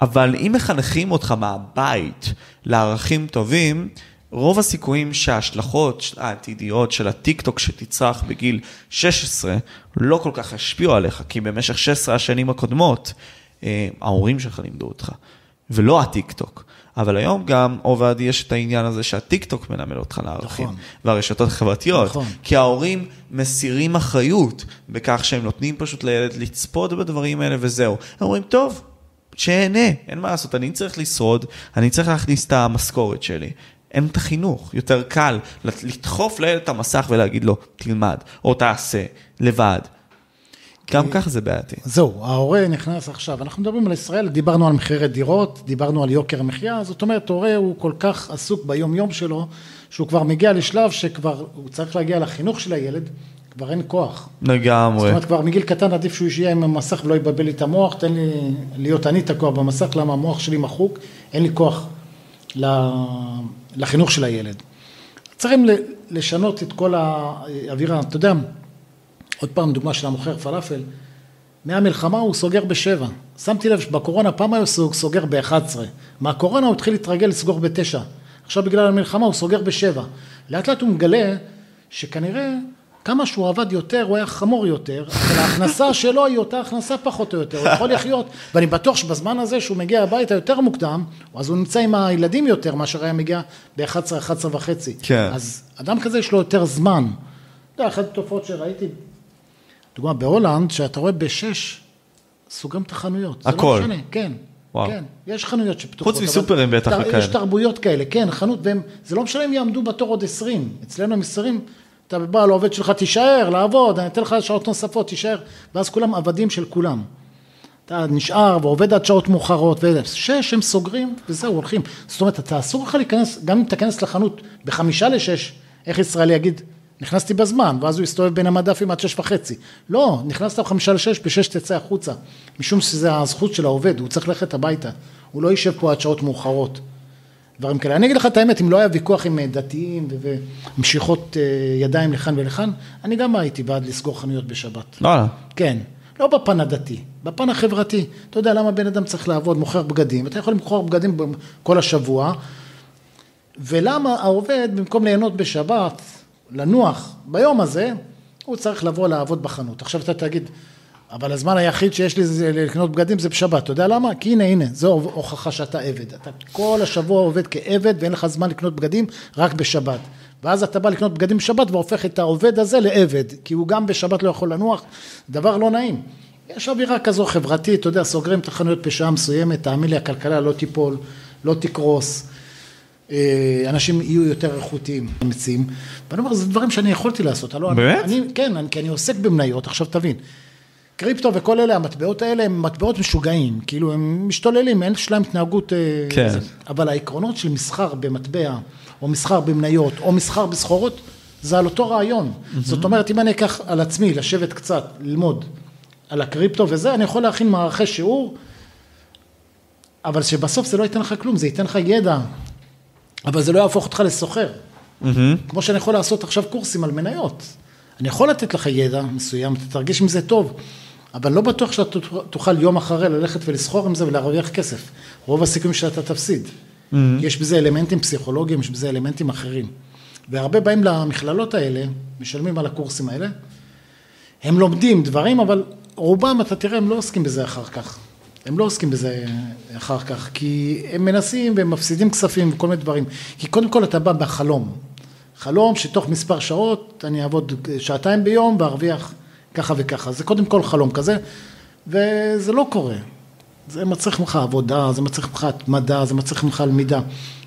אבל אם מחנכים אותך מהבית לערכים טובים, רוב הסיכויים שההשלכות העתידיות של הטיקטוק שתצרך בגיל 16 לא כל כך ישפיעו עליך, כי במשך 16 השנים הקודמות אה, ההורים שלך לימדו אותך, ולא הטיקטוק. אבל היום גם, עובד, יש את העניין הזה שהטיקטוק מנמל אותך לערכים, נכון. והרשתות החברתיות. נכון. כי ההורים מסירים אחריות בכך שהם נותנים פשוט לילד לצפות בדברים האלה וזהו. הם אומרים, טוב, שיהנה, אין מה לעשות, אני צריך לשרוד, אני צריך להכניס את המשכורת שלי. אין את החינוך, יותר קל לדחוף לילד את המסך ולהגיד לו, תלמד, או תעשה, לבד. גם ככה זה בעייתי. זהו, ההורה נכנס עכשיו, אנחנו מדברים על ישראל, דיברנו על מחירי דירות, דיברנו על יוקר המחיה, זאת אומרת, הורה הוא כל כך עסוק ביום יום שלו, שהוא כבר מגיע לשלב שכבר, הוא צריך להגיע לחינוך של הילד, כבר אין כוח. לגמרי. זאת אומרת, כבר מגיל קטן עדיף שהוא יהיה עם המסך ולא יבלבל לי את המוח, תן לי להיות אני תקוע במסך, למה המוח שלי מחוק, אין לי כוח לחינוך של הילד. צריכים לשנות את כל האווירה, אתה יודע, עוד פעם דוגמה של המוכר פלאפל, מהמלחמה הוא סוגר בשבע. שמתי לב שבקורונה פעם היה סוגר ב-11. מהקורונה הוא התחיל להתרגל לסגור בתשע. עכשיו בגלל המלחמה הוא סוגר בשבע. לאט לאט הוא מגלה שכנראה כמה שהוא עבד יותר הוא היה חמור יותר, אבל ההכנסה שלו היא אותה הכנסה פחות או יותר, הוא יכול לחיות, ואני בטוח שבזמן הזה שהוא מגיע הביתה יותר מוקדם, אז הוא נמצא עם הילדים יותר מאשר היה מגיע ב-11, 11 וחצי. כן. אז אדם כזה יש לו יותר זמן. אתה יודע, אחת התופעות שראיתי דוגמה, בהולנד, שאתה רואה בשש, סוגרים את החנויות. הכל. זה לא משנה, כן. וואו. כן, יש חנויות שפתוחות. חוץ מסופרים בטח וכאלה. יש תרבויות כאלה, כן, חנות, והם, זה לא משנה אם יעמדו בתור עוד עשרים. אצלנו הם עשרים, אתה בא לעובד שלך, תישאר, לעבוד, אני אתן לך שעות נוספות, תישאר, ואז כולם עבדים של כולם. אתה נשאר ועובד עד שעות מאוחרות, ושש הם סוגרים וזהו, הולכים. זאת אומרת, אתה אסור לך להיכנס, גם אם תיכנס לחנות בחמישה לשש, איך ישראלי יגיד, נכנסתי בזמן, ואז הוא יסתובב בין המדפים עד שש וחצי. לא, נכנסת בחמישה לשש, בשש תצא החוצה. משום שזה הזכות של העובד, הוא צריך ללכת הביתה. הוא לא יישב פה עד שעות מאוחרות. דברים כאלה. אני אגיד לך את האמת, אם לא היה ויכוח עם דתיים ומשיכות אה, ידיים לכאן ולכאן, אני גם הייתי בעד לסגור חנויות בשבת. וואלה. כן, לא בפן הדתי, בפן החברתי. אתה יודע למה בן אדם צריך לעבוד, מוכר בגדים, אתה יכול למכור בגדים כל השבוע, ולמה העובד, במקום ליהנות בשבת, לנוח ביום הזה, הוא צריך לבוא לעבוד בחנות. עכשיו אתה תגיד, אבל הזמן היחיד שיש לי זה לקנות בגדים זה בשבת, אתה יודע למה? כי הנה, הנה, זו הוכחה שאתה עבד. אתה כל השבוע עובד כעבד ואין לך זמן לקנות בגדים רק בשבת. ואז אתה בא לקנות בגדים בשבת והופך את העובד הזה לעבד, כי הוא גם בשבת לא יכול לנוח, דבר לא נעים. יש אווירה כזו חברתית, אתה יודע, סוגרים את החנויות בשעה מסוימת, תאמין לי, הכלכלה לא תיפול, לא תקרוס. אה, אנשים יהיו יותר איכותיים, מציעים. ואני אומר, זה דברים שאני יכולתי לעשות. לא, באמת? אני, כן, אני, כי אני עוסק במניות, עכשיו תבין. קריפטו וכל אלה, המטבעות האלה הם מטבעות משוגעים, כאילו הם משתוללים, אין שלהם התנהגות... אה, כן. זה. אבל העקרונות של מסחר במטבע, או מסחר במניות, או מסחר בסחורות, זה על אותו רעיון. Mm-hmm. זאת אומרת, אם אני אקח על עצמי לשבת קצת, ללמוד על הקריפטו וזה, אני יכול להכין מערכי שיעור, אבל שבסוף זה לא ייתן לך כלום, זה ייתן לך ידע, אבל זה לא יהפוך אותך לסוחר. Mm-hmm. כמו שאני יכול לעשות עכשיו קורסים על מניות. אני יכול לתת לך ידע מסוים, אתה תרגיש עם זה טוב, אבל לא בטוח שאתה תוכל יום אחרי ללכת ולסחור עם זה ולהרוויח כסף. רוב הסיכויים שאתה תפסיד. Mm-hmm. יש בזה אלמנטים פסיכולוגיים, יש בזה אלמנטים אחרים. והרבה באים למכללות האלה, משלמים על הקורסים האלה, הם לומדים דברים, אבל רובם, אתה תראה, הם לא עוסקים בזה אחר כך. הם לא עוסקים בזה אחר כך, כי הם מנסים והם מפסידים כספים וכל מיני דברים. כי קודם כל אתה בא בחלום. חלום שתוך מספר שעות אני אעבוד שעתיים ביום וארוויח ככה וככה. זה קודם כל חלום כזה, וזה לא קורה. זה מצריך ממך עבודה, זה מצריך ממך התמדה, זה מצריך ממך למידה.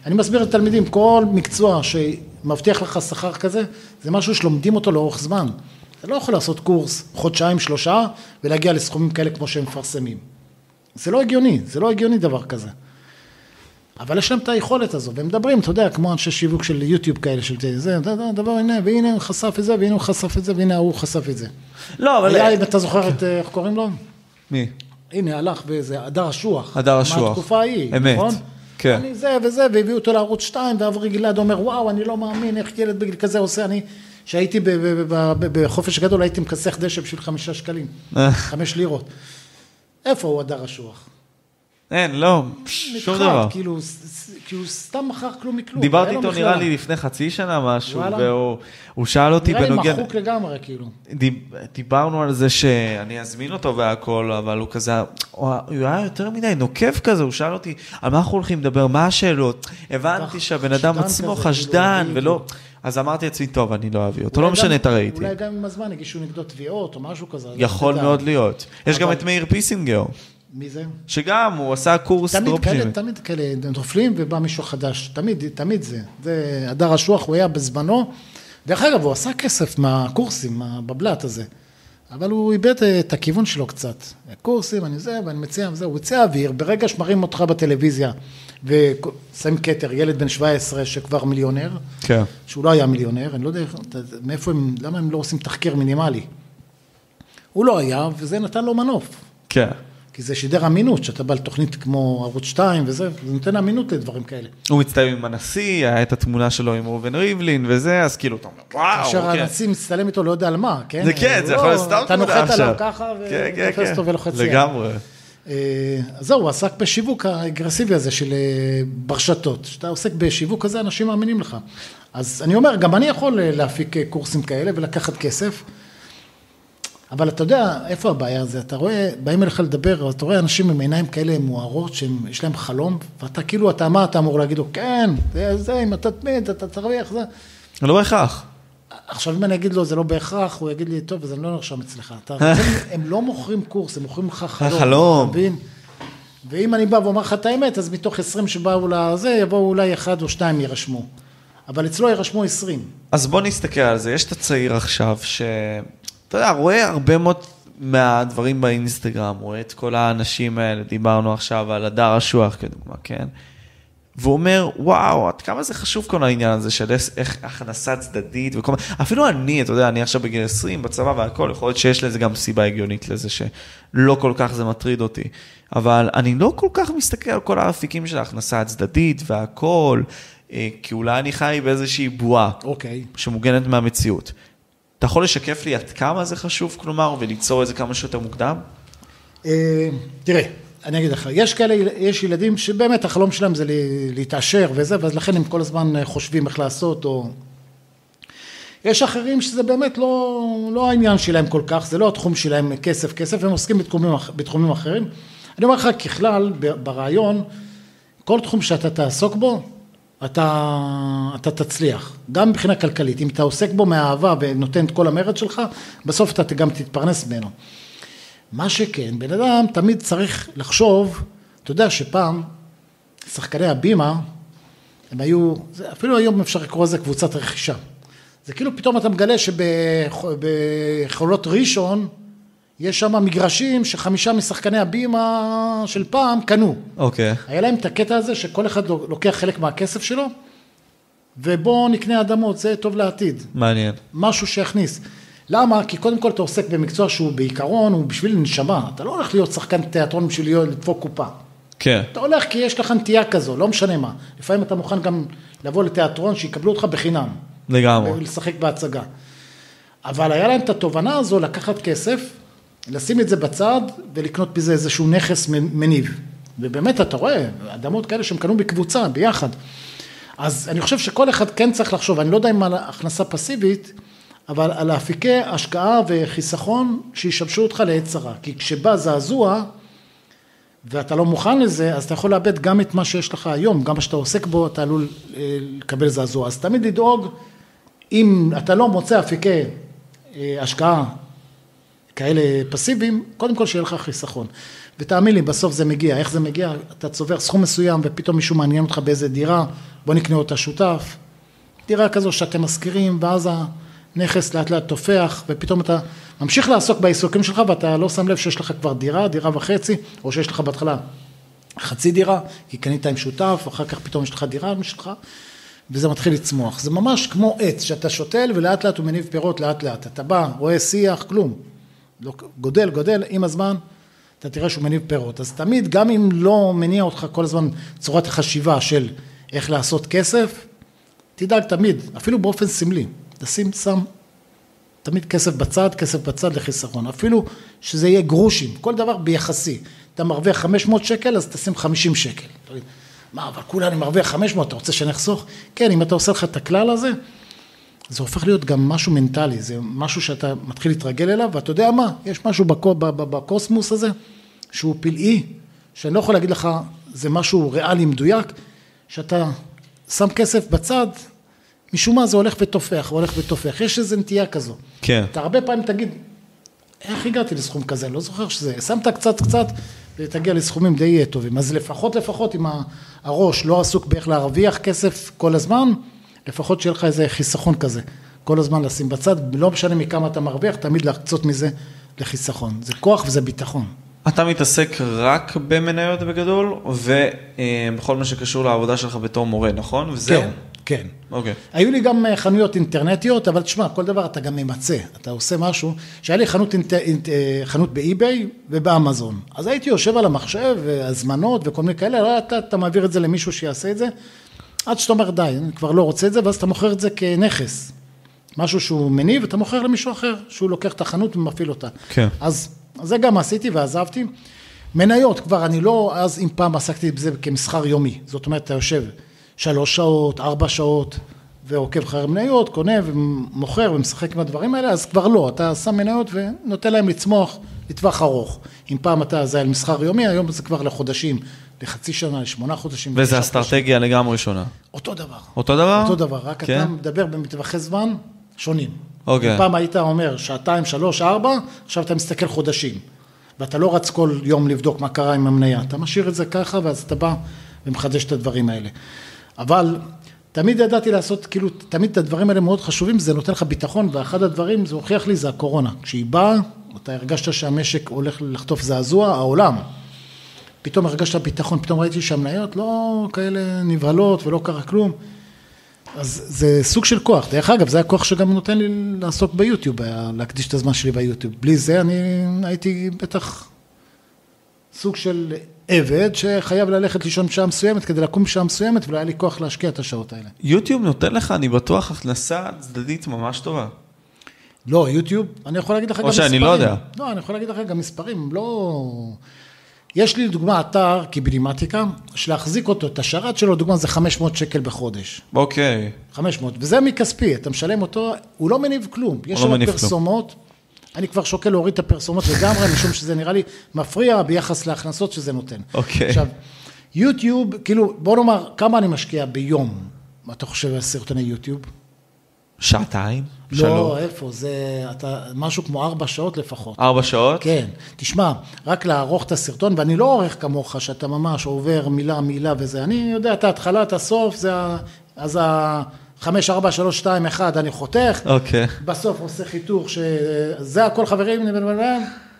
אני מסביר לתלמידים, כל מקצוע שמבטיח לך שכר כזה, זה משהו שלומדים אותו לאורך זמן. אתה לא יכול לעשות קורס חודשיים, שלושה, ולהגיע לסכומים כאלה כמו שהם מפרסמים. זה לא הגיוני, זה לא הגיוני דבר כזה. אבל יש להם את היכולת הזו, והם מדברים, אתה יודע, כמו אנשי שיווק של יוטיוב כאלה, של זה, דבר, הנה, והנה הוא חשף את זה, והנה הוא חשף את זה, והנה ההוא חשף את זה. לא, אבל... היה, אם אתה זוכר את, איך קוראים לו? מי? הנה, הלך באיזה, הדר אשוח. הדר אשוח. מהתקופה ההיא, אמת. נכון? כן. אני זה וזה, והביאו אותו לערוץ 2, ואברי גלעד אומר, וואו, אני לא מאמין, איך ילד בגיל כזה עושה, אני... כשהייתי בחופש הגדול, הייתי מכסח דשא בשביל חמישה שקלים, חמש לירות. איפה הוא הדר אשוח? אין, לא, שום דבר. כאילו, כאילו סתם מכר כלום מכלום. דיברתי איתו. נראה לי לפני חצי שנה משהו. והוא הוא שאל אותי נראה לי בנוגע... מחוק לגמרי, כאילו. דיב- דיברנו על זה שאני אזמין אותו והכל, אבל הוא כזה, הוא הוא היה יותר מדי נוקב כזה, הוא שאל אותי, על מה אנחנו הולכים לדבר, מה השאלות? הבנתי שהבן אדם עצמו חשדן, כאילו, ולא... אז אמרתי לעצמי, טוב, אני לא אביא אותו, לא משנה את הרייטינג. אולי גם עם הזמן הגישו נגדו תביעות או משהו כזה. יכול. מאוד להיות. יש גם את מאיר פיסינגר, מי זה? שגם הוא עשה קורס dropshipping. תמיד כאלה נופלים ובא מישהו חדש, תמיד, תמיד זה. זה הדר אשוח, הוא היה בזמנו. דרך אגב, הוא עשה כסף מהקורסים, מה- בבלת הזה. אבל הוא איבד את הכיוון שלו קצת. קורסים, אני זה, ואני מציע, זה, הוא יוצא אוויר, ברגע שמראים אותך בטלוויזיה, ושם כתר, ילד בן 17 שכבר מיליונר, כן. שהוא לא היה מיליונר, אני לא יודע מאיפה הם, למה הם לא עושים תחקיר מינימלי. הוא לא היה, וזה נתן לו מנוף. כן. כי זה שידר אמינות, שאתה בא לתוכנית כמו ערוץ 2 וזה, זה נותן אמינות לדברים כאלה. הוא מצטלם עם הנשיא, היה את התמונה שלו עם ראובן ריבלין וזה, אז כאילו, אתה אומר, וואו, כאשר אוקיי. הנשיא מצטלם איתו לא יודע על מה, כן? זה כן, זה לא- יכול להיות סתם אתה תמונה נוחת עליו עכשיו. ככה, כן, כן, ותופס כן. אותו ולוחץ יד. לגמרי. אה, אז זהו, הוא עסק בשיווק האגרסיבי הזה של אה, ברשתות. כשאתה עוסק בשיווק כזה, אנשים מאמינים לך. אז אני אומר, גם אני יכול אה, להפיק קורסים כאלה ולקחת כסף, אבל אתה יודע, איפה הבעיה הזה? אתה רואה, באים אליך לדבר, אתה רואה אנשים עם עיניים כאלה מוארות, שיש להם חלום, ואתה כאילו, אתה, מה אתה אמור להגיד לו? כן, זה, זה, אם אתה תמיד, אתה תרוויח, זה. לא בהכרח. עכשיו, אם אני אגיד לו, זה לא בהכרח, הוא יגיד לי, טוב, אז אני לא נרשם אצלך. אתה רוצה, הם לא מוכרים קורס, הם מוכרים לך חלום. חלום. מבין? ואם אני בא ואומר לך את האמת, אז מתוך 20 שבאו לזה, יבואו אולי אחד או שתיים יירשמו. אבל אצלו יירשמו 20. אז בוא נסתכל על זה, יש את הצעיר עכשיו, ש... אתה יודע, רואה הרבה מאוד מהדברים באינסטגרם, רואה את כל האנשים האלה, דיברנו עכשיו על הדר אשוח כדוגמה, כן? והוא אומר, וואו, עד כמה זה חשוב כל העניין הזה של איך הכנסה צדדית וכל מיני, אפילו אני, אתה יודע, אני עכשיו בגיל 20 בצבא והכל, יכול להיות שיש לזה גם סיבה הגיונית לזה שלא כל כך זה מטריד אותי. אבל אני לא כל כך מסתכל על כל האפיקים של ההכנסה הצדדית והכל, אה, כי אולי אני חי באיזושהי בועה. אוקיי. שמוגנת מהמציאות. אתה יכול לשקף לי עד כמה זה חשוב, כלומר, וליצור את זה כמה שיותר מוקדם? אה, תראה, אני אגיד לך, יש כאלה, יש ילדים שבאמת החלום שלהם זה להתעשר וזה, ואז לכן הם כל הזמן חושבים איך לעשות, או... יש אחרים שזה באמת לא, לא העניין שלהם כל כך, זה לא התחום שלהם כסף, כסף, הם עוסקים בתחומים, בתחומים אחרים. אני אומר לך, ככלל, ברעיון, כל תחום שאתה תעסוק בו, אתה, אתה תצליח, גם מבחינה כלכלית. אם אתה עוסק בו מאהבה ונותן את כל המרד שלך, בסוף אתה גם תתפרנס ממנו. מה שכן, בן אדם תמיד צריך לחשוב, אתה יודע שפעם שחקני הבימה, הם היו, אפילו היום אפשר לקרוא לזה קבוצת רכישה. זה כאילו פתאום אתה מגלה שבחולות ראשון, יש שם מגרשים שחמישה משחקני הבימה של פעם קנו. אוקיי. Okay. היה להם את הקטע הזה שכל אחד לוקח חלק מהכסף שלו, ובואו נקנה אדמות, זה טוב לעתיד. מעניין. משהו שיכניס. למה? כי קודם כל אתה עוסק במקצוע שהוא בעיקרון, הוא בשביל נשמה. אתה לא הולך להיות שחקן תיאטרון בשביל להיות, לדפוק קופה. כן. אתה הולך כי יש לך נטייה כזו, לא משנה מה. לפעמים אתה מוכן גם לבוא לתיאטרון שיקבלו אותך בחינם. לגמרי. ולשחק בהצגה. אבל היה להם את התובנה הזו לקחת כסף, לשים את זה בצד ולקנות בזה איזשהו נכס מניב. ובאמת אתה רואה, אדמות כאלה שהם קנו בקבוצה, ביחד. אז אני חושב שכל אחד כן צריך לחשוב, אני לא יודע אם על הכנסה פסיבית, אבל על אפיקי השקעה וחיסכון שישמשו אותך לעת צרה. כי כשבא זעזוע, ואתה לא מוכן לזה, אז אתה יכול לאבד גם את מה שיש לך היום, גם מה שאתה עוסק בו, אתה עלול אה, לקבל זעזוע. אז תמיד לדאוג, אם אתה לא מוצא אפיקי אה, השקעה כאלה פסיביים, קודם כל שיהיה לך חיסכון. ותאמין לי, בסוף זה מגיע. איך זה מגיע? אתה צובר סכום מסוים ופתאום מישהו מעניין אותך באיזה דירה, בוא נקנה אותה שותף. דירה כזו שאתם משכירים, ואז הנכס לאט לאט תופח, ופתאום אתה ממשיך לעסוק בעיסוקים שלך ואתה לא שם לב שיש לך כבר דירה, דירה וחצי, או שיש לך בהתחלה חצי דירה, כי קנית עם שותף, אחר כך פתאום יש לך דירה משלך, וזה מתחיל לצמוח. זה ממש כמו עץ שאתה שותל ולאט לאט הוא מניב פירות לאט לאט. אתה בא, רואה שיח, כלום. גודל, גודל, עם הזמן אתה תראה שהוא מניב פירות. אז תמיד, גם אם לא מניע אותך כל הזמן צורת החשיבה של איך לעשות כסף, תדאג תמיד, אפילו באופן סמלי, תשים, שם תמיד כסף בצד, כסף בצד לחיסכון, אפילו שזה יהיה גרושים, כל דבר ביחסי. אתה מרוויח 500 שקל, אז תשים 50 שקל. מה, אבל כולה אני מרוויח 500, אתה רוצה שאני אחסוך? כן, אם אתה עושה לך את הכלל הזה, זה הופך להיות גם משהו מנטלי, זה משהו שאתה מתחיל להתרגל אליו, ואתה יודע מה, יש משהו בקוסמוס הזה, שהוא פלאי, שאני לא יכול להגיד לך, זה משהו ריאלי מדויק, שאתה שם כסף בצד, משום מה זה הולך ותופח, הולך ותופח, יש איזו נטייה כזו. כן. אתה הרבה פעמים תגיד, איך הגעתי לסכום כזה, אני לא זוכר שזה, שמת קצת קצת, ותגיע לסכומים די טובים. אז לפחות לפחות אם הראש לא עסוק באיך להרוויח כסף כל הזמן, לפחות שיהיה לך איזה חיסכון כזה. כל הזמן לשים בצד, לא משנה מכמה אתה מרוויח, תמיד להקצות מזה לחיסכון. זה כוח וזה ביטחון. אתה מתעסק רק במניות בגדול, ובכל מה שקשור לעבודה שלך בתור מורה, נכון? וזהו? כן, כן. אוקיי. היו לי גם אה, חנויות אינטרנטיות, אבל תשמע, כל דבר אתה גם ממצה. אתה עושה משהו, שהיה לי חנות, אינט... אה, חנות באי-ביי ובאמזון. אז הייתי יושב על המחשב, הזמנות וכל מיני כאלה, לא, אתה, אתה מעביר את זה למישהו שיעשה את זה, עד שאתה אומר די, אני כבר לא רוצה את זה, ואז אתה מוכר את זה כנכס. משהו שהוא מניב, אתה מוכר למישהו אחר, שהוא לוקח את החנות ומפעיל אותה. כן. אז זה גם עשיתי ועזבתי. מניות, כבר אני לא, אז אם פעם עסקתי בזה כמסחר יומי. זאת אומרת, אתה יושב שלוש שעות, ארבע שעות, ועוקב אחרי מניות, קונה ומוכר ומשחק עם הדברים האלה, אז כבר לא, אתה שם מניות ונותן להם לצמוח לטווח ארוך. אם פעם אתה, זה היה מסחר יומי, היום זה כבר לחודשים, לחצי שנה, לשמונה חודשים. וזה אסטרטגיה לגמרי שונה. אותו דבר. אותו דבר? אותו דבר, רק כן? אתה מדבר במטווחי זמן שונים. אוקיי. פעם היית אומר שעתיים, שלוש, ארבע, עכשיו אתה מסתכל חודשים. ואתה לא רץ כל יום לבדוק מה קרה עם המניה, אתה משאיר את זה ככה, ואז אתה בא ומחדש את הדברים האלה. אבל תמיד ידעתי לעשות, כאילו, תמיד את הדברים האלה מאוד חשובים, זה נותן לך ביטחון, ואחד הדברים, זה הוכיח לי, זה הקורונה. כשהיא באה, אתה הרגשת שהמשק הולך לחטוף זעזוע, העולם. פתאום הרגשת ביטחון, פתאום ראיתי שהמניות לא כאלה נבהלות ולא קרה כלום. אז זה סוג של כוח. דרך אגב, זה הכוח שגם נותן לי לעסוק ביוטיוב, להקדיש את הזמן שלי ביוטיוב. בלי זה אני הייתי בטח סוג של עבד שחייב ללכת לישון בשעה מסוימת כדי לקום בשעה מסוימת ולא היה לי כוח להשקיע את השעות האלה. יוטיוב נותן לך, אני בטוח, הכנסה צדדית ממש טובה. לא, יוטיוב, אני יכול להגיד לך או גם שאני מספרים. לא יודע. לא, אני יכול להגיד לך גם מספרים, לא... יש לי לדוגמה אתר קיבילימטיקה, שלהחזיק אותו, את השרת שלו, דוגמה זה 500 שקל בחודש. אוקיי. 500, וזה מכספי, אתה משלם אותו, הוא לא מניב כלום. יש לא שם כלום. פרסומות, אני כבר שוקל להוריד את הפרסומות לגמרי, משום שזה נראה לי מפריע ביחס להכנסות שזה נותן. אוקיי. עכשיו, יוטיוב, כאילו, בוא נאמר, כמה אני משקיע ביום, מה אתה חושב על סרטוני יוטיוב? שעתיים? לא, שלוש? איפה, זה, אתה, משהו כמו ארבע שעות לפחות. ארבע שעות? כן, תשמע, רק לערוך את הסרטון, ואני לא עורך כמוך, שאתה ממש עובר מילה מילה וזה, אני יודע את ההתחלה, את הסוף, זה ה... אז ה... חמש, ארבע, שלוש, שתיים, אחד, אני חותך, אוקיי. בסוף עושה חיתוך, שזה הכל חברים,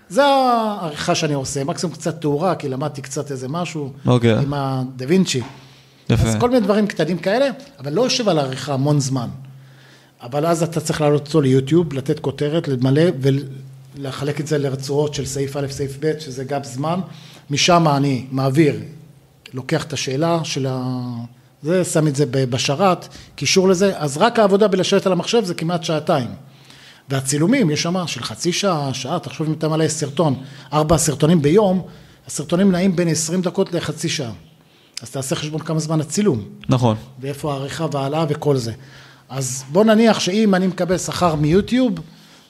זה העריכה שאני עושה, מקסימום קצת תאורה, כי למדתי קצת איזה משהו, אוקיי. עם הדה וינצ'י. יפה. אז כל מיני דברים קטנים כאלה, אבל לא יושב על העריכה המון זמן. אבל אז אתה צריך להעלות אותו ליוטיוב, לתת כותרת, למלא ולחלק את זה לרצועות של סעיף א', סעיף ב', שזה גם זמן. משם אני מעביר, לוקח את השאלה של ה... זה, שם את זה בשרת, קישור לזה, אז רק העבודה בלשבת על המחשב זה כמעט שעתיים. והצילומים, יש שם של חצי שעה, שעה, תחשוב אם אתה מלא סרטון, ארבע סרטונים ביום, הסרטונים נעים בין 20 דקות לחצי שעה. אז תעשה חשבון כמה זמן הצילום. נכון. ואיפה העריכה והעלאה וכל זה. אז בוא נניח שאם אני מקבל שכר מיוטיוב,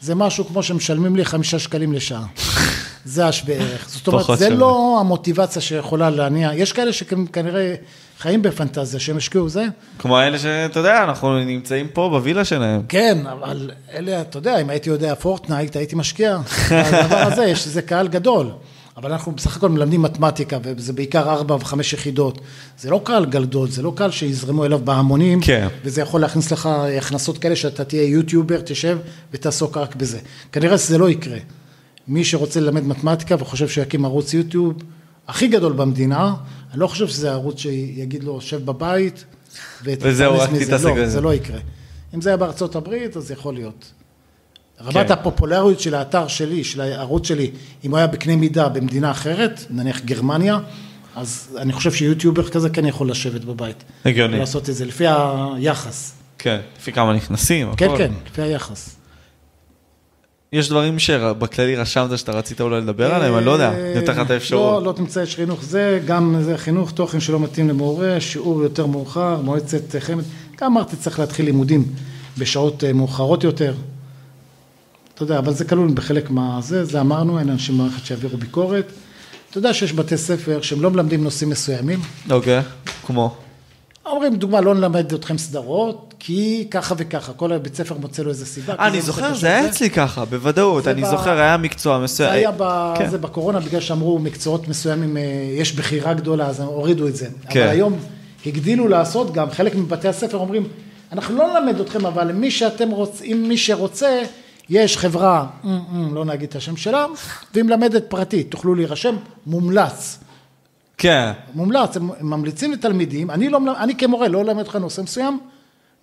זה משהו כמו שמשלמים לי חמישה שקלים לשעה. זה השווה ערך. זאת אומרת, זה. לא המוטיבציה שיכולה להניע, יש כאלה שכנראה חיים בפנטזיה, שהם השקיעו זה. כמו אלה שאתה יודע, אנחנו נמצאים פה בווילה שלהם. כן, אבל אלה, אתה יודע, אם הייתי יודע פורטנייט, הייתי משקיע. הדבר הזה, יש לזה קהל גדול. אבל אנחנו בסך הכל מלמדים מתמטיקה, וזה בעיקר ארבע וחמש יחידות. זה לא קהל גדול, זה לא קהל שיזרמו אליו בהמונים, כן. וזה יכול להכניס לך הכנסות כאלה שאתה תהיה יוטיובר, תשב ותעסוק רק בזה. כנראה שזה לא יקרה. מי שרוצה ללמד מתמטיקה וחושב שיקים ערוץ יוטיוב הכי גדול במדינה, אני לא חושב שזה ערוץ שיגיד לו, שב בבית, ותתפרנס וזהו, רק מזה." לא. זה לא יקרה. אם זה היה בארצות הברית, אז יכול להיות. רמת כן. הפופולריות של האתר שלי, של הערוץ שלי, אם הוא היה בקנה מידה במדינה אחרת, נניח גרמניה, אז אני חושב שיוטיובר כזה כן יכול לשבת בבית. הגיוני. לעשות את זה, לפי היחס. כן. לפי כמה נכנסים, כן, הכל. כן, לפי היחס. יש דברים שבכללי רשמת שאתה רצית אולי לדבר עליהם? אני לא יודע. ניתן לך את לא, האפשרות. לא תמצא יש חינוך זה, גם זה חינוך, תוכן שלא מתאים למורה, שיעור יותר מאוחר, מועצת חמד. גם אמרתי, צריך להתחיל לימודים בשעות אה, מאוחרות יותר. אתה יודע, אבל זה כלול בחלק מה... זה, אמרנו, אין אנשים במערכת שיעבירו ביקורת. אתה יודע שיש בתי ספר שהם לא מלמדים נושאים מסוימים. אוקיי. כמו. אומרים, דוגמה, לא נלמד אתכם סדרות, כי ככה וככה, כל בית ספר מוצא לו איזה סיבה. אני נושא זוכר, זה היה. אצלי ככה, בוודאות. אני זוכר, היה מקצוע מסוים. זה היה ב... כן. זה בקורונה, בגלל שאמרו מקצועות מסוימים, אה, יש בחירה גדולה, אז הורידו את זה. כן. אבל היום הגדילו לעשות, גם חלק מבתי הספר אומרים, אנחנו לא נלמד אתכם, אבל מי שאתם רוצים, מי שרוצה, יש חברה, אה, אה, לא נגיד את השם שלה, והיא מלמדת פרטית, תוכלו להירשם, מומלץ. כן. מומלץ, הם ממליצים לתלמידים, אני, לא, אני כמורה לא אלמד אותך נושא מסוים,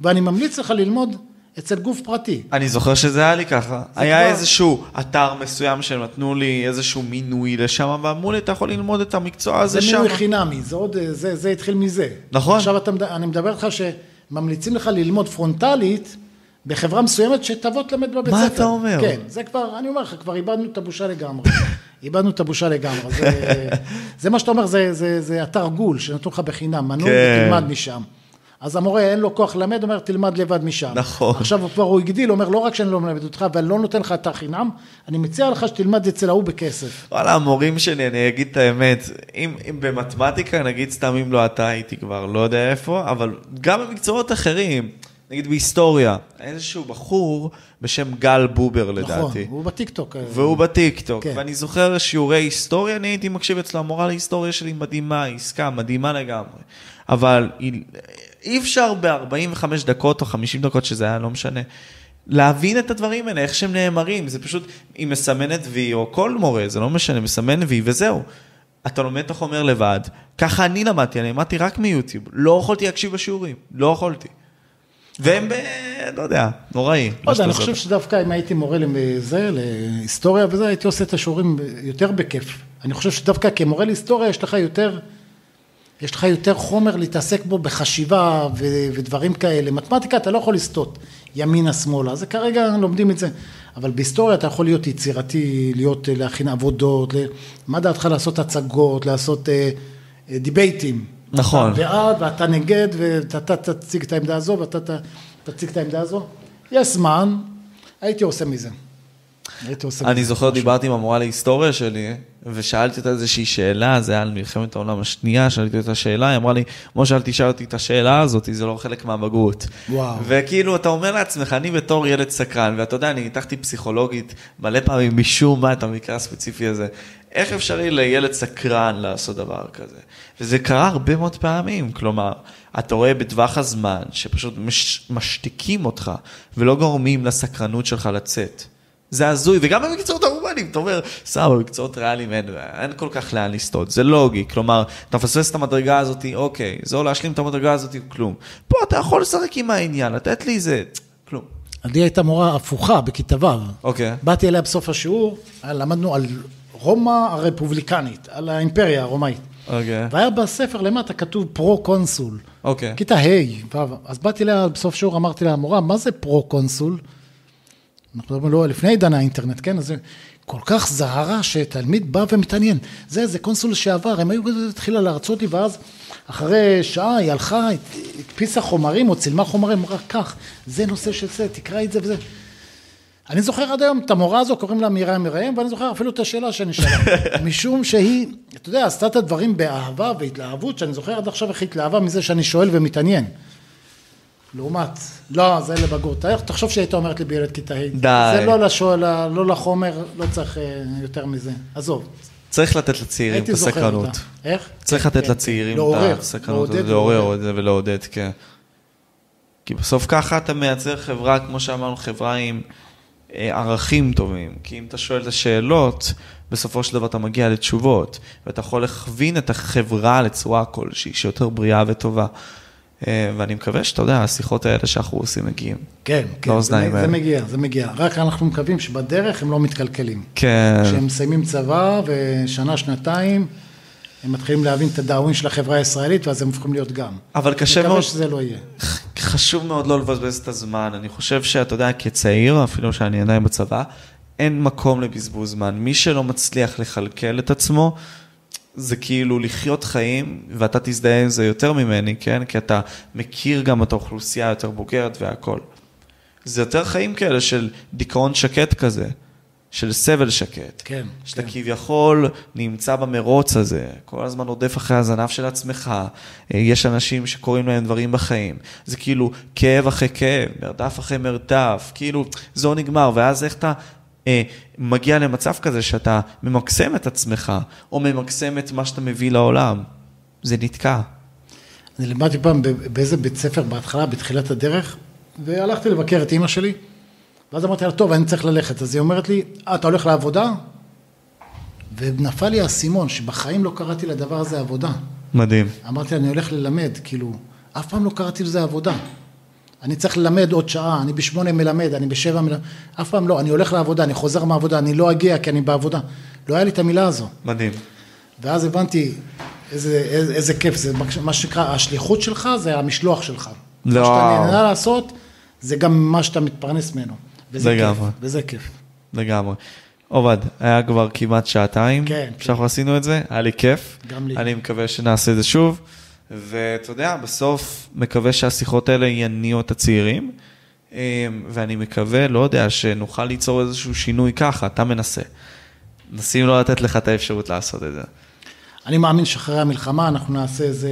ואני ממליץ לך ללמוד אצל גוף פרטי. אני זוכר שזה היה לי ככה. היה כבר- איזשהו אתר מסוים שהם נתנו לי איזשהו מינוי לשם, ואמרו לי, אתה יכול ללמוד את המקצוע הזה זה שם. מינוי חינמי, זה עוד, זה, זה התחיל מזה. נכון. עכשיו אתה, אני מדבר איתך שממליצים לך ללמוד פרונטלית בחברה מסוימת שתבוא תלמד בבית מה ספר. אתה אומר? כן, זה כבר, אני אומר לך, כבר איבדנו את הבושה לגמרי. איבדנו את הבושה לגמרי. זה, זה מה שאתה אומר, זה, זה, זה אתר גול שנתנו לך בחינם, מנוי כן. ותלמד משם. אז המורה אין לו כוח ללמד, אומר תלמד לבד משם. נכון. עכשיו הוא כבר הוא הגדיל, אומר לא רק שאני לא מלמד אותך, אבל לא נותן לך אתר חינם, אני מציע לך שתלמד אצל ההוא בכסף. וואלה, המורים שלי, אני אגיד את האמת, אם, אם במתמטיקה, נגיד סתם אם לא אתה הייתי כבר, לא יודע איפה, אבל גם במקצועות אחרים, נגיד בהיסטוריה, איזשהו בחור בשם גל בובר נכון, לדעתי. הוא בטיקטוק. אה, והוא בטיקטוק, כן. ואני זוכר שיעורי היסטוריה, אני הייתי מקשיב אצלו, המורה להיסטוריה שלי מדהימה, עסקה מדהימה לגמרי, אבל אי אפשר ב-45 דקות או 50 דקות, שזה היה לא משנה, להבין את הדברים האלה, איך שהם נאמרים, זה פשוט, היא מסמנת וי, או כל מורה, זה לא משנה, מסמן וי וזהו. אתה לומד את החומר לבד, ככה אני למדתי, אני למדתי רק מיוטיוב, לא יכולתי להקשיב בשיעורים, לא יכולתי. והם ב... לא יודע, נוראי. לא יודע, אני חושב. שדווקא אם הייתי מורה לזה, להיסטוריה וזה, הייתי עושה את השיעורים יותר בכיף. אני חושב שדווקא כמורה להיסטוריה יש לך יותר, יש לך יותר חומר להתעסק בו בחשיבה ו- ודברים כאלה. מתמטיקה אתה לא יכול לסטות ימינה שמאלה, זה כרגע לומדים את זה. אבל בהיסטוריה אתה יכול להיות יצירתי, להיות, להכין עבודות, מה דעתך לעשות הצגות, לעשות אה, אה, דיבייטים. נכון. אתה בעד ואתה נגד, ואתה תציג את העמדה הזו ואתה תציג את העמדה הזו. יש זמן, הייתי עושה מזה. הייתי עושה אני מזה זוכר, משהו. דיברתי עם המורה להיסטוריה שלי, ושאלתי אותה איזושהי שאלה, זה היה על מלחמת העולם השנייה, שאלתי אותה שאלה, היא אמרה לי, משה, אל תשאל אותי את השאלה הזאת, זה לא חלק מהבגרות. וואו. וכאילו, אתה אומר לעצמך, אני בתור ילד סקרן, ואתה יודע, אני ניתחתי פסיכולוגית מלא פעמים משום מה את המקרה הספציפי הזה. איך אפשרי לילד סקרן לעשות דבר כזה? וזה קרה הרבה מאוד פעמים, כלומר, אתה רואה בטווח הזמן שפשוט מש, משתיקים אותך ולא גורמים לסקרנות שלך לצאת. זה הזוי, וגם במקצועות ההומניים, אתה אומר, סבבה, במקצועות ריאליים אין, אין כל כך לאן לסטות, זה לוגי, כלומר, אתה מפספס את המדרגה הזאת, אוקיי, זו להשלים את המדרגה הזאת, כלום. פה אתה יכול לשחק עם העניין, לתת לי איזה, כלום. לי הייתה מורה הפוכה בכיתה ו'. אוקיי. באתי אליה בסוף השיעור, למדנו על רומא הרפובליקנית, על האימפריה הרומאית. אוקיי. והיה בספר למטה כתוב פרו-קונסול. אוקיי. כיתה ה', ו', אז באתי אליה בסוף שיעור, אמרתי לה, מורה, מה זה פרו-קונסול? אנחנו מדברים לא לפני עידן האינטרנט, כן? אז כל כך זהרה שתלמיד בא ומתעניין. זה, זה קונסול שעבר, הם היו התחילה להרצות לי, ואז אחרי שעה היא הלכה, הדפיסה חומרים או צילמה חומרים, אמרה, קח, זה נושא של זה, תקרא את זה וזה. אני זוכר עד היום את המורה הזו, קוראים לה מרים מרים, ואני זוכר אפילו את השאלה שנשאלה. משום שהיא, אתה יודע, עשתה את הדברים באהבה והתלהבות, שאני זוכר עד עכשיו איך התלהבה מזה שאני שואל ומתעניין. לעומת, לא, זה לבגרות. תחשוב שהיית אומרת לי בילד כיתה ה'. די. זה לא לשואל, לא לחומר, לא צריך אה, יותר מזה. עזוב, צריך לתת לצעירים את הסקרנות. איך? צריך כן, לתת כן, לצעירים את הסקרנות, לעודד לעורר ולעודד. את זה ולעודד, כן. כי בסוף ככה אתה מייצר חברה, כמו שאמרנו, חברה עם ערכים טובים. כי אם אתה שואל את השאלות, בסופו של דבר אתה מגיע לתשובות, ואתה יכול להכווין את החברה לצורה כלשהי, שיותר בריאה וטובה. אה, ואני מקווה שאתה יודע, השיחות האלה שאנחנו עושים מגיעים. כן, כן, זה, זה. מגיע, זה מגיע. רק אנחנו מקווים שבדרך הם לא מתקלקלים. כן. כשהם מסיימים צבא ושנה, שנתיים, הם מתחילים להבין את הדאווין של החברה הישראלית, ואז הם הופכים להיות גם. אבל קשה מקווה מאוד, שזה לא יהיה. חשוב מאוד לא לבזבז את הזמן. אני חושב שאתה יודע, כצעיר, אפילו שאני עדיין בצבא, אין מקום לבזבוז זמן. מי שלא מצליח לכלכל את עצמו, זה כאילו לחיות חיים, ואתה תזדהה עם זה יותר ממני, כן? כי אתה מכיר גם את האוכלוסייה היותר בוגרת והכל. זה יותר חיים כאלה של דיכאון שקט כזה, של סבל שקט. כן, שאתה כן. כביכול נמצא במרוץ הזה, כל הזמן רודף אחרי הזנב של עצמך, אה, יש אנשים שקוראים להם דברים בחיים, זה כאילו כאב אחרי כאב, מרדף אחרי מרדף, כאילו זה לא נגמר, ואז איך אתה אה, מגיע למצב כזה שאתה ממקסם את עצמך, או ממקסם את מה שאתה מביא לעולם, זה נתקע. אני לימדתי פעם באיזה בית ספר בהתחלה, בתחילת הדרך, והלכתי לבקר את אימא שלי, ואז אמרתי לה, טוב, אני צריך ללכת. אז היא אומרת לי, אה, אתה הולך לעבודה? ונפל לי האסימון, שבחיים לא קראתי לדבר הזה עבודה. מדהים. אמרתי לה, אני הולך ללמד, כאילו, אף פעם לא קראתי לזה עבודה. אני צריך ללמד עוד שעה, אני בשמונה מלמד, אני בשבע מלמד, אף פעם לא, אני הולך לעבודה, אני חוזר מהעבודה, אני לא אגיע כי אני בעבודה. לא היה לי את המילה הזו. מדהים. ואז הבנתי איזה, איזה, איזה כיף זה, מה שנקרא, השליחות שלך זה המשלוח שלך. לא. מה שאתה נהנה לעשות, זה גם מה שאתה מתפרנס ממנו. וזה לגמרי. כיף, וזה כיף. לגמרי. עובד, היה כבר כמעט שעתיים, כן, שאנחנו עשינו את זה, היה לי כיף. גם לי. אני מקווה שנעשה את זה שוב, ואתה יודע, בסוף מקווה שהשיחות האלה יניעו את הצעירים, אמ, ואני מקווה, לא יודע, שנוכל ליצור איזשהו שינוי ככה, אתה מנסה. מנסים לא לתת לך את האפשרות לעשות את זה. אני מאמין שאחרי המלחמה אנחנו נעשה איזה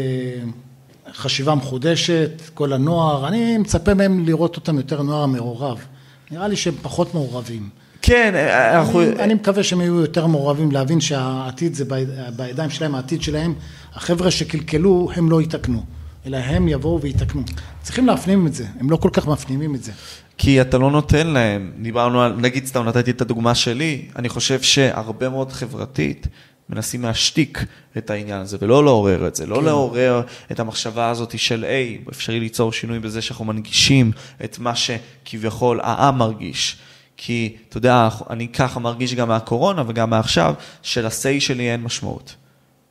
חשיבה מחודשת, כל הנוער, אני מצפה מהם לראות אותם יותר נוער מעורב. נראה לי שהם פחות מעורבים. כן, אנחנו... אני, אני מקווה שהם יהיו יותר מעורבים, להבין שהעתיד זה ביד- בידיים שלהם, העתיד שלהם. החבר'ה שקלקלו, הם לא יתקנו. אלא הם יבואו ויתקנו. צריכים להפנים את זה, הם לא כל כך מפנימים את זה. כי אתה לא נותן להם, דיברנו על, נגיד סתם נתתי את הדוגמה שלי, אני חושב שהרבה מאוד חברתית מנסים להשתיק את העניין הזה ולא לעורר את זה, לא כן. לעורר את המחשבה הזאת של היי, אפשרי ליצור שינוי בזה שאנחנו מנגישים את מה שכביכול העם מרגיש. כי, אתה יודע, אני ככה מרגיש גם מהקורונה וגם מעכשיו, שלסיי שלי אין משמעות,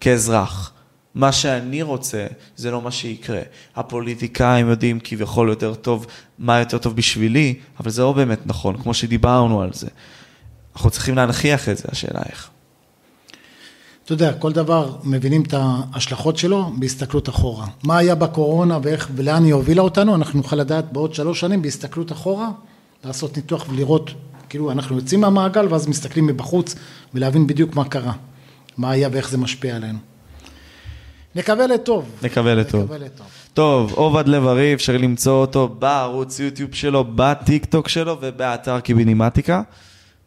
כאזרח. מה שאני רוצה, זה לא מה שיקרה. הפוליטיקאים יודעים כביכול יותר טוב, מה יותר טוב בשבילי, אבל זה לא באמת נכון, כמו שדיברנו על זה. אנחנו צריכים להנכיח את זה, השאלה איך. אתה יודע, כל דבר מבינים את ההשלכות שלו בהסתכלות אחורה. מה היה בקורונה ואיך ולאן היא הובילה אותנו, אנחנו נוכל לדעת בעוד שלוש שנים בהסתכלות אחורה, לעשות ניתוח ולראות, כאילו אנחנו יוצאים מהמעגל ואז מסתכלים מבחוץ ולהבין בדיוק מה קרה, מה היה ואיך זה משפיע עלינו. נקווה לטוב. נקווה לטוב. טוב, עובד לב-ארי, אפשר למצוא אותו בערוץ יוטיוב שלו, בטיק טוק שלו ובאתר קיבינימטיקה.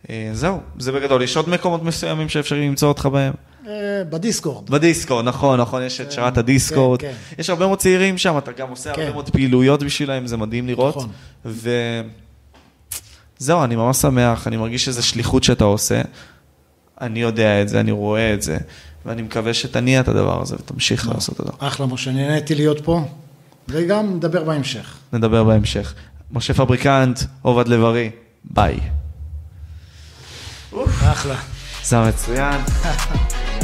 אה, זהו, זה בגדול. יש עוד מקומות מסוימים שאפשר למצוא אותך בהם? אה, בדיסקורד. בדיסקורד, נכון, נכון, יש את שרת הדיסקורד. כן, יש הרבה מאוד צעירים שם, אתה גם עושה הרבה כן. מאוד פעילויות בשבילם, זה מדהים לראות. נכון. וזהו, אני ממש שמח, אני מרגיש שזו שליחות שאתה עושה. אני יודע את זה, אני רואה את זה, ואני מקווה שתניע את הדבר הזה ותמשיך לעשות אותו. אחלה, משה, נהניתי להיות פה, וגם נדבר בהמשך. נדבר בהמשך. משה פבריקנט, עובד לב-ארי, ביי. אחלה. זה מצוין.